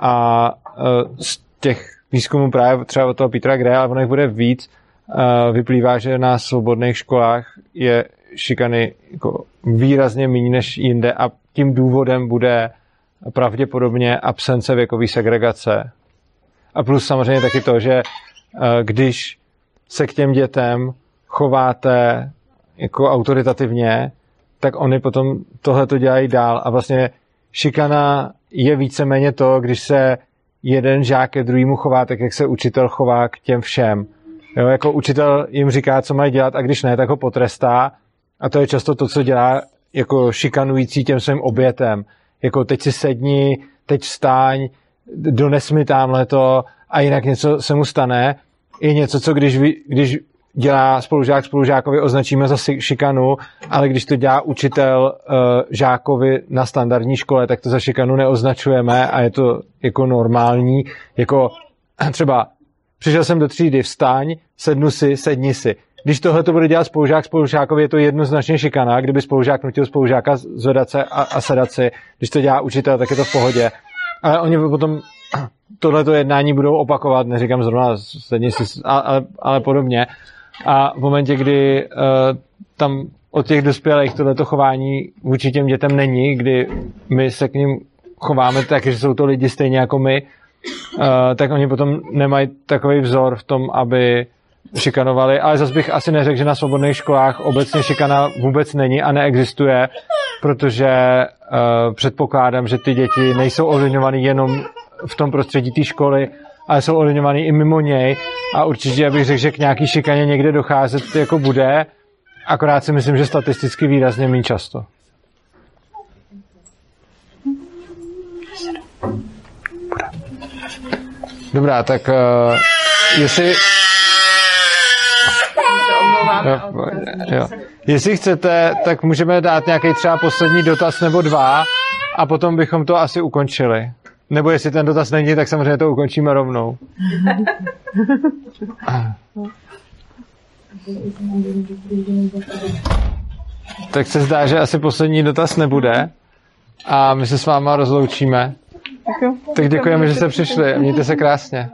a eh, z těch výzkumů právě třeba od toho Petra Gray, ale ono jich bude víc, vyplývá, že na svobodných školách je šikany jako výrazně méně než jinde a tím důvodem bude pravděpodobně absence věkové segregace. A plus samozřejmě taky to, že když se k těm dětem chováte jako autoritativně, tak oni potom tohle to dělají dál a vlastně šikana je víceméně to, když se jeden žák ke druhému chová tak, jak se učitel chová k těm všem. Jo, jako učitel jim říká, co mají dělat a když ne, tak ho potrestá a to je často to, co dělá jako šikanující těm svým obětem. Jako teď si sedni, teď vstáň, dones mi tamhle to a jinak něco se mu stane. Je něco, co když, vy, když dělá spolužák spolužákovi, označíme za šikanu, ale když to dělá učitel uh, žákovi na standardní škole, tak to za šikanu neoznačujeme a je to jako normální. Jako třeba přišel jsem do třídy, vstaň, sednu si, sedni si. Když tohle to bude dělat spolužák spolužákovi, je to jednoznačně šikana, kdyby spolužák nutil spolužáka zvedat se a, a sedat si. Když to dělá učitel, tak je to v pohodě. Ale oni potom tohleto jednání budou opakovat, neříkám zrovna sedni si, ale, ale podobně. A v momentě, kdy uh, tam od těch dospělých tohleto chování vůči těm dětem není, kdy my se k ním chováme tak, že jsou to lidi stejně jako my, uh, tak oni potom nemají takový vzor v tom, aby šikanovali, ale zase bych asi neřekl, že na svobodných školách obecně šikana vůbec není a neexistuje, protože uh, předpokládám, že ty děti nejsou ovlivňované jenom v tom prostředí té školy, ale jsou ovlivňovaný i mimo něj a určitě bych řekl, že k nějaký šikaně někde docházet jako bude, akorát si myslím, že statisticky výrazně méně často. Dobrá, tak uh, jestli... Jo, jo. Jestli chcete, tak můžeme dát nějaký třeba poslední dotaz nebo dva a potom bychom to asi ukončili. Nebo jestli ten dotaz není, tak samozřejmě to ukončíme rovnou. Tak se zdá, že asi poslední dotaz nebude a my se s váma rozloučíme. Tak. Tak děkujeme, že jste přišli. Mějte se krásně.